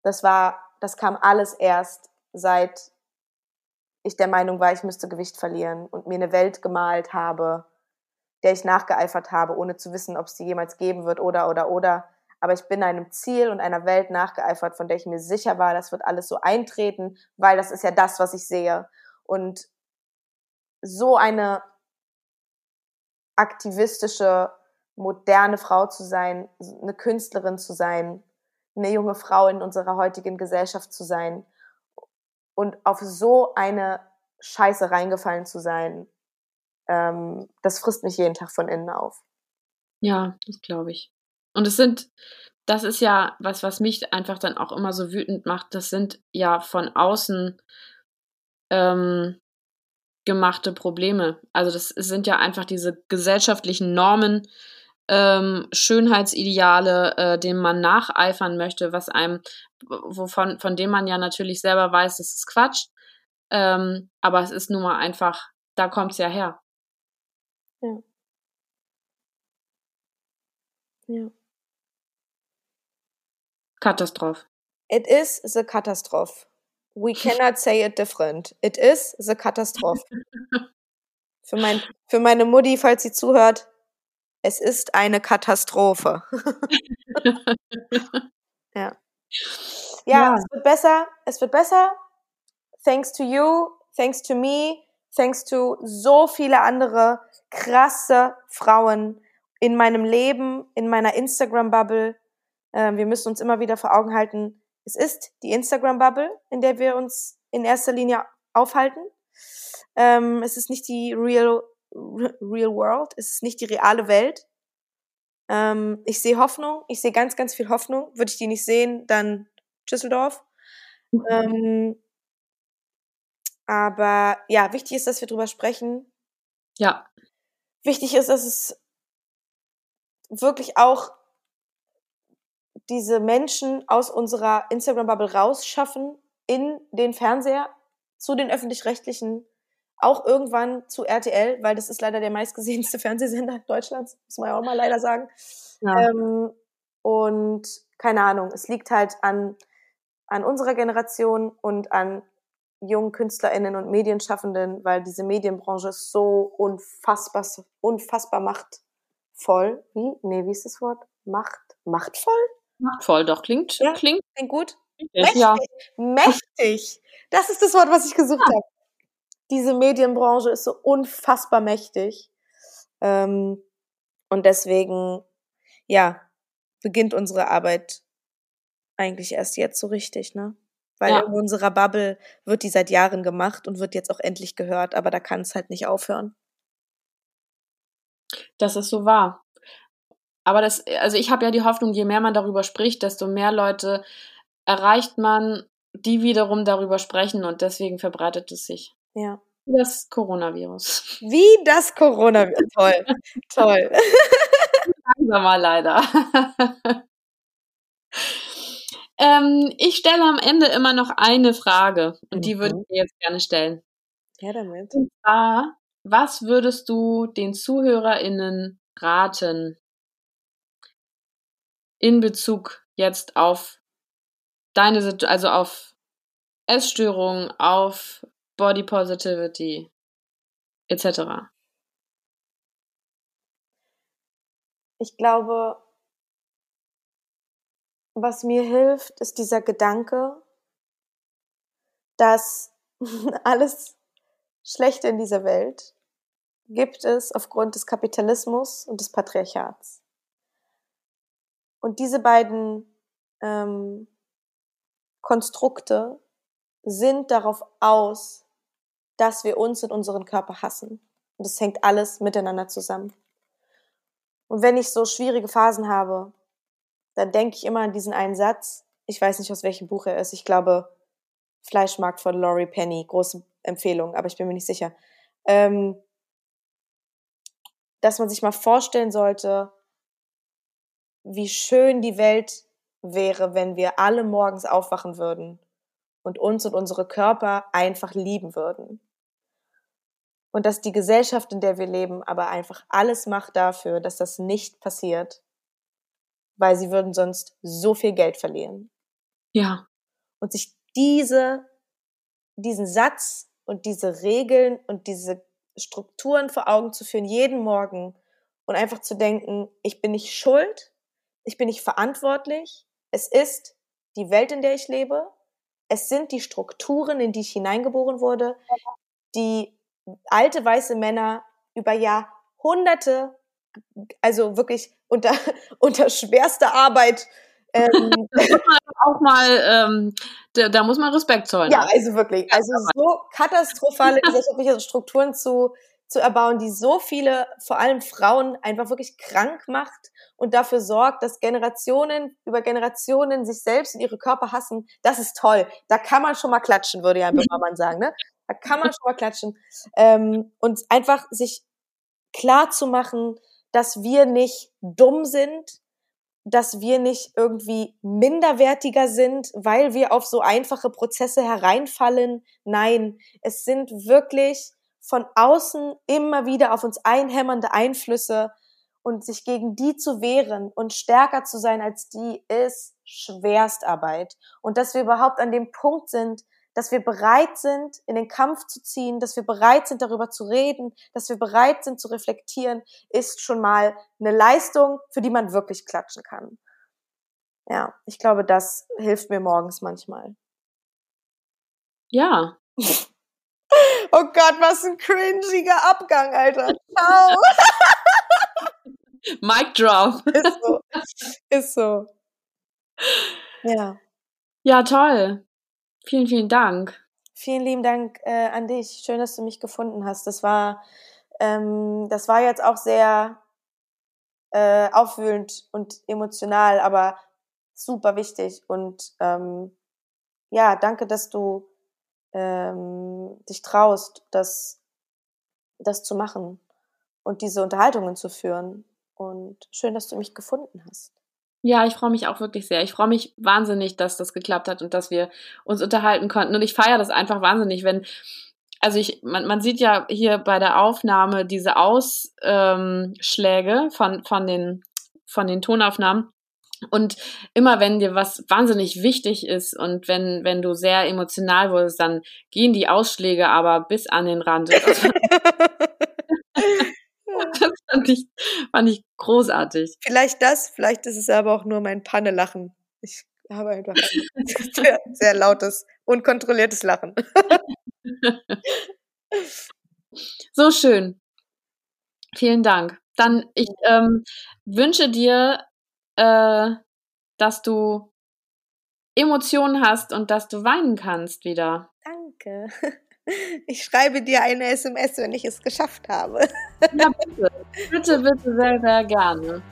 Speaker 2: das war, das kam alles erst seit ich der Meinung war, ich müsste Gewicht verlieren und mir eine Welt gemalt habe, der ich nachgeeifert habe, ohne zu wissen, ob es die jemals geben wird oder oder oder. Aber ich bin einem Ziel und einer Welt nachgeeifert, von der ich mir sicher war, das wird alles so eintreten, weil das ist ja das, was ich sehe. Und so eine aktivistische, moderne Frau zu sein, eine Künstlerin zu sein, eine junge Frau in unserer heutigen Gesellschaft zu sein und auf so eine Scheiße reingefallen zu sein, ähm, das frisst mich jeden Tag von innen auf.
Speaker 1: Ja, das glaube ich. Und es sind, das ist ja was, was mich einfach dann auch immer so wütend macht. Das sind ja von außen ähm, gemachte Probleme. Also das sind ja einfach diese gesellschaftlichen Normen, ähm, Schönheitsideale, äh, denen man nacheifern möchte, was einem, wovon, von dem man ja natürlich selber weiß, das ist Quatsch. Ähm, aber es ist nun mal einfach, da kommt es ja her. Ja. Ja. Katastrophe.
Speaker 2: It is the Katastrophe. We cannot say it different. It is the Katastrophe. für, mein, für meine Mutti, falls sie zuhört, es ist eine Katastrophe. ja. ja. Ja, es wird besser. Es wird besser. Thanks to you, thanks to me, thanks to so viele andere krasse Frauen in meinem Leben, in meiner Instagram-Bubble. Ähm, wir müssen uns immer wieder vor Augen halten, es ist die Instagram-Bubble, in der wir uns in erster Linie aufhalten. Ähm, es ist nicht die real, real world, es ist nicht die reale Welt. Ähm, ich sehe Hoffnung, ich sehe ganz, ganz viel Hoffnung. Würde ich die nicht sehen, dann Düsseldorf. Mhm. Ähm, aber ja, wichtig ist, dass wir drüber sprechen.
Speaker 1: Ja.
Speaker 2: Wichtig ist, dass es wirklich auch diese Menschen aus unserer Instagram-Bubble rausschaffen in den Fernseher, zu den öffentlich-rechtlichen, auch irgendwann zu RTL, weil das ist leider der meistgesehenste Fernsehsender Deutschlands, muss man ja auch mal leider sagen. Ja. Ähm, und keine Ahnung, es liegt halt an, an unserer Generation und an jungen KünstlerInnen und Medienschaffenden, weil diese Medienbranche ist so unfassbar, unfassbar machtvoll. Wie? Nee, wie ist das Wort? Macht, machtvoll?
Speaker 1: Machtvoll, doch, klingt, ja, klingt,
Speaker 2: klingt gut. Mächtig, ja. mächtig. Das ist das Wort, was ich gesucht ja. habe. Diese Medienbranche ist so unfassbar mächtig. Ähm, und deswegen, ja, beginnt unsere Arbeit eigentlich erst jetzt so richtig, ne? Weil ja. in unserer Bubble wird die seit Jahren gemacht und wird jetzt auch endlich gehört, aber da kann es halt nicht aufhören.
Speaker 1: Das ist so wahr. Aber das, also ich habe ja die Hoffnung, je mehr man darüber spricht, desto mehr Leute erreicht man, die wiederum darüber sprechen und deswegen verbreitet es sich.
Speaker 2: Ja.
Speaker 1: Wie das Coronavirus.
Speaker 2: Wie das Coronavirus. Toll. Toll.
Speaker 1: Langsamer leider. Ähm, ich stelle am Ende immer noch eine Frage und mhm. die würde ich dir jetzt gerne stellen.
Speaker 2: Ja, damit.
Speaker 1: Und zwar, was würdest du den ZuhörerInnen raten in Bezug jetzt auf deine Situation, also auf Essstörungen, auf Body Positivity etc.?
Speaker 2: Ich glaube, was mir hilft, ist dieser Gedanke, dass alles Schlechte in dieser Welt gibt es aufgrund des Kapitalismus und des Patriarchats. Und diese beiden ähm, Konstrukte sind darauf aus, dass wir uns und unseren Körper hassen. Und das hängt alles miteinander zusammen. Und wenn ich so schwierige Phasen habe, dann denke ich immer an diesen einen Satz. Ich weiß nicht, aus welchem Buch er ist. Ich glaube, Fleischmarkt von Laurie Penny. Große Empfehlung, aber ich bin mir nicht sicher. Ähm, dass man sich mal vorstellen sollte, wie schön die Welt wäre, wenn wir alle morgens aufwachen würden und uns und unsere Körper einfach lieben würden. Und dass die Gesellschaft, in der wir leben, aber einfach alles macht dafür, dass das nicht passiert, weil sie würden sonst so viel Geld verlieren.
Speaker 1: Ja.
Speaker 2: Und sich diese, diesen Satz und diese Regeln und diese Strukturen vor Augen zu führen, jeden Morgen und einfach zu denken, ich bin nicht schuld, ich bin nicht verantwortlich, es ist die Welt, in der ich lebe, es sind die Strukturen, in die ich hineingeboren wurde, die alte weiße Männer über Jahrhunderte, also wirklich unter, unter schwerster Arbeit ähm,
Speaker 1: auch mal, ähm, da, da, muss man Respekt zollen.
Speaker 2: Ja, also wirklich. Also so katastrophale gesellschaftliche Strukturen zu, zu erbauen, die so viele, vor allem Frauen, einfach wirklich krank macht und dafür sorgt, dass Generationen über Generationen sich selbst und ihre Körper hassen, das ist toll. Da kann man schon mal klatschen, würde ja ein Böhmermann sagen. Ne? Da kann man schon mal klatschen. Ähm, und einfach sich klar zu machen, dass wir nicht dumm sind, dass wir nicht irgendwie minderwertiger sind, weil wir auf so einfache Prozesse hereinfallen. Nein, es sind wirklich von außen immer wieder auf uns einhämmernde Einflüsse und sich gegen die zu wehren und stärker zu sein als die ist Schwerstarbeit. Und dass wir überhaupt an dem Punkt sind, dass wir bereit sind, in den Kampf zu ziehen, dass wir bereit sind, darüber zu reden, dass wir bereit sind, zu reflektieren, ist schon mal eine Leistung, für die man wirklich klatschen kann. Ja, ich glaube, das hilft mir morgens manchmal.
Speaker 1: Ja.
Speaker 2: Oh Gott, was ein cringiger Abgang, Alter. Ciao.
Speaker 1: Mic drop.
Speaker 2: Ist so. Ist so. Ja.
Speaker 1: Ja, toll. Vielen, vielen Dank.
Speaker 2: Vielen lieben Dank äh, an dich. Schön, dass du mich gefunden hast. Das war, ähm, das war jetzt auch sehr äh, aufwühlend und emotional, aber super wichtig. Und ähm, ja, danke, dass du ähm, dich traust, das, das zu machen und diese Unterhaltungen zu führen. Und schön, dass du mich gefunden hast.
Speaker 1: Ja, ich freue mich auch wirklich sehr. Ich freue mich wahnsinnig, dass das geklappt hat und dass wir uns unterhalten konnten. Und ich feiere das einfach wahnsinnig, wenn, also ich, man, man sieht ja hier bei der Aufnahme diese Ausschläge ähm, von, von, den, von den Tonaufnahmen. Und immer wenn dir was wahnsinnig wichtig ist und wenn, wenn du sehr emotional wurdest, dann gehen die Ausschläge aber bis an den Rand. Das fand ich, fand ich großartig.
Speaker 2: Vielleicht das, vielleicht ist es aber auch nur mein Pannelachen. Ich habe einfach ein sehr, sehr lautes, unkontrolliertes Lachen.
Speaker 1: So schön. Vielen Dank. Dann, ich ähm, wünsche dir, äh, dass du Emotionen hast und dass du weinen kannst wieder.
Speaker 2: Danke. Ich schreibe dir eine SMS, wenn ich es geschafft habe.
Speaker 1: Ja, bitte. Bitte, bitte, sehr, sehr gerne.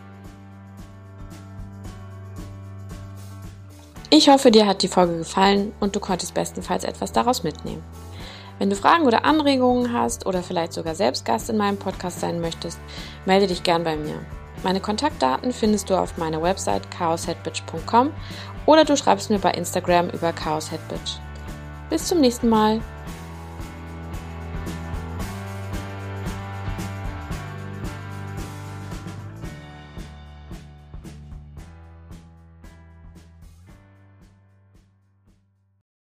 Speaker 1: Ich hoffe, dir hat die Folge gefallen und du konntest bestenfalls etwas daraus mitnehmen. Wenn du Fragen oder Anregungen hast oder vielleicht sogar selbst Gast in meinem Podcast sein möchtest, melde dich gern bei mir. Meine Kontaktdaten findest du auf meiner Website chaosheadbitch.com oder du schreibst mir bei Instagram über chaosheadbitch. Bis zum nächsten Mal.